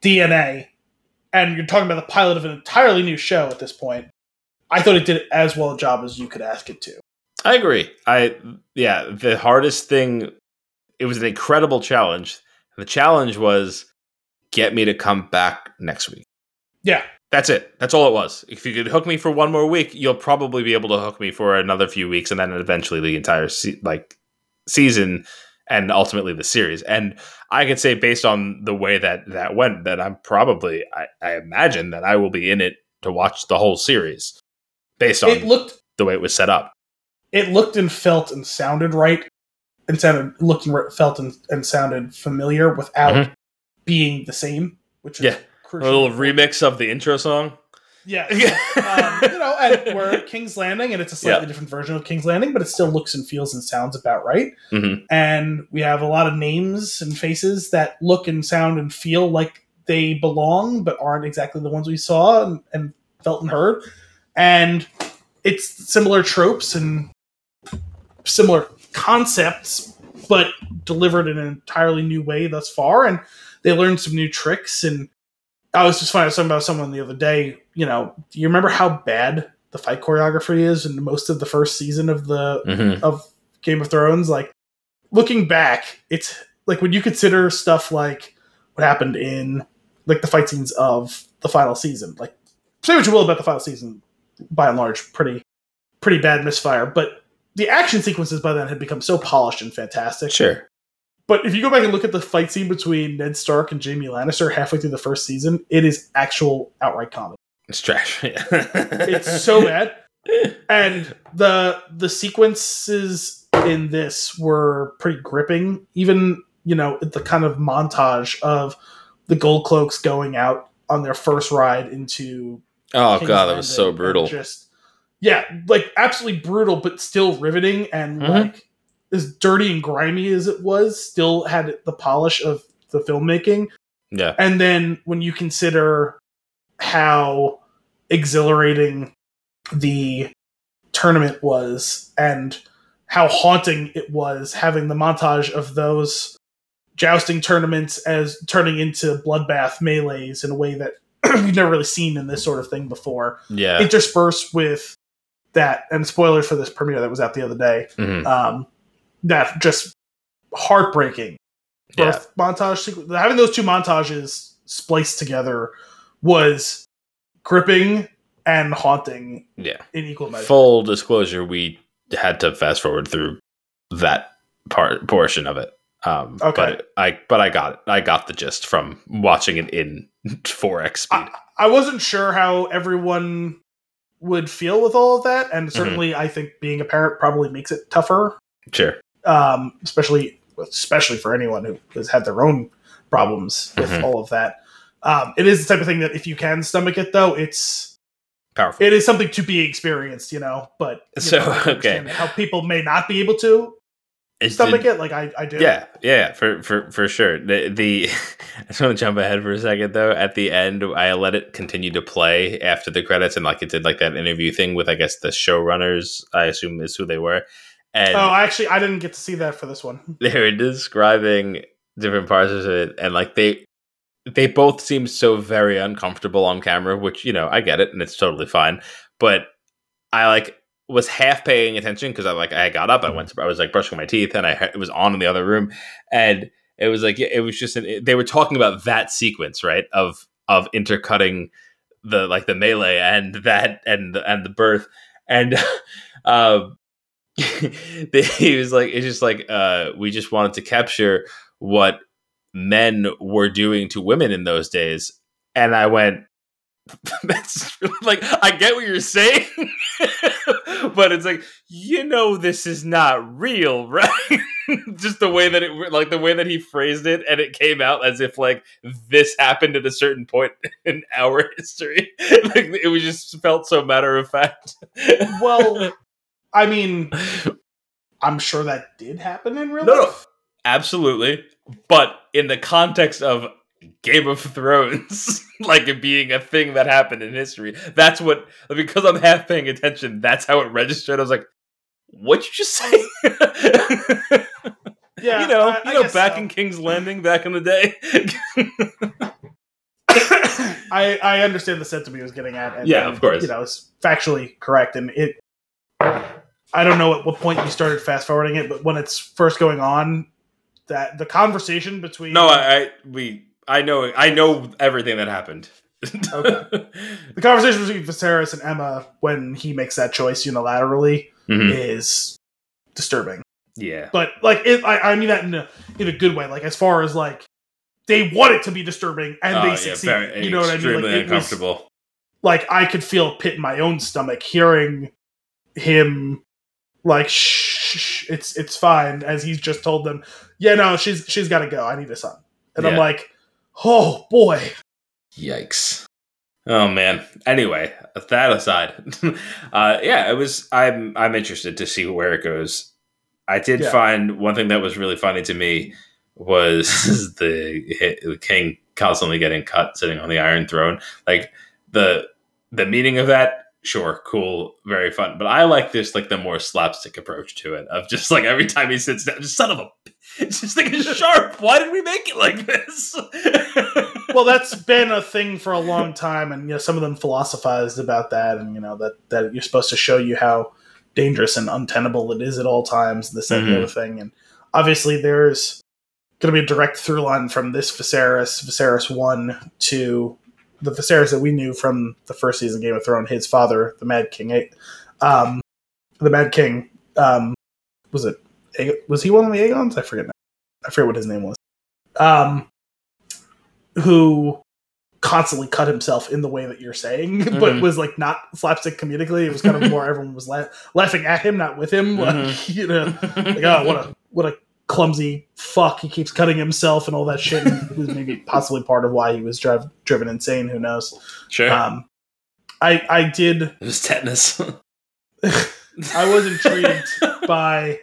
DNA, and you're talking about the pilot of an entirely new show at this point. I thought it did as well a job as you could ask it to. I agree. I yeah, the hardest thing it was an incredible challenge. The challenge was get me to come back next week. Yeah, That's it. That's all it was. If you could hook me for one more week, you'll probably be able to hook me for another few weeks and then eventually the entire se- like season and ultimately the series. And I could say based on the way that that went that I'm probably I, I imagine that I will be in it to watch the whole series based on it looked the way it was set up. it looked and felt and sounded right and sounded looked and felt and, and sounded familiar without Mhm. being the same which is Yeah. A crucial. little remix of the intro song. yeah um, you know and we're at king's landing and it's a slightly Yeah. different version of king's landing but it still looks and feels and sounds about right Mhm. and we have a lot of names and faces that look and sound and feel like they belong but aren't exactly the ones we saw and, and felt and heard and it's similar tropes and similar concepts but delivered in an entirely new way thus far and they learned some new tricks and i was just finding something about someone the other day you know do you remember how bad the fight choreography is in most of the first season of the Mhm. of Game of Thrones, like looking back, it's like when you consider stuff like what happened in like the fight scenes of the final season. Like say what you will about the final season, by and large, pretty pretty bad misfire. But the action sequences by then had become so polished and fantastic. Sure. But if you go back and look at the fight scene between Ned Stark and Jamie Lannister halfway through the first season, it is actual outright comedy. It's trash. it's It's so bad. and the the sequences in this were pretty gripping even you know the kind of montage of the gold cloaks going out on their first ride into Oh King's god, that was so brutal. just yeah like absolutely brutal but still riveting and Mhm. like as dirty and grimy as it was still had the polish of the filmmaking Yeah. and then when you consider how exhilarating the tournament was and how haunting it was having the montage of those jousting tournaments as turning into bloodbath melees in a way that you've never really seen in this sort of thing before Yeah. interspersed with that and spoilers for this premiere that was out the other day Mhm. um, that just heartbreaking Yeah. montage sequ- having those two montages spliced together was gripping and haunting Yeah. in equal measure. Full disclosure, we had to fast forward through that part portion of it. Um, Okay. but I but I got it. I got the gist from watching it in 4x speed. I wasn't sure how everyone would feel with all of that, and certainly I think being a parent probably makes it tougher, Sure. Um, especially especially for anyone who has had their own problems with Mhm. all of that. Um, it is the type of thing that if you can stomach it, though, it's Powerful. it is something to be experienced, you know. But you So, know, okay. how people may not be able to It's stomach the- it, like I, I do. Yeah, yeah, for for for sure. The the I just want to jump ahead for a second though. At the end, I let it continue to play after the credits, and like it did like that interview thing with I guess the showrunners. I assume is who they were, and Oh, actually, I didn't get to see that for this one. they were describing different parts of it, and like they they both seem so very uncomfortable on camera, which you know I get it, and it's totally fine. But I like was half paying attention because I like I got up, I went to I was like brushing my teeth, and I it was on in the other room, and it was like it was just an, they were talking about that sequence right of of intercutting the like the melee and that and the, and the birth and um he was like it's just like uh we just wanted to capture what men were doing to women in those days. And i went that's like i get what you're saying but it's like you know this is not real right? Just the way that it like the way that he phrased it and it came out as if like this happened at a certain point in our history. Like it was just felt so matter of fact. Well, I mean, I'm sure that did happen in real No, no. life. Absolutely. But in the context of Game of Thrones, like it being a thing that happened in history, that's what, because I'm half paying attention, that's how it registered. I was like, what'd you just say? Yeah, you know, I- I you know, back so. in King's Landing, back in the day. I I understand the sentiment he was getting at. And, Yeah, of course. You know, it's factually correct, and it. I don't know at what point you started fast forwarding it, but when it's first going on, that the conversation between no, I, I, we, I know, I know everything that happened. Okay. the conversation between Viserys and Aemma when he makes that choice unilaterally Mhm. is disturbing. Yeah. But like, it, I, I mean that in a, in a good way. Like as far as like they want it to be disturbing and Oh, they yeah, succeed. very- you know what I mean? extremely Like, it was, uncomfortable. like I could feel a pit in my own stomach hearing him like shh, shh, it's it's fine as he's just told them, yeah, no, she's she's got to go. I need a son, and I'm like, oh boy, Yikes. Oh man. Anyway, that aside, uh, yeah, it was. I'm I'm interested to see where it goes. I did Yeah. find one thing that was really funny to me was the, the king constantly getting cut sitting on the Iron Throne. Like the the meaning of that. Sure, cool, very fun. But I like this, like the more slapstick approach to it. Of just like every time he sits down, just son of a, it's just like sharp. Why did we make it like this? well, that's been a thing for a long time, and you know, some of them philosophized about that, and you know that that you're supposed to show you how dangerous and untenable it is at all times, and this and Mhm. the other thing. And obviously, there's going to be a direct through line from this Viserys, Viserys one, to the Viserys that we knew from the first season of Game of Thrones. His father, the Mad King, eh, um, the Mad King, um, was it? Was he one of the Aegons? I forget now. I forget what his name was. Um, who constantly cut himself in the way that you're saying, but Mhm. was like not slapstick comedically. It was kind of more everyone was la- laughing at him, not with him. Like Mhm. you know, like oh what a what a clumsy fuck. He keeps cutting himself and all that shit. Was maybe possibly part of why he was drive, driven insane. Who knows? sure. Um, I I did It was tetanus. I was intrigued by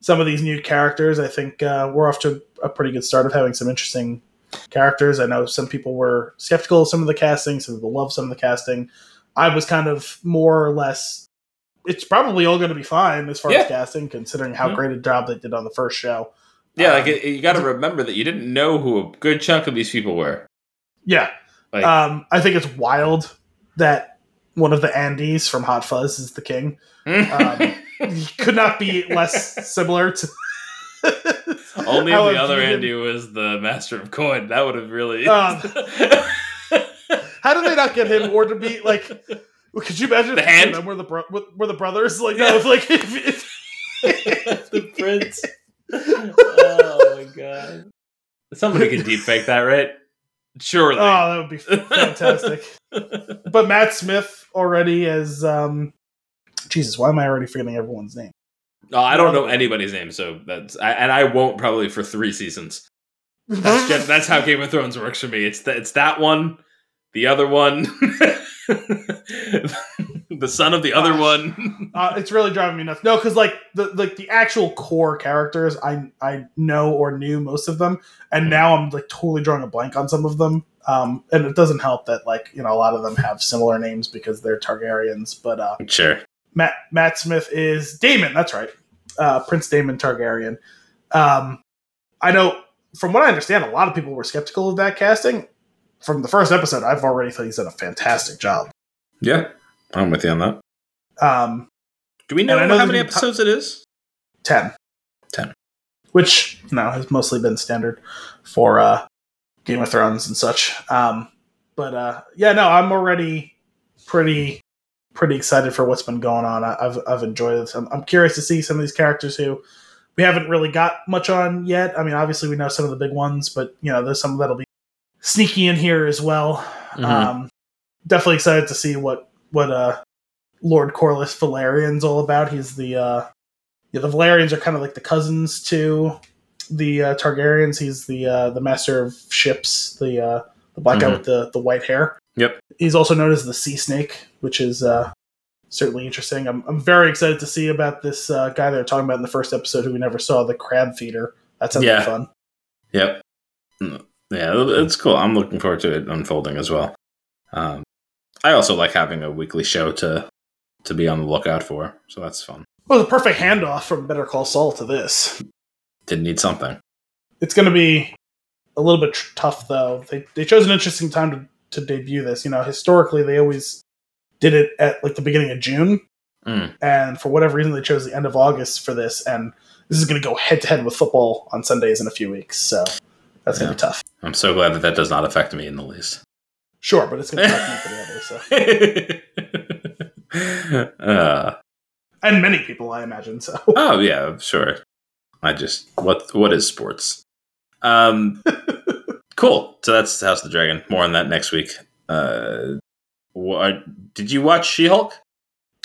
some of these new characters. I think uh, we're off to a pretty good start of having some interesting characters. I know some people were skeptical of some of the casting, some people love some of the casting. I was kind of more or less. It's probably all going to be fine as far Yeah. as casting, considering how Yeah. great a job they did on the first show. yeah, Um, like it, you got to remember that you didn't know who a good chunk of these people were. Yeah, Like, um, I think it's wild that one of the Andys from Hot Fuzz is the king. um, He could not be less similar to. Only the other. Andy was the master of coin. That would have really. Um, How did they not get him or to be like? Could you imagine The if hand? them were the bro- were the brothers? Like Yeah. no, if, like if, if, the prince. Oh my god! Somebody could deep fake that, right? Surely. oh, that would be fantastic. but Matt Smith already as um, Jesus. Why am I already forgetting everyone's name? No, I don't know anybody's name, so that's I, and I won't probably for three seasons. That's, just, that's how Game of Thrones works for me. It's that it's that one, the other one, the son of the other one. Uh, it's really driving me nuts. No, because like the like the actual core characters, I I know or knew most of them, and now I'm like totally drawing a blank on some of them. Um, and it doesn't help that like you know a lot of them have similar names because they're Targaryens. But uh, Sure. Matt Matt Smith is Daemon. That's right, uh, Prince Daemon Targaryen. Um, I know from what I understand, a lot of people were skeptical of that casting. From the first episode, I've already thought he's done a fantastic job. Yeah, I'm with you on that. Um, Do we know, know how many new- episodes it is? 10. 10. Which, you know, has mostly been standard for uh, Game of Thrones and such. Um, but uh, yeah, no, I'm already pretty pretty excited for what's been going on. I, I've, I've enjoyed this. I'm, I'm curious to see some of these characters who we haven't really got much on yet. I mean, obviously we know some of the big ones, but, you know, there's some that'll be sneaky in here as well. Mhm. Um, definitely excited to see what what uh, Lord Corlys Velaryon's all about. He's the uh, yeah, the Velaryons are kind of like the cousins to the uh, Targaryens. He's the uh, the master of ships, the uh, the black guy Mhm. with the the white hair. Yep. He's also known as the Sea Snake, which is uh, certainly interesting. I'm I'm very excited to see about this uh, guy they were talking about in the first episode who we never saw, the Crab Feeder. That sounds Yeah. like fun. Yep. Yeah, it's cool. I'm looking forward to it unfolding as well. Um, I also like having a weekly show to to be on the lookout for, so that's fun. Well, the perfect handoff from Better Call Saul to this. Didn't need something. It's going to be a little bit tr- tough, though. They they chose an interesting time to, to debut this. You know, historically they always did it at like the beginning of June, Mm. and for whatever reason they chose the end of August for this. And this is going to go head to head with football on Sundays in a few weeks, so that's going to be tough. I'm so glad that that does not affect me in the least. Sure, but it's going to affect me pretty heavily. So, uh, and many people, I imagine. So, oh yeah, sure. I just what what is sports? Um, cool. So that's House of the Dragon. More on that next week. Uh, what did you watch She Hulk?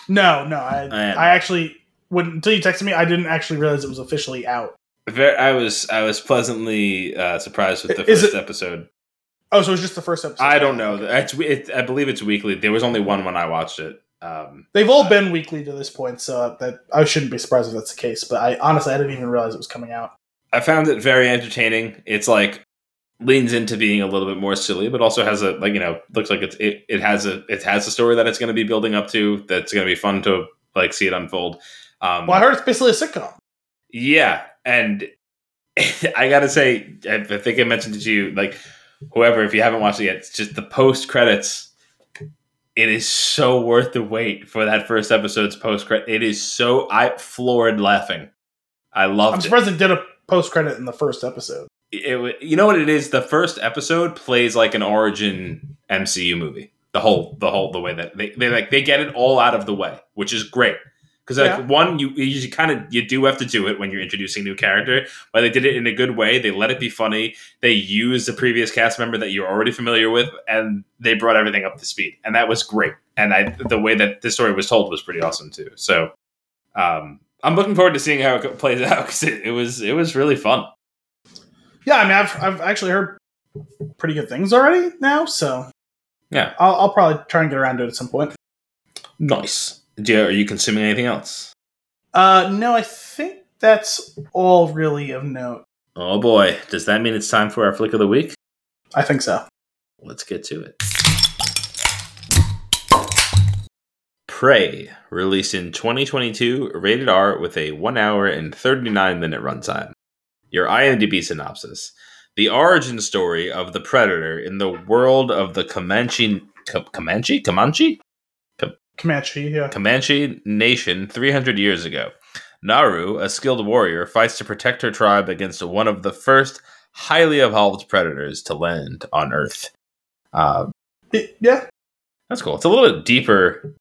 no, no, I I- I actually when until you texted me, I didn't actually realize it was officially out. I was I was pleasantly uh, surprised with the Is first it- episode. Oh, so it was just the first episode. I don't know. It's, it, I believe it's weekly. There was only one when I watched it. Um, They've all been weekly to this point, so that I shouldn't be surprised if that's the case. But I honestly, I didn't even realize it was coming out. I found it very entertaining. It's like leans into being a little bit more silly, but also has a like you know looks like it's it, it has a it has a story that it's going to be building up to. That's going to be fun to like see it unfold. Um, Well, I heard it's basically a sitcom. Yeah, and I gotta say, I think I mentioned it to you, like whoever, if you haven't watched it yet, it's just the post credits. It is so worth the wait for that first episode's post credit. It is so I floored laughing. I love I'm loved it. surprised they did a post credit in the first episode. it. wa- You know what it is? The first episode plays like an origin MCU movie. The whole, the whole, the way that they, they like they get it all out of the way, which is great. Because like Yeah. one, you you kind of you do have to do it when you're introducing a new character, but they did it in a good way. They let it be funny. They used the previous cast member that you're already familiar with, and they brought everything up to speed, and that was great. And I, the way that this story was told was pretty awesome too. So, um, I'm looking forward to seeing how it plays out because it, it was it was really fun. Yeah, I mean, I've I've actually heard pretty good things already now, so Yeah, I'll, I'll probably try and get around to it at some point. nice. Do you, are you consuming anything else? Uh, no, I think that's all really of note. Oh boy, does that mean it's time for our flick of the week? I think so. Let's get to it. Prey, released in 2022, rated R with a 1 hour and 39 minute runtime. Your IMDb synopsis The origin story of the Predator in the world of the Comanche. Co- Comanche? Comanche? Comanche, yeah. Comanche nation 300 years ago. Naru, a skilled warrior, fights to protect her tribe against one of the first highly evolved predators to land on Earth. Uh, It- yeah, that's cool. It's a little bit deeper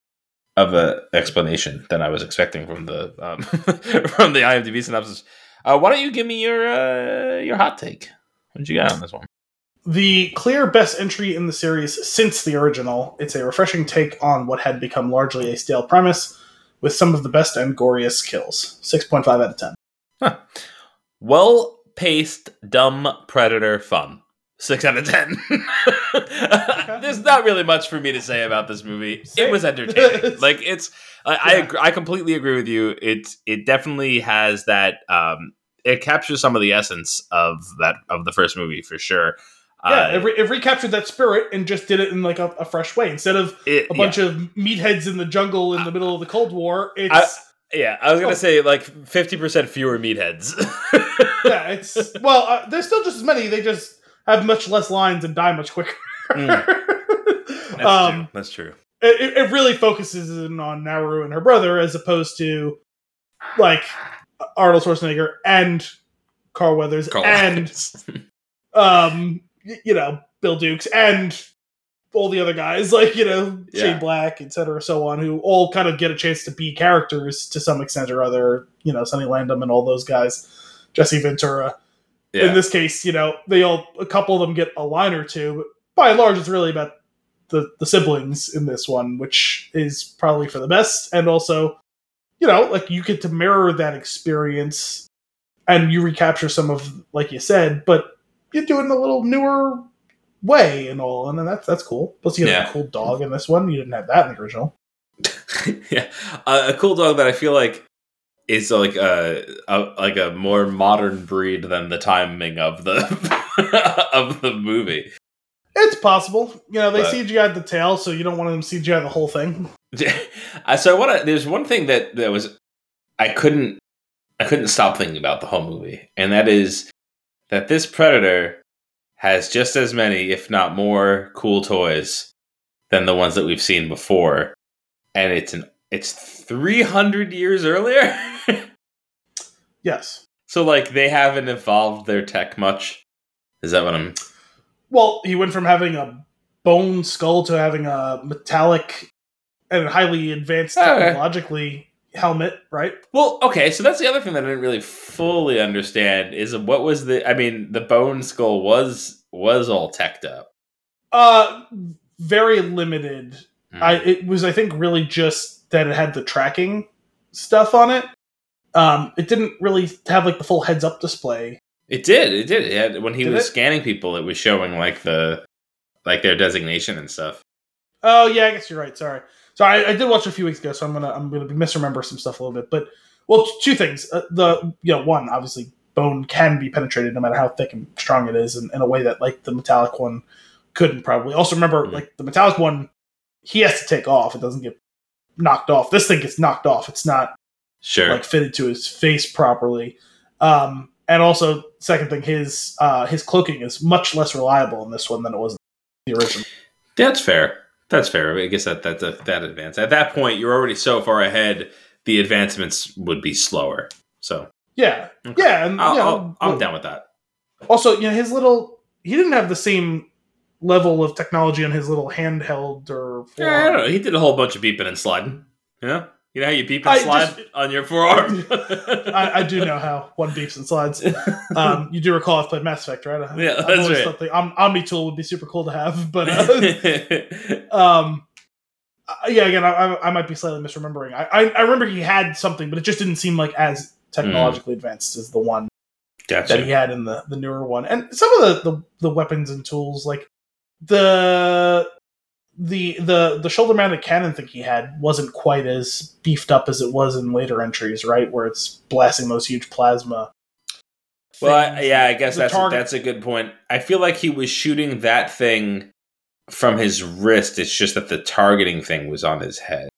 of a explanation than I was expecting from the um, from the IMDb synopsis. Uh, why don't you give me your uh, your hot take? What did you got on this one? The clear best entry in the series since the original. It's a refreshing take on what had become largely a stale premise, with some of the best and goriest kills. Six point five out of ten. Well paced, dumb predator fun. Six out of ten. There's not really much for me to say about this movie. Same. It was entertaining. Like it's, I, I, Yeah. agree, I completely agree with you. It, it definitely has that. Um, it captures some of the essence of that of the first movie for sure. Yeah, Uh, it, re- it recaptured that spirit and just did it in like a, a fresh way. Instead of it- a bunch of meatheads in the jungle in the middle of the Cold War, it's I- yeah, I was gonna Oh. say like fifty percent fewer meatheads. yeah, it's well, uh, there's still just as many. They just have much less lines and die much quicker. Mm. That's um, true. That's true. it, it really focuses in on Naru and her brother as opposed to like Arnold Schwarzenegger and Carl Weathers Carl and um you know Bill Dukes and all the other guys like you know Yeah. Shane Black etc so on who all kind of get a chance to be characters to some extent or other you know Sonny Landham and all those guys Jesse Ventura yeah. in this case, you know, they all a couple of them get a line or two, but by and large, it's really about the the siblings in this one, which is probably for the best, and also, you know, like you get to mirror that experience, and you recapture some of, like you said, but you do it in a little newer way and all, and then that's that's cool. Plus, you have Yeah. a cool dog in this one. You didn't have that in the original. yeah, uh, a cool dog that I feel like is like a, a like a more modern breed than the timing of the of the movie. It's possible, you know, they But- CGI'd the tail, so you don't want them to CGI the whole thing. So I want to. There's one thing that that was I couldn't I couldn't stop thinking about the whole movie, and that is that this predator has just as many, if not more, cool toys than the ones that we've seen before, and it's an it's 300 years earlier. Yes. so like they haven't evolved their tech much. Is that what I'm? Well, he went from having a bone skull to having a metallic and highly advanced Okay. technologically helmet, right? Well, okay, so that's the other thing that I didn't really fully understand is what was the? I mean, the bone skull was was all teched up. Uh very limited. Hmm. I it was I think really just that it had the tracking stuff on it. Um it didn't really have like the full heads up display. It did. It did. It had, when he Did was it? scanning people, it was showing like the like their designation and stuff. Oh yeah, I guess you're right. Sorry. So I, I did watch it a few weeks ago, so I'm gonna I'm gonna misremember some stuff a little bit. But well, two things. Uh, the you know one obviously bone can be penetrated no matter how thick and strong it is, in, in a way that like the metallic one couldn't probably. Also remember Mhm. like the metallic one, he has to take off. It doesn't get knocked off. This thing gets knocked off. It's not Sure. like fitted to his face properly. Um, and also second thing, his uh, his cloaking is much less reliable in this one than it was in the original. That's fair. That's fair. I guess that that's a, that advance. At that point, you're already so far ahead. The advancements would be slower. So Yeah, Okay. yeah, and you know, I'll, I'm down with that. Also, you know, his little he didn't have the same level of technology on his little handheld or Yeah, I don't know. He did a whole bunch of beeping and sliding. Know, you know how you beep and I slide just- on your forearm. I, I do know how one beeps and slides. Um, you do recall I've played Mass Effect, right? I, Yeah, I've that's right. Om- Omni tool would be super cool to have, but uh, um, uh, yeah, again, I, I, I might be slightly misremembering. I, I, remember he had something, but it just didn't seem like as technologically advanced as the one that he had in the, the newer one. And some of the, the, the weapons and tools, like the the the the shoulder mounted cannon thing he had wasn't quite as beefed up as it was in later entries, right? Where it's blasting those huge plasma. Well, I, yeah, I guess The that's target- that's a good point. I feel like he was shooting that thing from his wrist. It's just that the targeting thing was on his head.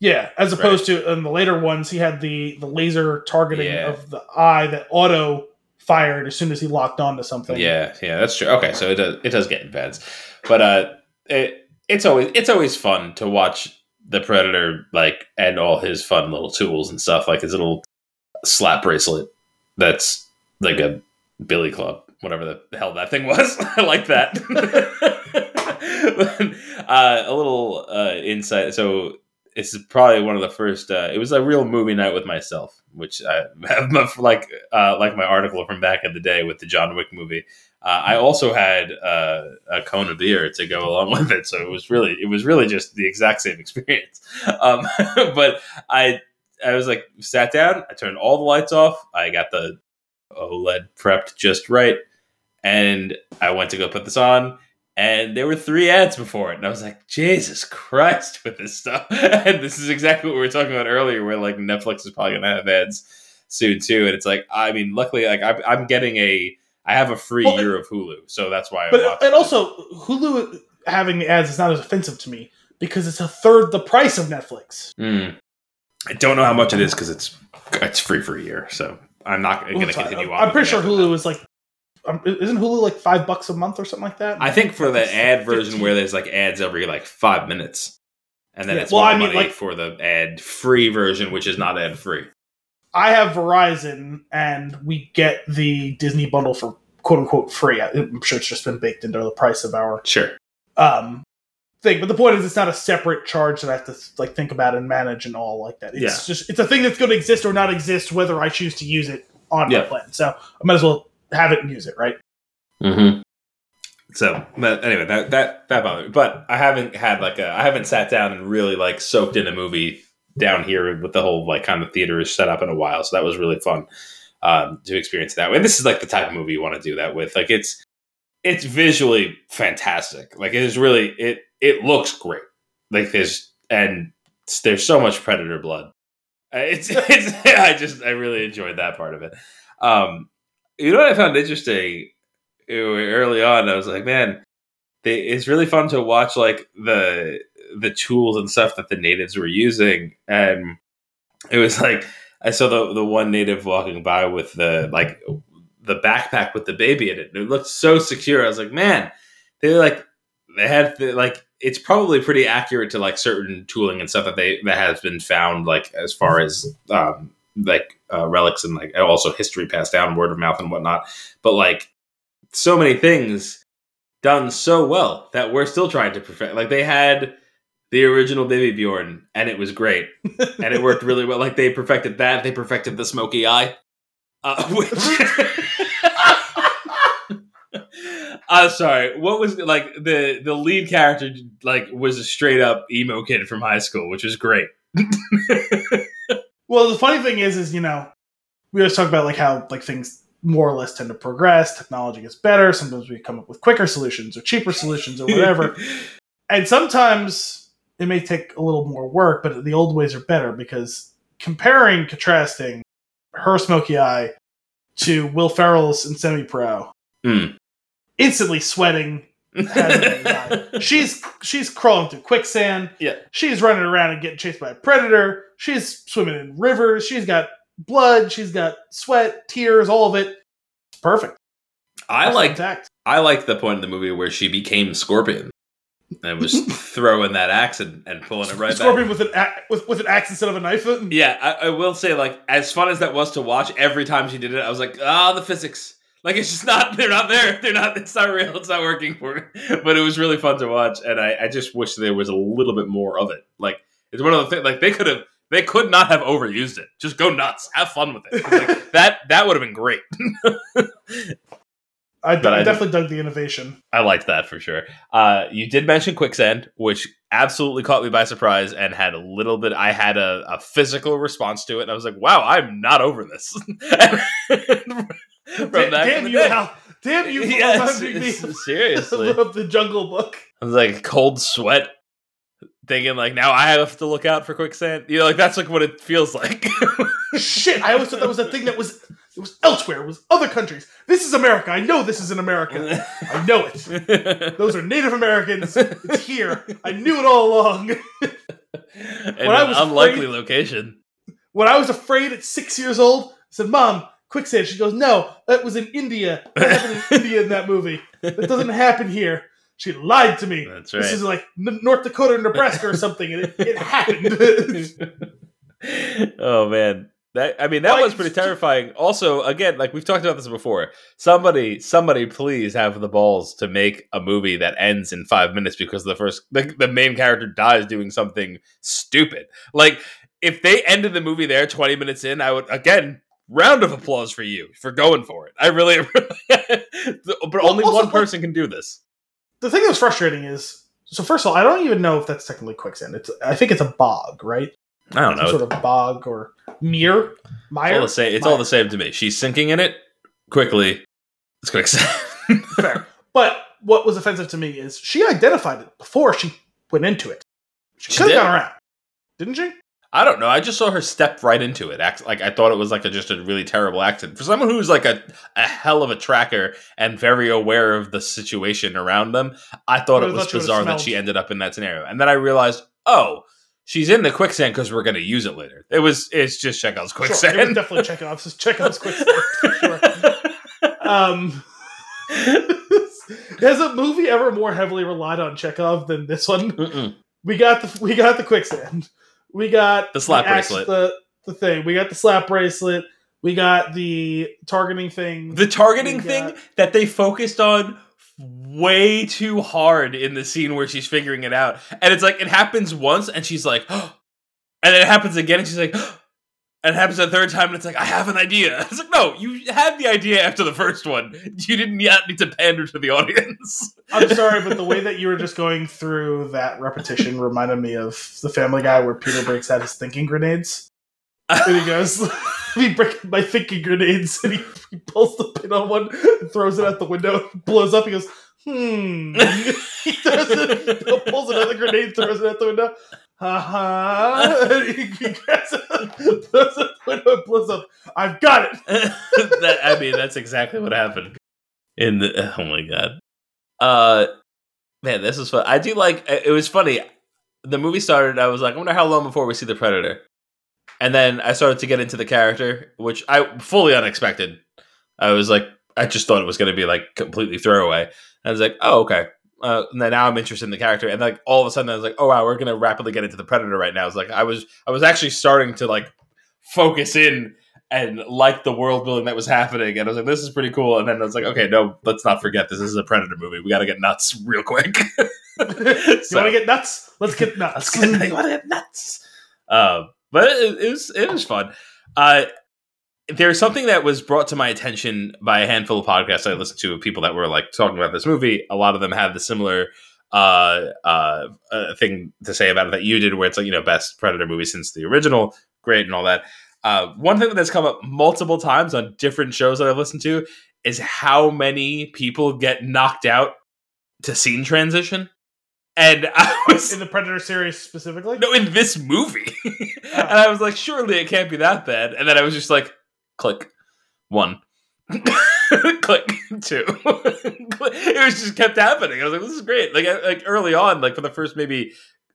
Yeah, as opposed to in the later ones, he had the the laser targeting Yeah. of the eye that auto fired as soon as he locked onto something. Yeah, yeah, that's true. Okay, so it does it does get advanced, but uh, it it's always it's always fun to watch the predator like and all his fun little tools and stuff like his little slap bracelet that's like a billy club whatever the hell that thing was i like that uh, a little uh, insight so it's probably one of the first. Uh, it was a real movie night with myself, which I have like uh, like my article from back in the day with the John Wick movie. Uh, I also had uh, a cone of beer to go along with it, so it was really it was really just the exact same experience. Um, but I I was like sat down, I turned all the lights off, I got the OLED prepped just right, and I went to go put this on and there were three ads before it. And i was like jesus christ with this stuff. And this is exactly what we were talking about earlier where like netflix is probably to have ads soon too. And it's like i mean luckily like i'm, I'm getting a i have a free Well, year of hulu so that's why i But and also Hulu having the ads is not as offensive to me because it's a third the price of Netflix. Mm. i don't know how much it is because it's it's free for a year so i'm not going to continue on I'm pretty sure Hulu that. is like, um, isn't Hulu like five bucks a month or something like that? i think for the It's ad version 15. where there's like ads every like five minutes and then Yeah, it's well, more I mean, money like- for the ad free version which is not ad free I have Verizon and we get the Disney bundle for quote unquote free. I'm sure it's just been baked into the price of our sure um thing. But the point is, it's not a separate charge that I have to like think about and manage and all like that. It's Yeah. just it's a thing that's going to exist or not exist whether I choose to use it on Yeah. my plan. So I might as well have it and use it, right? Mm-hmm. So, but anyway, that that that bothered me. But I haven't had like a I haven't sat down and really like soaked in a movie down here with the whole like kind of theater is set up in a while. So that was really fun um, to experience that way. And this is like the type of movie you want to do that with. Like it's it's visually fantastic. Like it is really it it looks great. Like there's and there's so much predator blood. Uh, It's it's I just I really enjoyed that part of it. Um, you know what I found interesting early on? I was like, man, they, it's really fun to watch like the the tools and stuff that the natives were using, and it was like I saw the the one native walking by with the like the backpack with the baby in it. and It looked so secure. I was like, man, they like they had the, like it's probably pretty accurate to like certain tooling and stuff that they that has been found like as far as um like uh, relics and like also history passed down word of mouth and whatnot but like so many things done so well that we're still trying to perfect like they had the original baby bjorn and it was great and it worked really well like they perfected that they perfected the smoky eye uh, which I'm sorry. What was like the the lead character? Like was a straight up emo kid from high school, which was great. Well, the funny thing is, is you know, we always talk about like how like things more or less tend to progress. Technology gets better. Sometimes we come up with quicker solutions or cheaper solutions or whatever. and sometimes it may take a little more work, but the old ways are better because comparing, contrasting her smoky eye to Will Ferrell's in Semi Pro, Mm. instantly sweating. has been done. she's she's crawling through quicksand. Yeah. She's running around and getting chased by a predator. She's swimming in rivers. She's got blood. She's got sweat, tears, all of it. It's perfect. I like. I like the point in the movie where she became Scorpion and was throwing that axe and, and pulling it right Scorpion back. with an a- with with an axe instead of a knife. Yeah, I, I will say like as fun as that was to watch, every time she did it, I was like, ah, the physics. Like it's just not they're not there. They're not it's not real. It's not working for me. But it was really fun to watch and I, I just wish there was a little bit more of it. Like it's one of the things like they could have they could not have overused it. Just go nuts. Have fun with it. Like, that that would have been great. I, But I- I definitely dug the innovation. I liked that for sure. Uh, you did mention quicksand, which absolutely caught me by surprise and had a little bit. I had a, a physical response to it, and I was like, "Wow, I'm not over this." From Da- back damn you! Damn you Yes, seriously. the Jungle Book. I was like cold sweat, thinking like, "Now I have to look out for quicksand." You know, like that's like what it feels like. Shit! I always thought that was a thing that was it was elsewhere. It was other countries. This is America. I know this is in America. I know it. Those are Native Americans. It's here. I knew it all along. In When I an unlikely afraid- location. When I was afraid at six years old, I said, "Mom, quicksand." She goes, "No, that was in India. That happened in India in that movie. That doesn't happen here." She lied to me. That's This is like North Dakota, or Nebraska, or something, and it, it happened. oh man, That I mean, that Like, was pretty terrifying. Also, again, like we've talked about this before. Somebody, somebody, please have the balls to make a movie that ends in five minutes because the first the, the main character dies doing something stupid. Like if they ended the movie there, twenty minutes in, I would again round of applause for you for going for it. I really, but only also, one person can do this. The thing that was frustrating is so first of all, I don't even know if that's technically quicksand. It's I think it's a bog, right? I don't Some know. sort of bog or mere It's all the same. It's all the same to me. She's sinking in it quickly. It's quicksand. Fair. But what was offensive to me is she identified it before she went into it. She She could have gone around, didn't she? I don't know. I just saw her step right into it. Like I thought it was like a, just a really terrible accident. For someone who's like a, a hell of a tracker and very aware of the situation around them, I thought it was thought bizarre that she ended up in that scenario. And then I realized, oh, she's in the quicksand because we're going to use it later. It was it's just Chekhov's Sure, quicksand. it was definitely Chekhov's. Chekhov's quicksand for sure. Um, has a movie ever more heavily relied on Chekhov than this one? Mm-mm. We got the we got the quicksand. We got The slap axe- bracelet. The the thing. We got the slap bracelet. We got the targeting thing. The targeting thing that they focused on way too hard in the scene where she's figuring it out. And it's like it happens once and she's like, and then it happens again and she's like, and it happens a third time and it's like, I have an idea. It's like, no, you had the idea after the first one. You didn't yet need to pander to the audience. I'm sorry, but the way that you were just going through that repetition reminded me of the Family Guy where Peter breaks out his thinking grenades. And he goes, "He break my thinking grenades," and he, he pulls the pin on one and throws it out the window, blows up. He goes, "Hmm." he throws it, pulls another grenade, throws it out the window. Ha ha! He, grabs blows up. I've got it. that, I mean, that's exactly what happened. In the oh my god, uh, man, this is fun. I do like. It was funny. The movie started. I was like, I wonder how long before we see the predator. And then I started to get into the character, which I fully unexpected. I was like, I just thought it was going to be like completely throwaway. I was like, oh okay. Uh, and then now I'm interested in the character, and like all of a sudden I was like, oh wow, we're going to rapidly get into the predator right now. It's like, I was, I was actually starting to like focus in and like the world building that was happening. And I was like, this is pretty cool. And then I was like, okay, no, let's not forget this is a Predator movie. We got to get nuts real quick. You want to get nuts? Let's get nuts. let's get, you want to get nuts. Um, but it, it was it was fun. Uh, there's something that was brought to my attention by a handful of podcasts I listened to of people that were like talking about this movie. A lot of them have the similar uh, uh, uh, thing to say about it that you did, where it's like you know best Predator movie since the original, great and all that. Uh, one thing that's come up multiple times on different shows that I've listened to is how many people get knocked out to scene transition. And I was in the Predator series specifically. no, in this movie. and I was like, surely it can't be that bad. And then I was just like, click, one, click, two. it was just kept happening. I was like, this is great. Like, like early on, like for the first maybe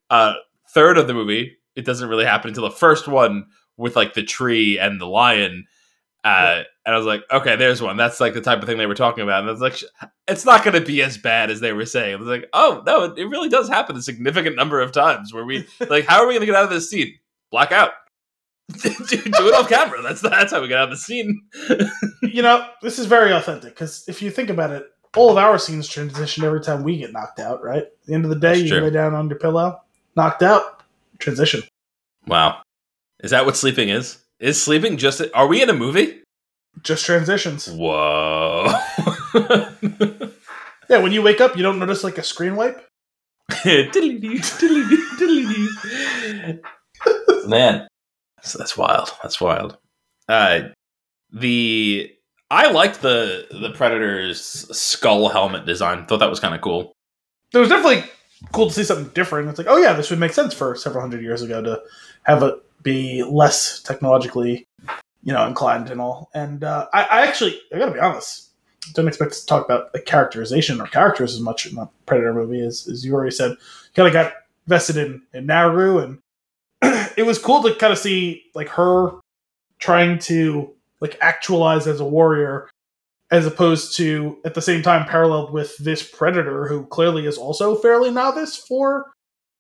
uh, third of the movie, it doesn't really happen until the first one with like the tree and the lion. Uh, and I was like, okay, there's one. That's like the type of thing they were talking about. And I was like, it's not going to be as bad as they were saying. I was like, oh no, it, really does happen a significant number of times where we like, how are we going to get out of this scene? Black do, it off camera. That's that's how we get out of the scene. you know, this is very authentic because if you think about it, all of our scenes transition every time we get knocked out, right? At the end of the day, That's you true. lay down on your pillow, knocked out, transition. Wow, is that what sleeping is? Is sleeping just? Are we in a movie? Just transitions. Whoa. Yeah, when you wake up, you don't notice like a screen wipe. Man, that's, that's wild. That's wild. Uh, the I liked the the Predator's skull helmet design. Thought that was kind of cool. It was definitely cool to see something different. It's like, oh yeah, this would make sense for several hundred years ago to have it be less technologically, you know, inclined and all. And uh, I, I actually, I gotta be honest, don't expect to talk about like characterization or characters as much in the Predator movie as, as you already said. Kind of got vested in in Naru, and it was cool to kind of see like her trying to like actualize as a warrior as opposed to at the same time paralleled with this predator who clearly is also fairly novice for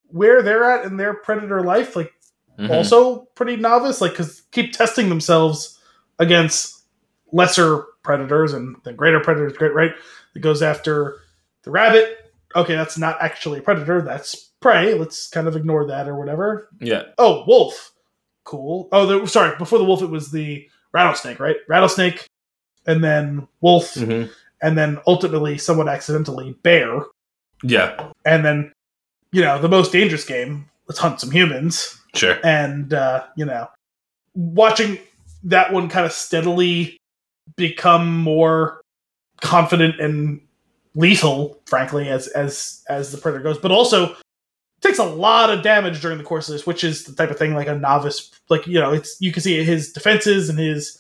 where they're at in their predator life like Mhm. also pretty novice, like because keep testing themselves against lesser predators and the greater predators, great right? It goes after the rabbit. Okay, that's not actually a predator. That's prey. Let's kind of ignore that or whatever. yeah, Oh, wolf. Cool. Oh, the, sorry. Before the wolf, it was the rattlesnake, right? Rattlesnake, and then wolf, Mhm. and then ultimately, somewhat accidentally, bear, yeah, and then you know the most dangerous game. Let's hunt some humans, sure, and uh, you know, watching that one kind of steadily become more confident and lethal, frankly, as as as the predator goes, but also takes a lot of damage during the course of this, which is the type of thing like a novice, like you know, it's you can see his defenses and his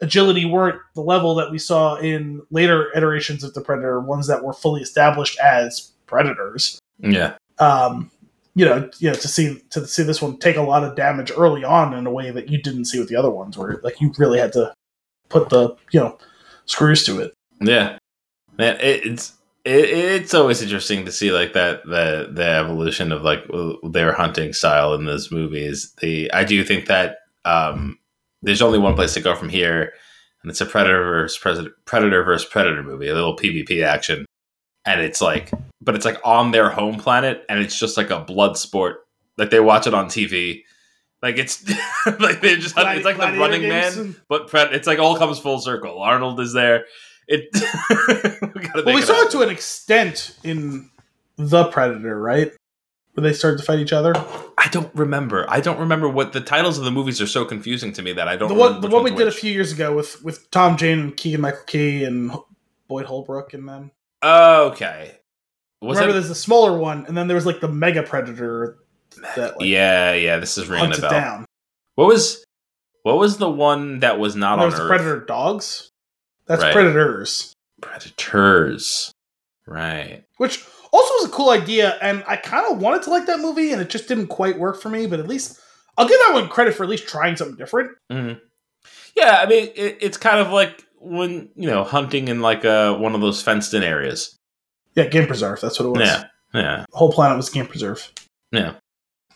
agility weren't the level that we saw in later iterations of the predator, ones that were fully established as predators yeah, um, you know, you know, to see to see this one take a lot of damage early on in a way that you didn't see with the other ones, where like you really had to put the you know screws to it. yeah. Man, it, it's it, it's always interesting to see like that the the evolution of like their hunting style in those movies. The I do think that um, there's only one place to go from here, and it's a predator versus predator, predator versus predator movie, a little PvP action, and it's like, but it's like on their home planet, and it's just like a blood sport. Like they watch it on TV. Like it's like they just it's like the Running Man, and- but pred- it's like all comes full circle. Arnold is there. It. we Well, we saw happen. it to an extent in the Predator, right? Where they started to fight each other. I don't remember. I don't remember what the titles of the movies are so confusing to me that I don't. The one, remember the one we did a few years ago with with Tom Jane and Keegan Michael Key and Boyd Holbrook and them. Okay. Was Remember, that? there's a smaller one, and then there was like the Mega Predator that like yeah, yeah. This is ringing a bell. down. What was? What was the one that was not And on Earth? Predator dogs. That's Right. Predators. Predators. Right. which also was a cool idea and i kind of wanted to like that movie and it just didn't quite work for me but at least i'll give that one credit for at least trying something different Mhm. Yeah, I mean, it, it's kind of like when you know hunting in like a one of those fenced in areas. yeah game preserve that's what it was Yeah, yeah, the whole planet was game preserve yeah.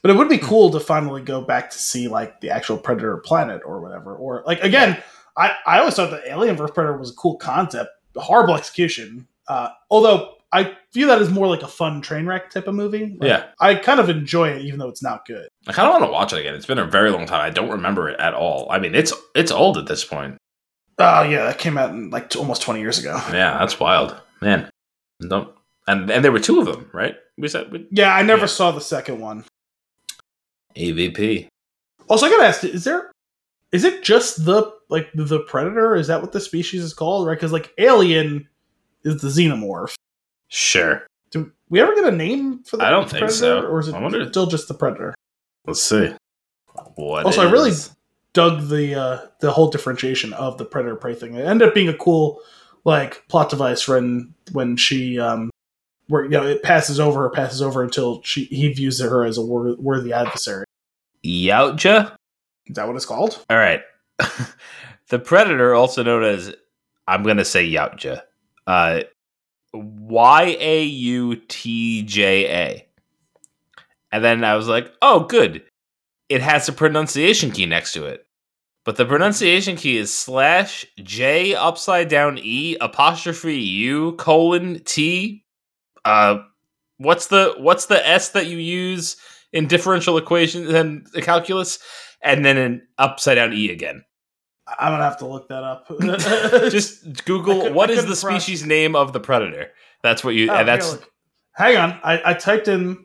but it would be cool to finally go back to see like the actual predator planet or whatever or like again i i always thought the alien vs predator was a cool concept horrible execution uh although i view that as more like a fun train wreck type of movie Like, Yeah. i kind of enjoy it even though it's not good I kind of want to watch it again. It's been a very long time. I don't remember it at all. I mean, it's it's old at this point. oh yeah that came out in like almost 20 years ago Yeah, that's wild, man. Don't and and there were two of them, right? We said we- Yeah, I never Yeah. saw the second one. AVP. Also, I gotta ask: Is there? Is it just the like the predator? Is that what the species is called? Right? Because like alien is the xenomorph. Sure. Do we ever get a name for the I don't think predator, so. or is it wonder- still just the predator? Let's see. What? Also, I really dug the uh, the whole differentiation of the predator prey thing. It ended up being a cool like plot device when when she um where you know it passes over her passes over until she he views her as a wor- worthy adversary. Yautja. Is that what it's called? All right. the predator, also known as I'm gonna say Yautja. Uh, Y A U T J A. And then I was like, oh, good. It has a pronunciation key next to it. But the pronunciation key is slash J upside down E apostrophe U colon T. Uh, what's the what's the S that you use in differential equations and calculus? And then an upside down E again. I'm gonna have to look that up. Just Google could- what I is the species name of the predator. That's what you. Oh, and that's hang on. I, I typed in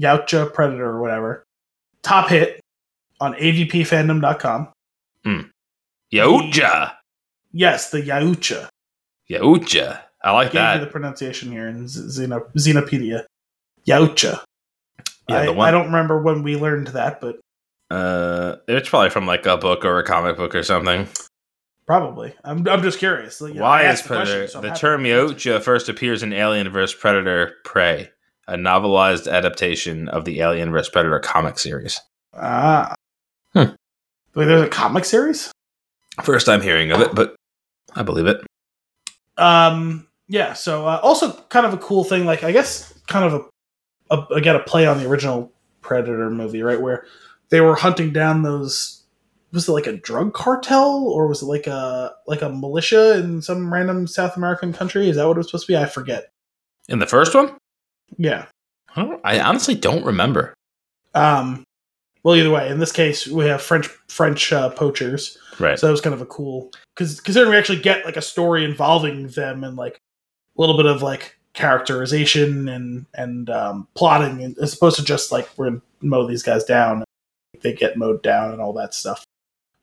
Yautja Predator or whatever. Top hit on avpfandom.com. Hmm. Yautja. Yes, the Yautja. Yautja. I like Gave you that. the pronunciation here in Xenopedia. Yautja. Yeah, I, the one- I don't remember when we learned that, but Uh, it's probably from like a book or a comic book or something. probably. I'm, I'm just curious. Like, know, Why is the question, so the term answer. First appears in Alien vs Predator: Prey, a novelized adaptation of the Alien vs Predator comic series. Ah. Hmm. Wait, there's a comic series? First time hearing of it, but I believe it. Um, yeah. So uh, also kind of a cool thing, like I guess kind of a, a again a play on the original Predator movie, right? Where they were hunting down those. Was it like a drug cartel or was it like a like a militia in some random South American country? Is that what it was supposed to be? I forget. In the first one, Yeah. I, I honestly don't remember. Um. Well, either way, in this case, we have French French uh, poachers. Right. So that was kind of a cool because considering we actually get like a story involving them and like a little bit of like characterization and and um, plotting, as opposed to just like we're gonna mow these guys down, they get mowed down and all that stuff.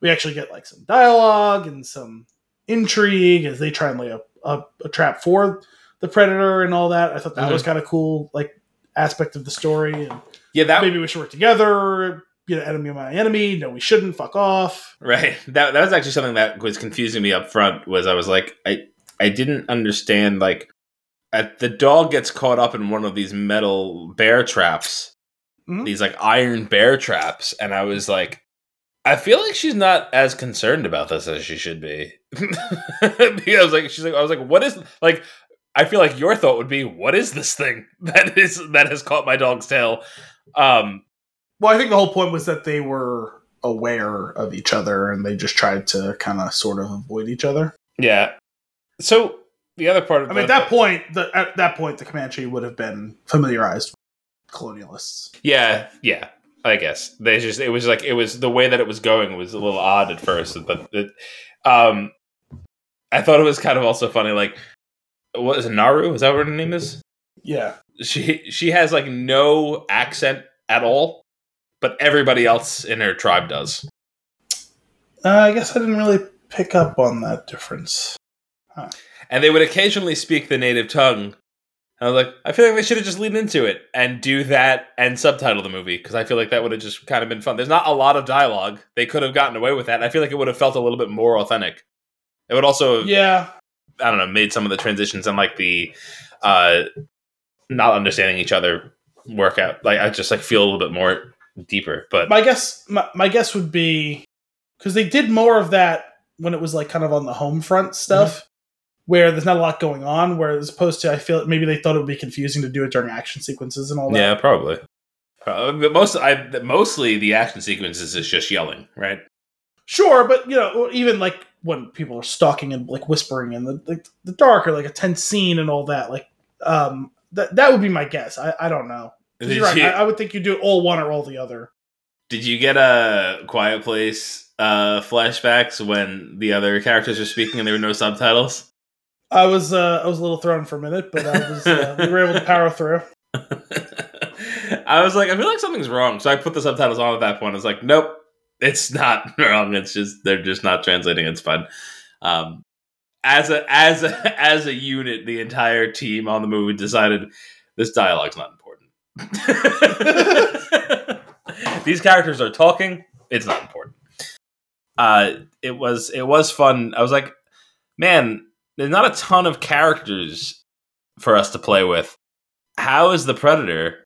We actually get like some dialogue and some intrigue as they try and lay a, a, a trap for the predator and all that. I thought that Mhm. was kind of cool, like aspect of the story. And Yeah, that maybe we should work together. You know, enemy of my enemy. No, we shouldn't. Fuck off. Right. That that was actually something that was confusing me up front. Was I was like, I I didn't understand like, at, the dog gets caught up in one of these metal bear traps, Mhm. these like iron bear traps, and I was like, I feel like she's not as concerned about this as she should be. because like, she's like, I was like, what is like. I feel like your thought would be, "What is this thing that is that has caught my dog's tail?" Um, Well, I think the whole point was that they were aware of each other and they just tried to kind of sort of avoid each other. yeah. So the other part of I mean, at that point, the, at that point, the Comanche would have been familiarized colonialists. Yeah, yeah. I guess they just it was like it was the way that it was going was a little odd at first, but it, um, I thought it was kind of also funny. Like, what is it, Naru? Is that what her name is? Yeah. She she has like no accent at all, but everybody else in her tribe does. Uh, I guess I didn't really pick up on that difference. and they would occasionally speak the native tongue. I was like, I feel like they should have just leaned into it and do that and subtitle the movie because I feel like that would have just kind of been fun. There's not a lot of dialogue; they could have gotten away with that. I feel like it would have felt a little bit more authentic. It would also, Yeah. I don't know, made some of the transitions and like the uh, not understanding each other work out. Like I just like feel a little bit more deeper. But My guess, my, my guess would be because they did more of that when it was like kind of on the home front stuff, where there's not a lot going on. Whereas opposed to, I feel maybe they thought it would be confusing to do it during action sequences and all that. yeah, probably. Probably. But most, I mostly the action sequences is just yelling, right? Sure, but you know, even like when people are stalking and like whispering in the the, the dark or like a tense scene and all that, like um, that that would be my guess. I, I don't know. You're right. you- I, I would think you do all one or all the other. Did you get a Quiet Place uh, flashbacks when the other characters were speaking and there were no subtitles? I was uh, I was a little thrown for a minute, but I was uh, we were able to power through. I was like, I feel like something's wrong. So I put the subtitles on at that point. I was like, nope, it's not wrong. It's just they're just not translating. It's fun. Um, as a as a as a unit, the entire team on the movie decided this dialogue's not important. These characters are talking. It's not important. Uh, it was it was fun. I was like, man, there's not a ton of characters for us to play with. How is the predator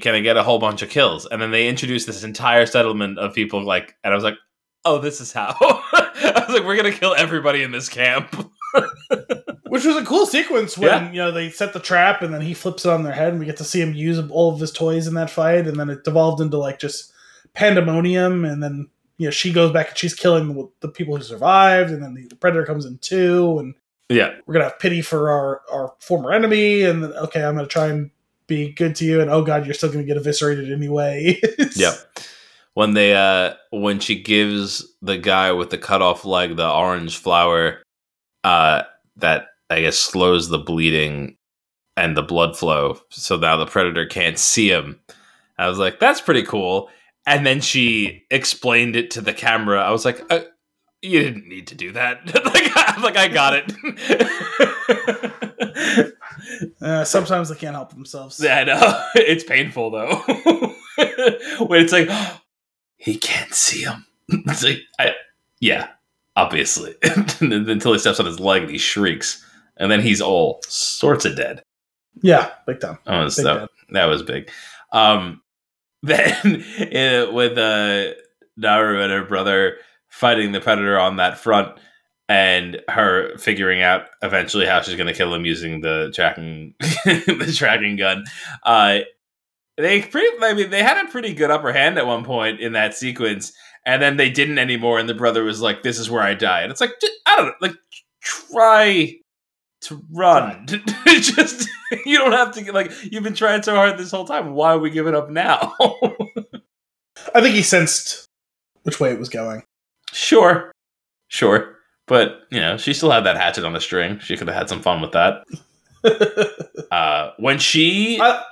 going to get a whole bunch of kills? And then they introduce this entire settlement of people, like, and I was like, oh, this is how. I was like, we're going to kill everybody in this camp. Which was a cool sequence when Yeah. you know they set the trap and then he flips it on their head and we get to see him use all of his toys in that fight and then it devolved into like just pandemonium and then you know she goes back and she's killing the, the people who survived and then the predator comes in too and Yeah. we're gonna have pity for our our former enemy and then okay I'm gonna try and be good to you and oh god you're still gonna get eviscerated anyway. Yep. When they uh when she gives the guy with the cut off leg the orange flower uh that I guess slows the bleeding and the blood flow so now the predator can't see him. I was like that's pretty cool. And then she explained it to the camera. I was like uh, you didn't need to do that. like, I, like I got it. Uh, sometimes they can't help themselves. Yeah, I know. It's painful though. when it's like he can't see him. It's like I, yeah, obviously. Until he steps on his leg and he shrieks, and then he's all sorts of dead. Yeah, big time. That was Big that, that was big. Um, then uh, with uh, Naru and her brother fighting the predator on that front, and her figuring out eventually how she's going to kill him using the tracking the tracking gun. Uh, they pretty. I mean, they had a pretty good upper hand at one point in that sequence, and then they didn't anymore. And the brother was like, "This is where I die," and it's like, I don't know, like try to run. Just you don't have to get like you've been trying so hard this whole time. Why are we giving up now? I think he sensed which way it was going. Sure, sure, but you know, she still had that hatchet on the string. She could have had some fun with that. uh, when she I-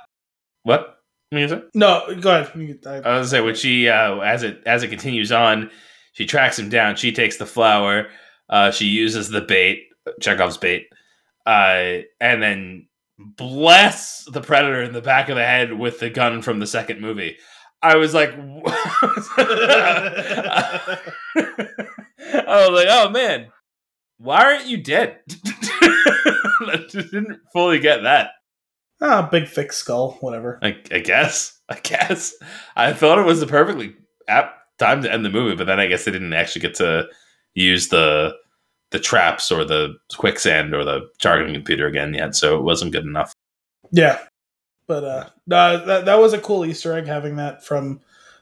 what music? no, go ahead. I- was gonna say when she uh, as it as it continues on, she tracks him down. She takes the flower. Uh, she uses the bait, Chekhov's bait, uh, and then blasts the predator in the back of the head with the gun from the second movie. I was like, I was like, oh man, why aren't you dead? I didn't fully get that. ah, big thick skull, whatever. I, I guess. I guess. I thought it was the perfectly apt time to end the movie, but then I guess they didn't actually get to use the the traps or the quicksand or the targeting computer again yet, so it wasn't good enough. Yeah, but uh, no, that that was a cool Easter egg having that from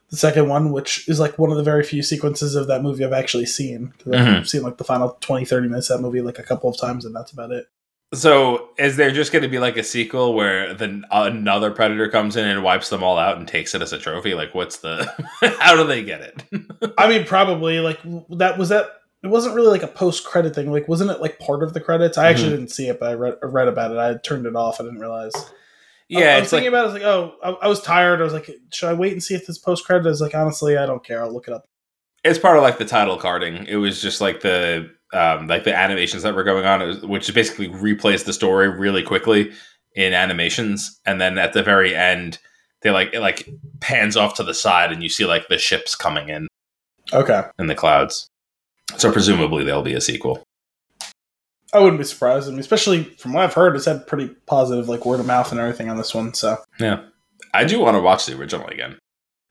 the second one, which is like one of the very few sequences of that movie I've actually seen. I've Mhm. seen like the final 20, 30 minutes of that movie like a couple of times, and that's about it. So, is there just going to be like a sequel where then another predator comes in and wipes them all out and takes it as a trophy? Like, what's the? how do they get it? I mean, probably like that was that. It wasn't really like a post credit thing. Like, wasn't it like part of the credits? I actually Mhm. didn't see it, but I read, read about it. I turned it off. I didn't realize. I- yeah, I, was it's like thinking about. it. I was like, oh, I, I was tired. I was like, should I wait and see if this post credit? I was like, honestly, I don't care. I'll look it up. it's part of like the title carding. It was just like the um, like the animations that were going on, was, which basically replays the story really quickly in animations, and then at the very end, they like it like pans off to the side, and you see like the ships coming in Okay, in the clouds. So presumably there'll be a sequel. I wouldn't be surprised. I mean, especially from what I've heard, it's had pretty positive like word of mouth and everything on this one. So yeah, I do want to watch the original again.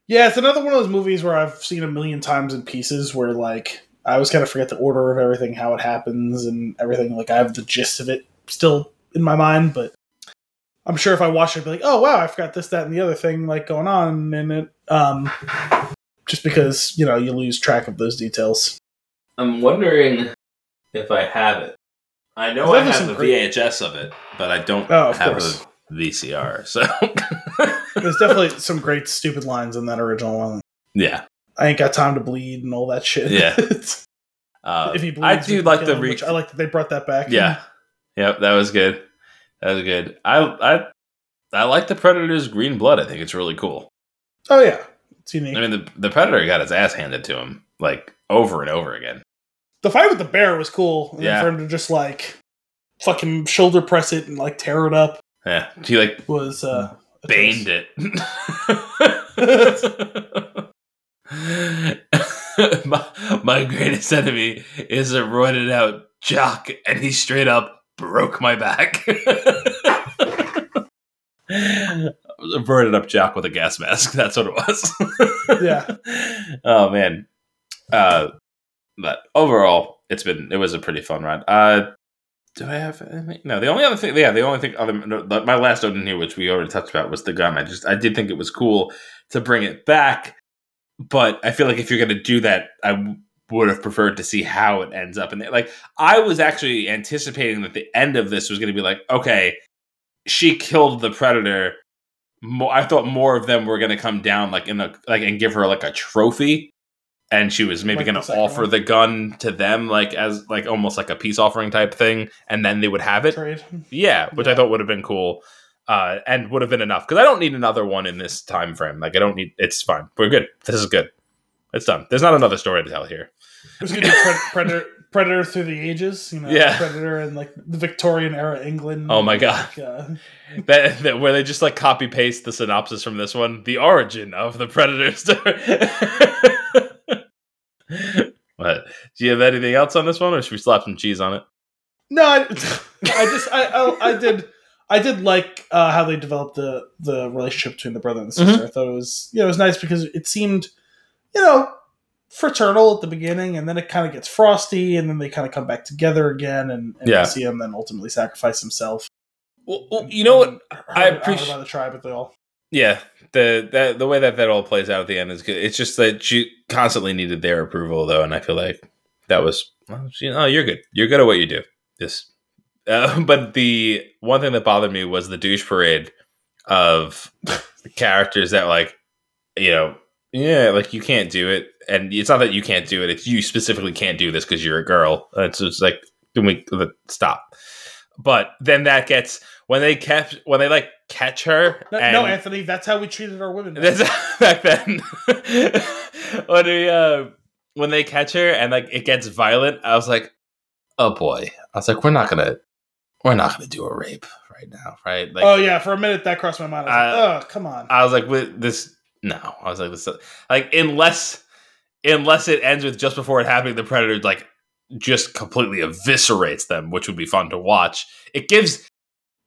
yeah, it's another one of those movies where I've seen a million times in pieces. Where like I always kind of forget the order of everything, how it happens, and everything. Like I have the gist of it still in my mind, but I'm sure if I watch it, I'd be like, oh wow, I forgot this, that, and the other thing like going on in it. Um, just because you know you lose track of those details. I'm wondering if I have it. I know I have a great- VHS of it, but I don't Oh, of course. a VCR. So There's definitely some great stupid lines in that original one. yeah. I ain't got time to bleed and all that shit. Yeah. Uh, if he bleeds, I do like the him, re- I like that they brought that back. Yeah, yep, that was good. That was good. I I I like the Predator's green blood. I think it's really cool. Oh yeah, it's unique. I mean, the the Predator got his ass handed to him like over and over again. The fight with the bear was cool. And Yeah. for him to just like fucking shoulder press it and like tear it up Yeah, he like was uh baned choice. it. my, my greatest enemy is a roided out jock, and he straight up broke my back. a roided up jock with a gas mask. That's what it was. Yeah. Oh man. Uh, but overall, it's been it was a pretty fun ride. Uh, do I have? No, the only other thing, yeah, the only thing other my last note in here, which we already touched about, was the gun. I just I did think it was cool to bring it back, but I feel like if you're going to do that, I would have preferred to see how it ends up. And like I was actually anticipating that the end of this was going to be like, okay, she killed the predator. I thought more of them were going to come down, like in a like and give her like a trophy, and she was maybe Like going to offer one? the gun to them, like as like almost like a peace offering type thing, and then they would have it. trade. Yeah, which I thought would have been cool, uh, and would have been enough because I don't need another one in this time frame. Like I don't need. It's fine. We're good. This is good. It's done. There's not another story to tell here. It was gonna be Pred- Predator Predator through the ages, you know, Yeah. Predator and like the Victorian era England. Oh my god, Like, uh, that, that where they just like copy paste the synopsis from this one. The origin of the predator story. what? Do you have anything else on this one, or should we slap some cheese on it? No, I, I just I, I I did I did like uh, how they developed the the relationship between the brother and the sister. Mm-hmm. I thought it was you know it was nice because it seemed you know fraternal at the beginning, and then it kind of gets frosty, and then they kind of come back together again, and, and Yeah. see him then ultimately sacrifice himself. Well, well, you know what? I appreciate- the tribe at all. Yeah, the the the way that that all plays out at the end is good. It's just that she constantly needed their approval though, and I feel like that was well, she, oh you're good, you're good at what you do. This, uh, but the one thing that bothered me was the douche parade of the characters that like you know yeah like you can't do it, and it's not that you can't do it. It's you specifically can't do this because you're a girl. It's just like can we stop? But then that gets when they kept when they like catch her. No, and, no, Anthony, that's how we treated our women. That's back then. when we uh when they catch her and like it gets violent, I was like, oh boy. I was like, we're not gonna we're not gonna do a rape right now, right? Like oh yeah, for a minute that crossed my mind. I was Uh, like, oh come on. I was like, with this no. I was like, this like unless unless it ends with just before it happening, the predator like just completely eviscerates them, which would be fun to watch. It gives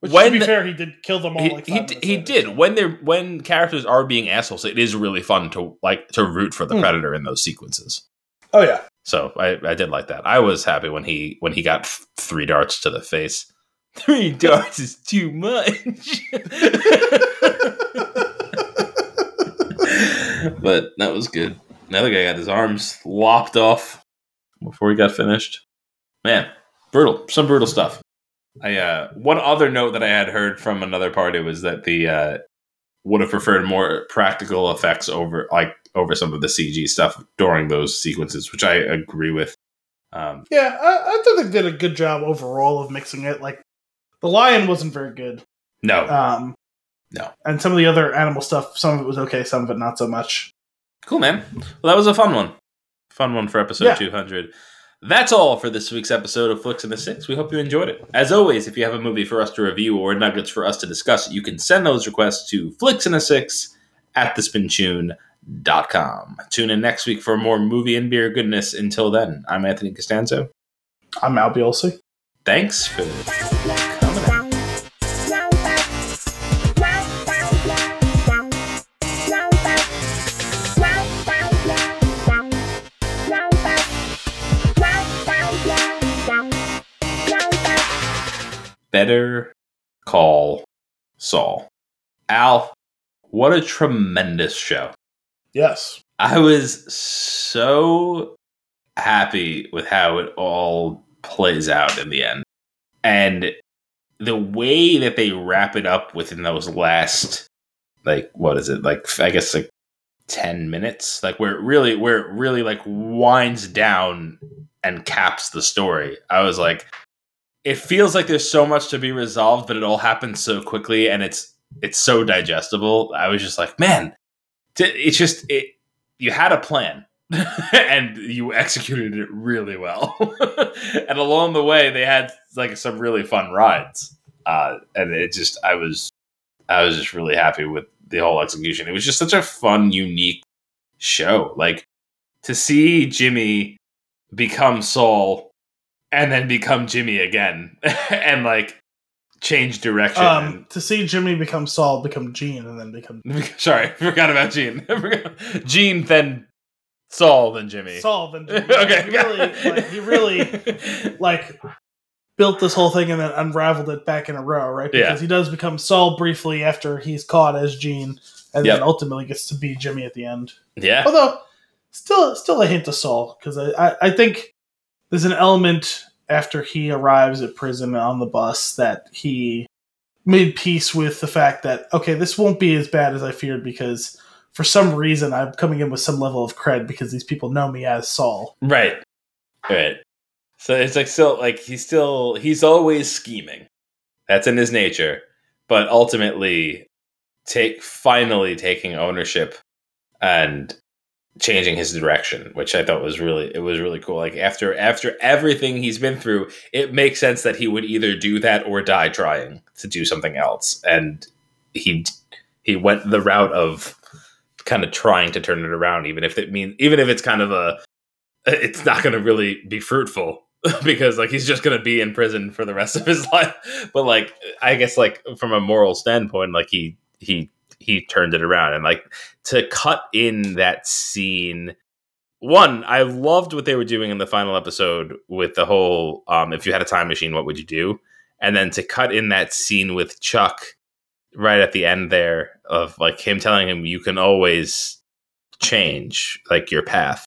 Which when to be the- fair, he did kill them all. he, like he, d- he did when they're when characters are being assholes it is really fun to like to root for the Hmm. predator in those sequences Oh yeah. so I, I did like that i was happy when he when he got th- three darts to the face three darts is too much but that was good another guy got his arms lopped off before he got finished man brutal some brutal stuff I uh one other note that I had heard from another party was that the uh would have preferred more practical effects over like over some of the CG stuff during those sequences, which I agree with. Um Yeah, I, I thought they did a good job overall of mixing it. Like the lion wasn't very good. no. Um No. And some of the other animal stuff, some of it was okay, some of it not so much. cool man. Well that was a fun one. Fun one for episode Yeah. 200. That's all for this week's episode of Flicks in the Six. We hope you enjoyed it. As always, if you have a movie for us to review or nuggets for us to discuss, you can send those requests to flicks in the six at thespintune.com. Tune in next week for more movie and beer goodness. Until then, I'm Anthony Costanzo. I'm Al Biolsi. Thanks for Better Call Saul. Al, what a tremendous show. Yes. I was so happy with how it all plays out in the end. And the way that they wrap it up within those last like what is it? Like I guess like 10 minutes, like where it really where it really like winds down and caps the story. I was like it feels like there's so much to be resolved, but it all happens so quickly and it's it's so digestible. I was just like, man, it's just it you had a plan and you executed it really well. and along the way they had like some really fun rides. Uh and it just I was I was just really happy with the whole execution. It was just such a fun, unique show. Like to see Jimmy become Saul and then become Jimmy again and like change direction. Um, to see Jimmy become Saul, become Gene, and then become and, sorry, forgot about Gene. Gene, then Saul, then Jimmy. Saul, then Jimmy. okay, He really, like, he really like built this whole thing and then unraveled it back in a row, right? Yeah. Because he does become Saul briefly after he's caught as Gene, and Yep. then ultimately gets to be Jimmy at the end. yeah, Although, still, still a hint of Saul because I, I, I think there's an element after he arrives at prison on the bus that he made peace with the fact that okay, this won't be as bad as I feared because for some reason I'm coming in with some level of cred because these people know me as Saul. right, right. So it's like still like he's still he's always scheming. That's in his nature, but ultimately, take finally taking ownership and changing his direction, which I thought was really it was really cool. Like after after everything he's been through, it makes sense that he would either do that or die trying to do something else. And he he went the route of kind of trying to turn it around, even if it means even if it's kind of a it's not going to really be fruitful because like he's just going to be in prison for the rest of his life. But like I guess like from a moral standpoint, like he he he turned it around and like to cut in that scene one i loved what they were doing in the final episode with the whole um if you had a time machine what would you do and then to cut in that scene with chuck right at the end there of like him telling him you can always change like your path.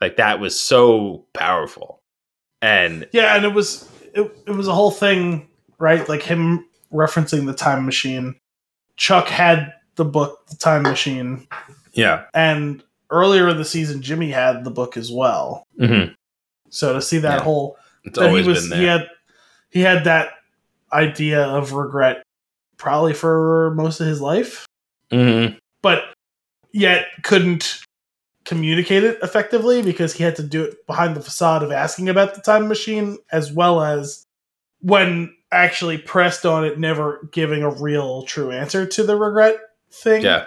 Like that was so powerful. And Yeah, and it was it, it was a whole thing, right? Like him referencing the time machine. Chuck had the book, The Time Machine, yeah. and earlier in the season, Jimmy had the book as well. hmm So to see that Yeah. whole It's that he was been there. he had he had that idea of regret probably for most of his life, hmm but yet couldn't communicate it effectively because he had to do it behind the facade of asking about the time machine as well as when actually pressed on it never giving a real true answer to the regret thing Yeah.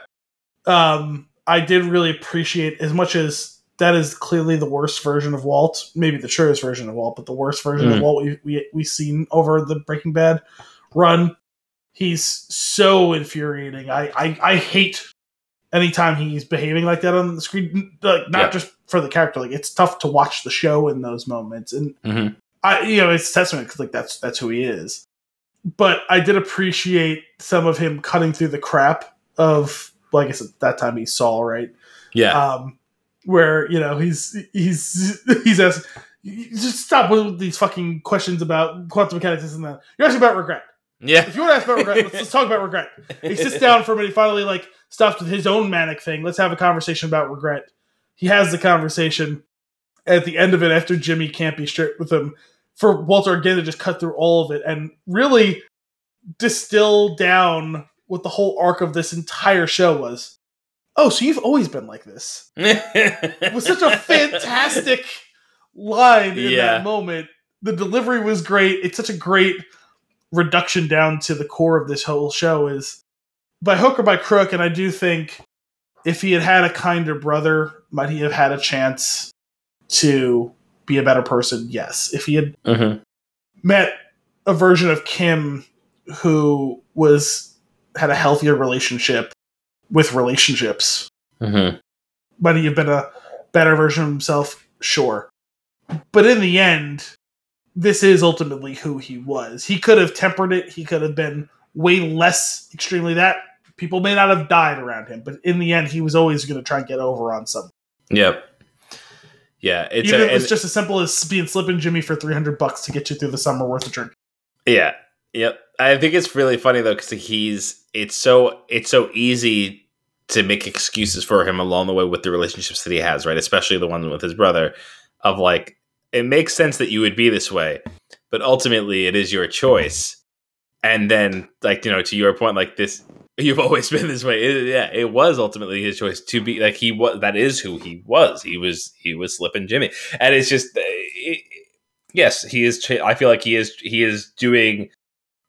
um, I did really appreciate as much as that is clearly the worst version of Walt, maybe the truest version of Walt, but the worst version of Mhm. Walt we, we we've seen over the Breaking Bad run. He's so infuriating. I I, I hate anytime he's behaving like that on the screen. Like not Yeah. just for the character, like it's tough to watch the show in those moments, and hmm I you know it's testament because like that's that's who he is. But I did appreciate some of him cutting through the crap of like I said that time he saw right, Yeah. um, where you know he's he's he's asked just stop with these fucking questions about quantum mechanics and that. You're asking about regret. yeah. If you want to ask about regret, let's, let's talk about regret. He sits down for a minute. He finally like stops with his own manic thing. Let's have a conversation about regret. He has the conversation at the end of it after Jimmy can't be straight with him. For Walter again to just cut through all of it and really distill down what the whole arc of this entire show was. Oh, so you've always been like this. It was such a fantastic line in Yeah. that moment. The delivery was great. It's such a great reduction down to the core of this whole show is by hook or by crook. And I do think if he had had a kinder brother, might he have had a chance to be a better person? Yes. If he had Mhm. met a version of Kim who was had a healthier relationship with relationships, Mhm. might he have been a better version of himself? Sure. But in the end, this is ultimately who he was. He could have tempered it, he could have been way less extremely that. People may not have died around him, but in the end, he was always going to try and get over on something. Yep. Yeah. It's Even a, if it's just as simple as being slipping Jimmy for 300 bucks to get you through the summer worth of drink. Yeah. Yep. I think it's really funny though because he's it's so it's so easy to make excuses for him along the way with the relationships that he has, right? Especially the ones with his brother. Of like, it makes sense that you would be this way, but ultimately it is your choice. And then, like you know, to your point, like this, you've always been this way. It- yeah, it was ultimately his choice to be like he was. That is who he was. He was he was slipping Jimmy, and it's just. uh, It, yes, he is. I feel like he is. He is doing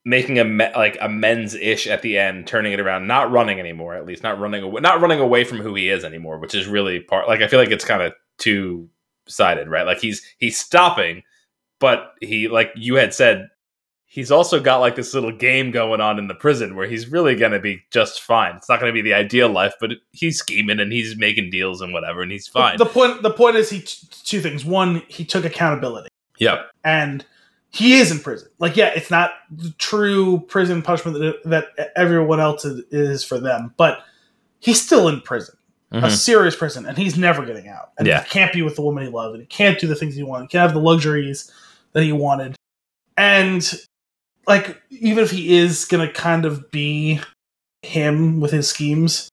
making a me- like amends ish at the end, turning it around, not running anymore. At least not running away, not running away from who he is anymore, which is really part. Like I feel like it's kind of two sided, right? Like he's he's stopping, but he like you had said. He's also got like this little game going on in the prison where he's really going to be just fine. It's not going to be the ideal life, but he's scheming and he's making deals and whatever, and he's fine. The point, the point is, he t- two things. One, he took accountability. yep. and he is in prison. Like, yeah, it's not the true prison punishment that, that everyone else is, for them, but he's still in prison, a Mhm. serious prison, and he's never getting out. And Yeah. he can't be with the woman he loved, and he can't do the things he wanted. He can't have the luxuries that he wanted. And like, even if he is gonna kind of be him with his schemes,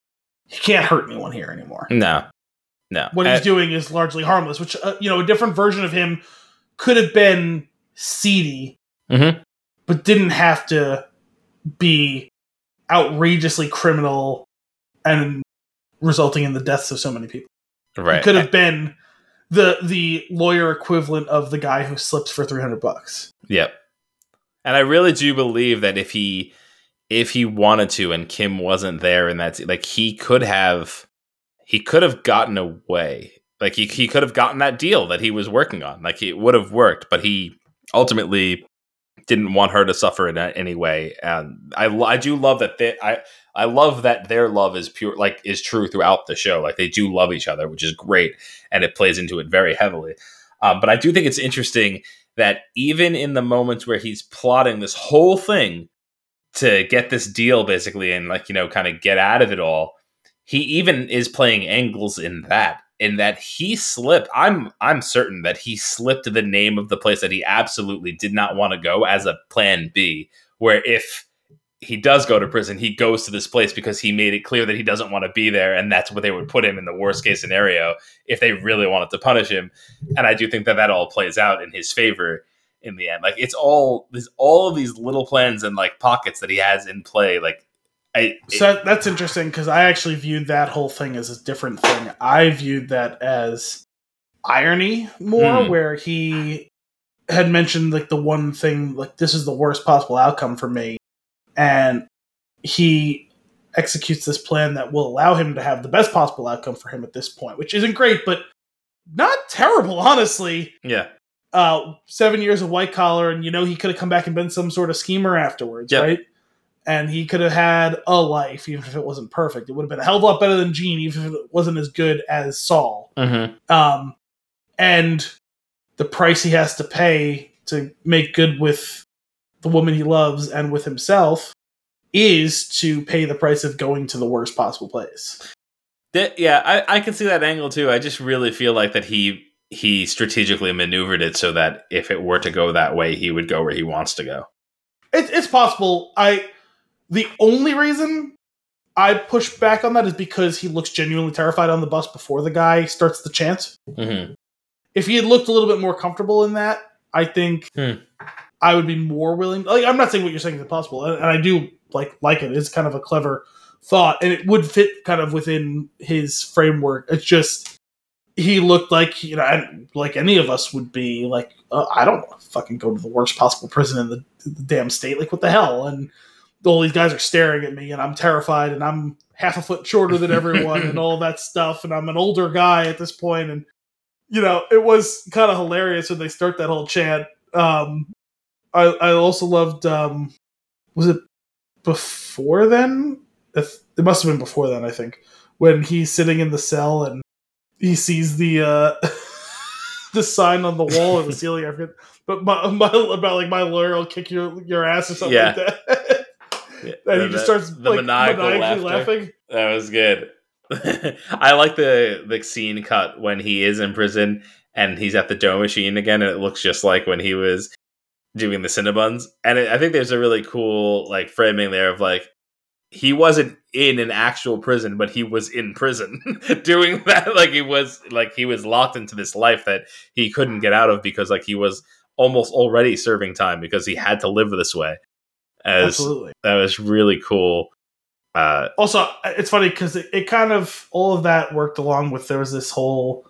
he can't hurt anyone here anymore No. No. what Uh, he's doing is largely harmless. Which uh, you know, a different version of him could have been seedy, Mhm. but didn't have to be outrageously criminal and resulting in the deaths of so many people. right. He could have been the the lawyer equivalent of the guy who slips for three hundred bucks. Yep. And I really do believe that if he if he wanted to and Kim wasn't there and that's like he could have he could have gotten away. Like he he could have gotten that deal that he was working on. Like it would have worked, but he ultimately didn't want her to suffer in any way. And I I do love that they, I I love that their love is pure like is true throughout the show. Like they do love each other, which is great and it plays into it very heavily. Um, but I do think it's interesting that even in the moments where he's plotting this whole thing to get this deal basically and like you know kind of get out of it all he even is playing angles in that in that he slipped i'm i'm certain that he slipped the name of the place that he absolutely did not want to go as a plan b where if he does go to prison he goes to this place because he made it clear that he doesn't want to be there and that's where they would put him in the worst case scenario if they really wanted to punish him. And i do think that that all plays out in his favor in the end. Like it's all there's all of these little plans and like pockets that he has in play like I, so that's interesting because I actually viewed that whole thing as a different thing. I viewed that as irony more, Hmm. where he had mentioned like the one thing, like this is the worst possible outcome for me, and he executes this plan that will allow him to have the best possible outcome for him at this point, which isn't great, but not terrible, honestly. yeah Uh, seven years of white collar, and you know he could have come back and been some sort of schemer afterwards, Yep. right? And he could have had a life, even if it wasn't perfect. It would have been a hell of a lot better than Gene, even if it wasn't as good as Saul. mm-hmm. Um, and the price he has to pay to make good with the woman he loves and with himself is to pay the price of going to the worst possible place. That- yeah, I, I can see that angle too. I just really feel like that he he strategically maneuvered it so that if it were to go that way, he would go where he wants to go. It, it's possible. I the only reason I push back on that is because he looks genuinely terrified on the bus before the guy starts the chant. Mm-hmm. if he had looked a little bit more comfortable in that, I think Hmm. I would be more willing. Like, I'm not saying what you're saying is impossible, and, and I do like like it. It's kind of a clever thought, and it would fit kind of within his framework. It's just he looked like you know, like any of us would be like, uh, I don't fucking go to the worst possible prison in the, the damn state. Like, what the hell? And all these guys are staring at me, and I'm terrified, and I'm half a foot shorter than everyone, and all that stuff, and I'm an older guy at this point, and you know, it was kind of hilarious when they start that whole chant. Um, I I also loved. Um, was it before then? It must have been before then. I think when he's sitting in the cell and he sees the uh, the sign on the wall or the ceiling. I forget, but my, my about like my lawyer will kick your your ass or something Yeah. like that. and he just starts the like maniacal maniacally laughter. laughing. That was good. I like the the scene cut when he is in prison and he's at the dough machine again, and it looks just like when he was doing the Cinnabons. And it, I think there's a really cool like framing there of like he wasn't in an actual prison, but he was in prison doing that. Like he was like he was locked into this life that he couldn't get out of because like he was almost already serving time because he had to live this way. As Absolutely. that was really cool. Uh, also it's funny because it, it kind of all of that worked along with there was this whole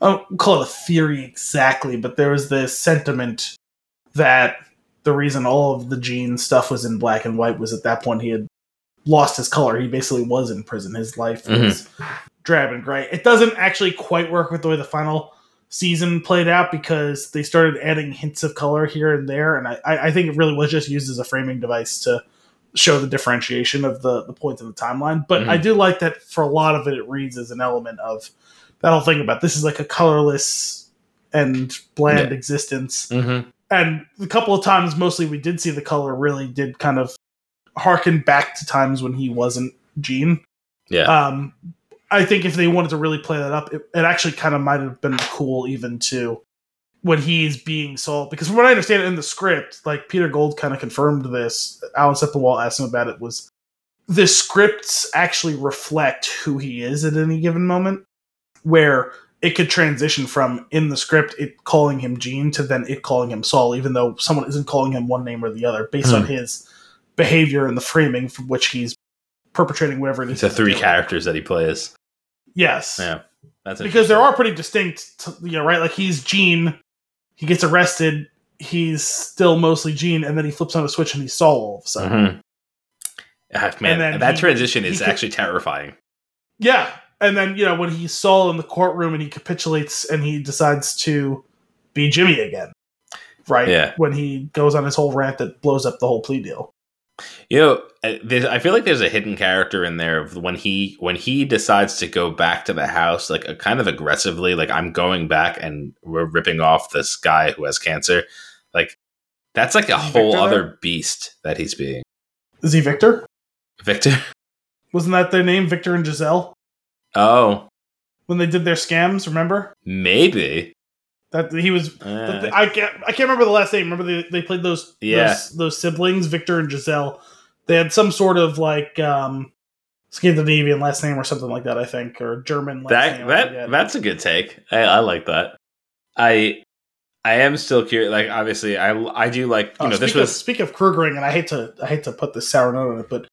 i don't call it a theory exactly but there was this sentiment that the reason all of the gene stuff was in black and white was at that point he had lost his color he basically was in prison his life was drab and gray it doesn't actually quite work with the way the final season played out because they started adding hints of color here and there and i, I think it really was just used as a framing device to show the differentiation of the the points in the timeline. But Mhm. I do like that for a lot of it, it reads as an element of that whole thing about this is like a colorless and bland Yeah. existence. mhm. And a couple of times, mostly we did see the color really did kind of harken back to times when he wasn't Gene. Yeah. Um, I think if they wanted to really play that up, it, it actually kind of might have been cool even to when he's being Saul. Because from what I understand in the script, like Peter Gould kind of confirmed this. Alan Sepinwall asked him about it. Was the scripts actually reflect who he is at any given moment, where it could transition from in the script it calling him Gene to then it calling him Saul, even though someone isn't calling him one name or the other based on Hmm. his behavior and the framing from which he's perpetrating whatever it is. the three characters that he plays. Yes. Yeah, that's because there are pretty distinct, you know, right? Like he's Gene, he gets arrested, he's still mostly Gene, and then he flips on a switch and he's Saul all of a sudden. Mhm. Ah, man, that he- transition is actually terrifying. Yeah, and then you know when he's Saul in the courtroom and he capitulates and he decides to be Jimmy again, right? Yeah. when he goes on his whole rant that blows up the whole plea deal. You know, uh, I feel like there's a hidden character in there of when he when he decides to go back to the house, like uh, kind of aggressively, like I'm going back and we're ripping off this guy who has cancer. Like that's like a Is whole Victor other there? beast that he's being. Is he Victor? Victor. Wasn't that their name, Victor and Giselle? Oh, When they did their scams, remember? maybe. That he was Uh, I can't I can't remember the last name. Remember they, they played those Yeah. those, those siblings, Victor and Giselle. They had some sort of like um Scandinavian last name or something like that, I think, or German last that name. That that's a good take. I, I like that. I I am still curious. Like obviously, I I do like you Oh, know this speak of, was speak of Krugering, and I hate to I hate to put this sour note on it, but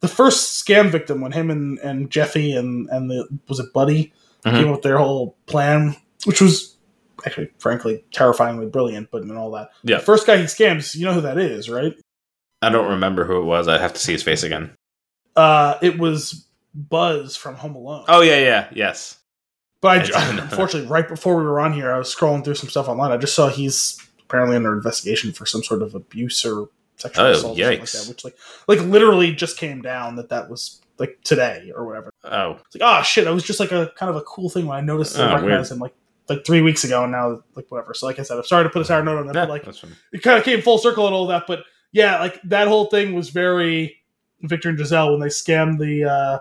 the first scam victim when him and, and Jeffy and and the was it Buddy Mhm. came up with their whole plan, which was actually frankly terrifyingly brilliant, but and all that. Yeah. The first guy he scams, you know who that is, right? I don't remember who it was. I'd have to see his face again. Uh, it was Buzz from Home Alone. Oh yeah, yeah, yes. But I unfortunately, right before we were on here, I was scrolling through some stuff online. I just saw he's apparently under investigation for some sort of abuse or sexual Oh, assault, or something like that. Which like, like literally just came down that that was like today or whatever. Oh, It's like, oh shit, that was just like a kind of a cool thing when I noticed and Oh, recognized him like like three weeks ago, and now like whatever. So like I said, I'm sorry to put a sour note on that, yeah, but like it kind of came full circle and all that. But yeah, like that whole thing was very Victor and Giselle when they scammed the uh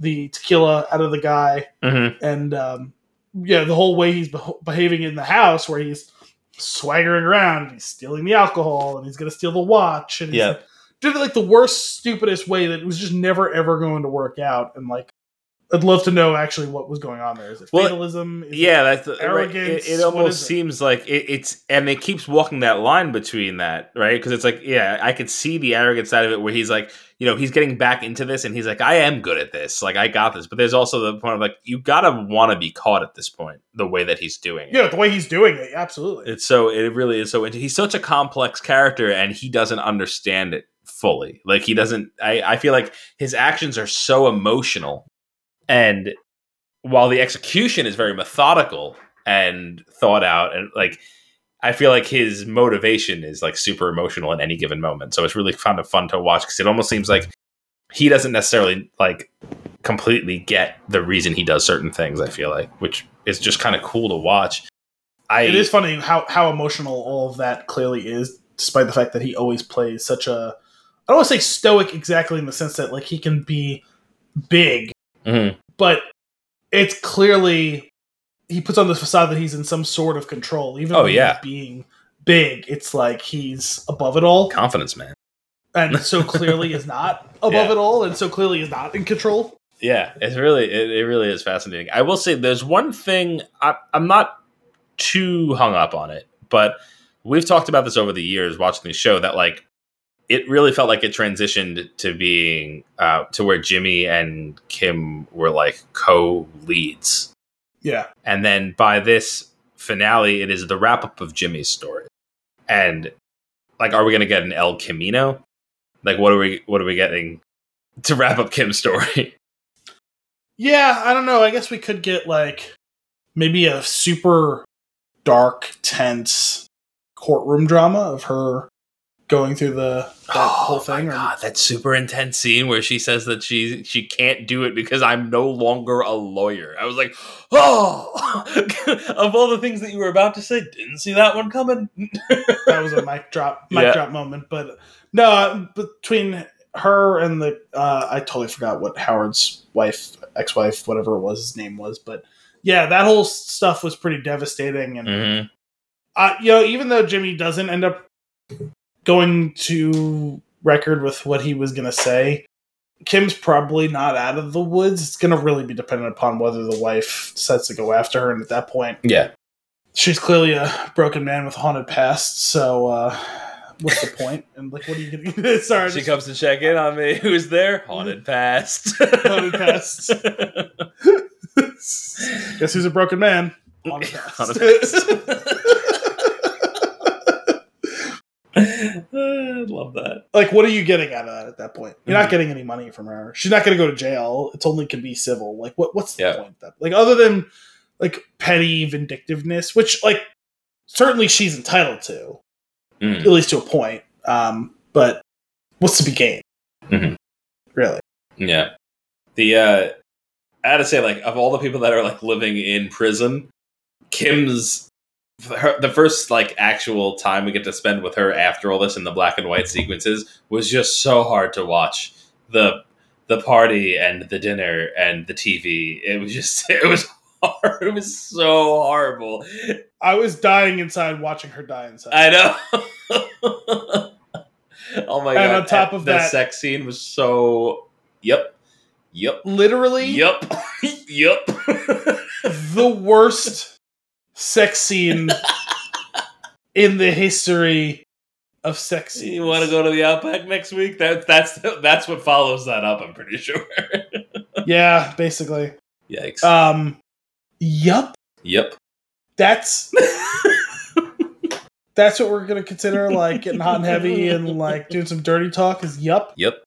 the tequila out of the guy Mhm. and um, yeah, the whole way he's beh behaving in the house, where he's swaggering around, he's stealing the alcohol, and he's gonna steal the watch, and Yeah. did it like the worst, stupidest way that was just never ever going to work out. And like, I'd love to know actually what was going on there. Is it Well, fatalism? Is it- Yeah, that's the, right. arrogance, It, it almost is it? seems like it, it's, and it keeps walking that line between that, right? Because it's like, yeah, I could see the arrogant side of it, where he's like, you know, he's getting back into this, and he's like, I am good at this, like I got this. But there's also the point of like, you gotta want to be caught at this point, the way that he's doing it. yeah, the way he's doing it, absolutely. It's so it really is so. He's such a complex character, and he doesn't understand it fully. Like he doesn't. I I feel like his actions are so emotional, and while the execution is very methodical and thought out, and like I feel like his motivation is like super emotional at any given moment. So it's really kind of fun to watch because it almost seems like he doesn't necessarily like completely get the reason he does certain things. I feel like, which is just kind of cool to watch. I it is funny how how emotional all of that clearly is, despite the fact that he always plays such a. I don't want to say stoic exactly in the sense that like he can be big, Mhm. but it's clearly he puts on this facade that he's in some sort of control. Even Oh, yeah. being big, it's like he's above it all, confidence, man. and so clearly is not above Yeah. it all, and so clearly is not in control. Yeah, it's really it, it really is fascinating. I will say there's one thing I, I'm not too hung up on it, but we've talked about this over the years watching the show that like it really felt like it transitioned to being uh, to where Jimmy and Kim were like co leads, Yeah, and then by this finale, it is the wrap up of Jimmy's story, and like, are we gonna get an El Camino? Like, what are we what are we getting to wrap up Kim's story? Yeah, I don't know. I guess we could get like maybe a super dark, tense courtroom drama of her going through the that whole thing. Oh My or- God, that super intense scene where she says that she she can't do it because I'm no longer a lawyer. I was like, oh, of all the things that you were about to say, didn't see that one coming. that was a mic drop, mic Yeah. drop moment. But no, uh, between her and the uh, I totally forgot what Howard's wife, ex-wife, whatever it was his name was, but yeah, that whole stuff was pretty devastating. And Mhm. uh, you know, even though Jimmy doesn't end up going to record with what he was going to say, Kim's probably not out of the woods. It's going to really be dependent upon whether the wife decides to go after her. And at that point, Yeah, she's clearly a broken man with a haunted past. So, uh, what's the point? And like, what are you going to do? Sorry, she comes to check in on me. Who's there? Haunted past. Haunted past. guess who's a broken man? Haunted past. Haunted past. I love that. like, what are you getting out of that at that point? You're Mhm. not getting any money from her. She's not going to go to jail. It's only can be civil. Like, what? What's the Yeah. point? That like, other than like petty vindictiveness, which like certainly she's entitled to, Mm. at least to a point. Um, but what's to be gained? Mhm. Really? Yeah. The uh I had to say, like, of all the people that are like living in prison, Kim's her, the first like actual time we get to spend with her after all this in the black and white sequences was just so hard to watch. The the party and the dinner and the TV. It was just it was hard. It was so horrible. I was dying inside watching her die inside. I know. oh my god! And on top of the that- sex scene was so. Yep. Yep. Literally, Yep. yep. the worst sex scene in the history of sex scenes. you want to go to the Outback next week? That that's that's what follows that up. I'm pretty sure. Yeah, basically. Yikes. Um, yup. yep. That's that's what we're gonna consider like getting hot and heavy and like doing some dirty talk. Is yup. Yep.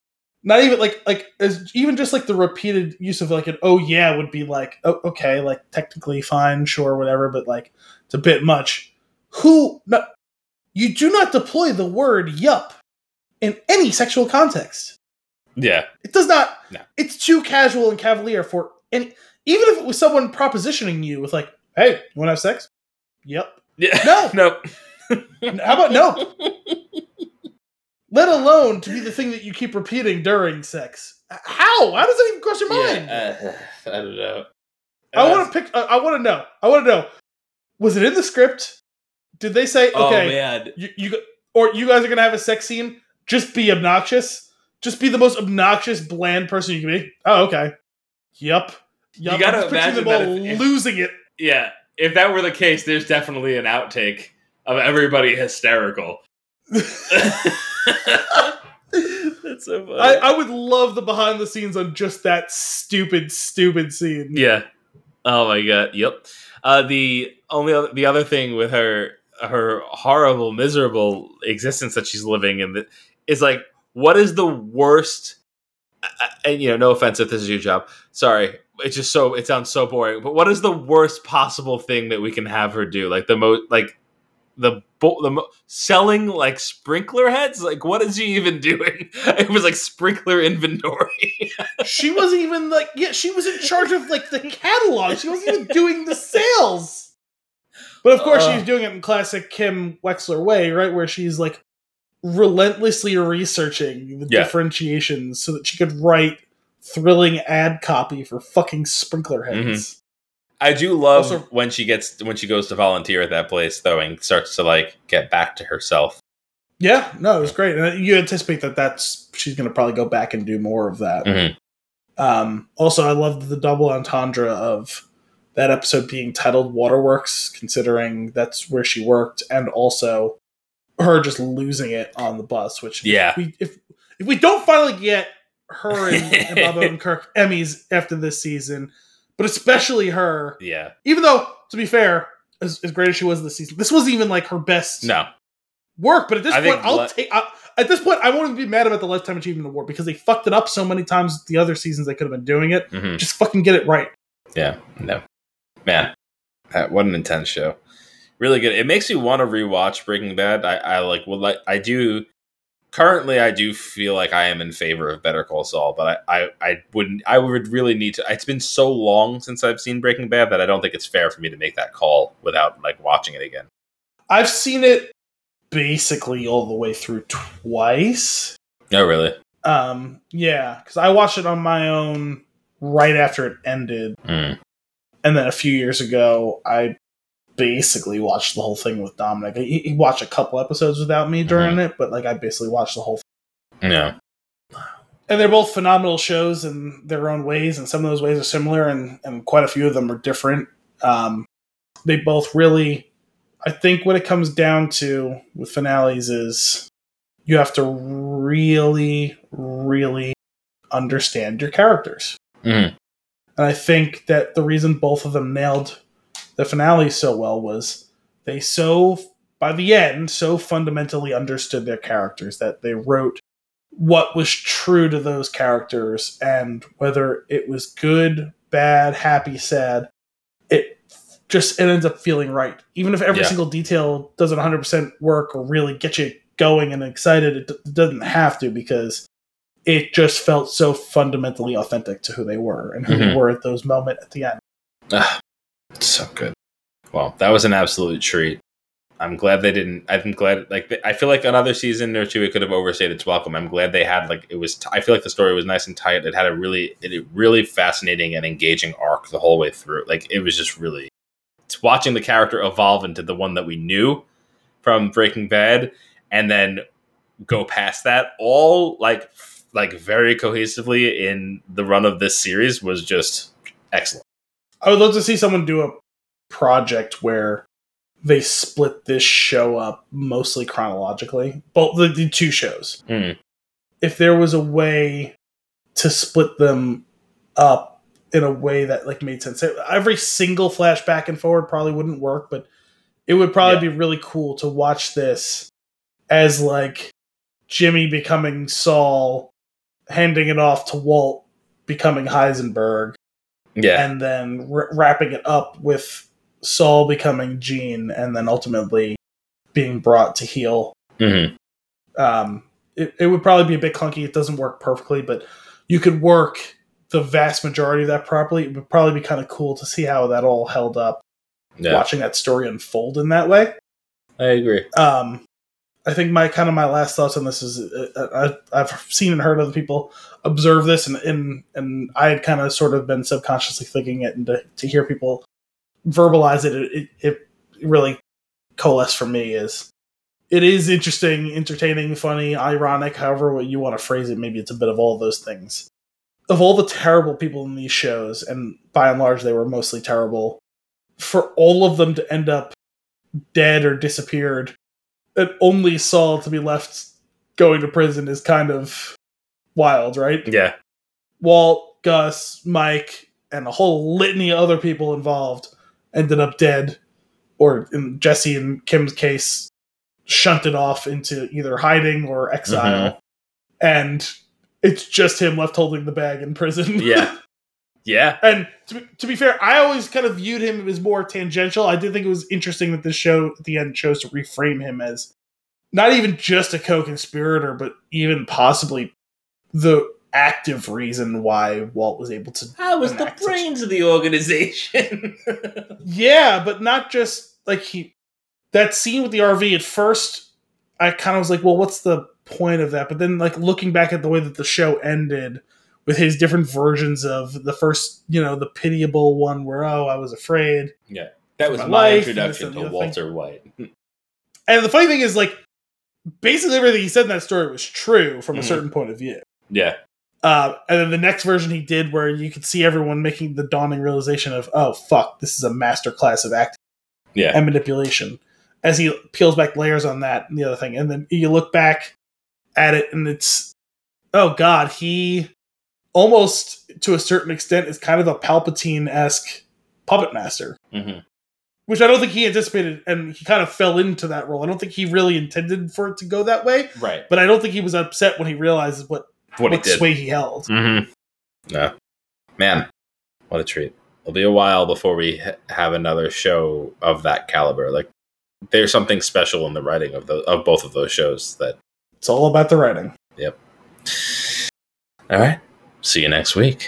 Not even like like as even just like the repeated use of like an oh yeah would be like oh, okay like technically fine sure whatever but like it's a bit much. Who no, you do not deploy the word yup in any sexual context. Yeah. It does not. No. It's too casual and cavalier for any. Even if it was someone propositioning you with like, "Hey, you want to have sex?" Yep. Yeah. No. Nope. How about no? Let alone to be the thing that you keep repeating during sex. How? How does that even cross your mind? Yeah, uh, I don't know. I want to pick. I, I want to know. I want to know. Was it in the script? Did they say Oh okay? man. you, you or you guys are gonna have a sex scene? Just be obnoxious. Just be the most obnoxious, bland person you can be. Oh, okay. Yup. Yup. You gotta I'm imagine them all if- losing it. Yeah. If that were the case, there's definitely an outtake of everybody hysterical. That's so funny. I, I would love the behind the scenes on just that stupid, stupid scene. Yeah. Oh my god. Yep. Uh, the only other, the other thing with her her horrible, miserable existence that she's living in the, is like, what is the worst? And you know, no offense if this is your job. Sorry, it's just so it sounds so boring. But what is the worst possible thing that we can have her do? Like the most like the bo- the mo- selling like sprinkler heads. Like what is she even doing? It was like sprinkler inventory. She wasn't even like yeah, she was in charge of like the catalog. She wasn't even doing the sales. But of course Uh. she's doing it in classic Kim Wexler way, right? Where she's like relentlessly researching the Yeah. differentiations so that she could write thrilling ad copy for fucking sprinkler heads. I do love Also- when she gets when she goes to volunteer at that place though and starts to like get back to herself. Yeah, no, it was great. And you anticipate that that's she's going to probably go back and do more of that. Mhm. Um, also, I loved the double entendre of that episode being titled Waterworks, considering that's where she worked, and also her just losing it on the bus. Which Yeah. if we if if we don't finally get her and, and Bob Odenkirk Emmys after this season, but especially her, Yeah. even though to be fair, as, as great as she was this season, this wasn't even like her best No. work. But at this I point, I'll le- take. I, at this point, I won't even be mad about the Lifetime Achievement Award because they fucked it up so many times. The other seasons they could have been doing it. hmm Just fucking get it right. Yeah. No. Man, that, what an intense show. Really good. It makes me want to rewatch Breaking Bad. I, I like would like I do currently I do feel like I am in favor of Better Call Saul, but I, I, I wouldn't I would really need to it's been so long since I've seen Breaking Bad that I don't think it's fair for me to make that call without like watching it again. I've seen it basically all the way through twice. No, really. Um, yeah, because I watched it on my own right after it ended, Mm. and then a few years ago, I basically watched the whole thing with Dominic. He, he watched a couple episodes without me during it, but like I basically watched the whole. thing. No. And they're both phenomenal shows in their own ways, and some of those ways are similar, and and quite a few of them are different. Um, they both really, I think, what it comes down to with finales is you have to really, really understand your characters. Mhm. And I think that the reason both of them nailed the finale so well was they so, by the end, so fundamentally understood their characters that they wrote what was true to those characters and whether it was good, bad, happy, sad, it just it ends up feeling right. Even if every Yeah. single detail doesn't 100% work or really get you going and excited, it, d- it doesn't have to because it just felt so fundamentally authentic to who they were and who they Mhm. were at those moments at the end. Ah, so good. Well, that was an absolute treat. I'm glad they didn't. I'm glad. Like I feel like another season or two, it could have overstayed its welcome. I'm glad they had like it was. T- I feel like the story was nice and tight. It had a really, it, really fascinating and engaging arc the whole way through. Like it was just really. It's watching the character evolve into the one that we knew from Breaking Bad, and then go past that all like like very cohesively in the run of this series was just excellent. I would love to see someone do a project where they split this show up mostly chronologically, both the, the two shows. Mm. If there was a way to split them up in a way that like made sense, every single flashback and forward probably wouldn't work, but it would probably Yeah. be really cool to watch this as like Jimmy becoming Saul, handing it off to Walt becoming Heisenberg, Yeah, and then r- wrapping it up with Saul becoming Gene, and then ultimately being brought to heel. hmm Um, it, it would probably be a bit clunky. It doesn't work perfectly, but you could work the vast majority of that properly. It would probably be kind of cool to see how that all held up, yeah, watching that story unfold in that way. I agree. Um, I think my kind of my last thoughts on this is uh, I, I've seen and heard other people observe this, and and, and I had kind of sort of been subconsciously thinking it, and to, to hear people verbalize it, it, it really coalesced for me is it is interesting, entertaining, funny, ironic, however what you want to phrase it. Maybe it's a bit of all those things. Of all the terrible people in these shows, and by and large they were mostly terrible, for all of them to end up dead or disappeared, and only Saul to be left going to prison is kind of wild, right? Yeah, Walt, Gus, Mike, and a whole litany of other people involved ended up dead, or in Jesse and Kim's case, shunted off into either hiding or exile. Mm-hmm. And it's just him left holding the bag in prison. yeah, yeah. and to be, to be fair, I always kind of viewed him as more tangential. I did think it was interesting that this show at the end chose to reframe him as not even just a co-conspirator, but even possibly the active reason why Walt was able to. I was the enact such- brains of the organization. Yeah, but not just like he. That scene with the RV at first, I kind of was like, well, what's the point of that? But then, like looking back at the way that the show ended. With his different versions of the first, you know, the pitiable one where, oh, I was afraid. Yeah, that was My my, introduction to and the other Walter White. And the funny thing is, like, basically everything he said in that story was true from a Mhm. certain point of view. Yeah, Uh, and then the next version he did, where you could see everyone making the dawning realization of, oh, fuck, this is a master class of acting yeah, and manipulation, as he peels back layers on that and the other thing. And then you look back at it, and it's, oh, God, he almost, to a certain extent, is kind of a Palpatine esque puppet master. hmm which I don't think he anticipated, and he kind of fell into that role. I don't think he really intended for it to go that way, right. but I don't think he was upset when he realized what What he what did. sway he held. Mm-hmm. Yeah, man, what a treat! It'll be a while before we ha- have another show of that caliber. Like, there's something special in the writing of the of both of those shows. That It's all about the writing. Yep. All right. See you next week.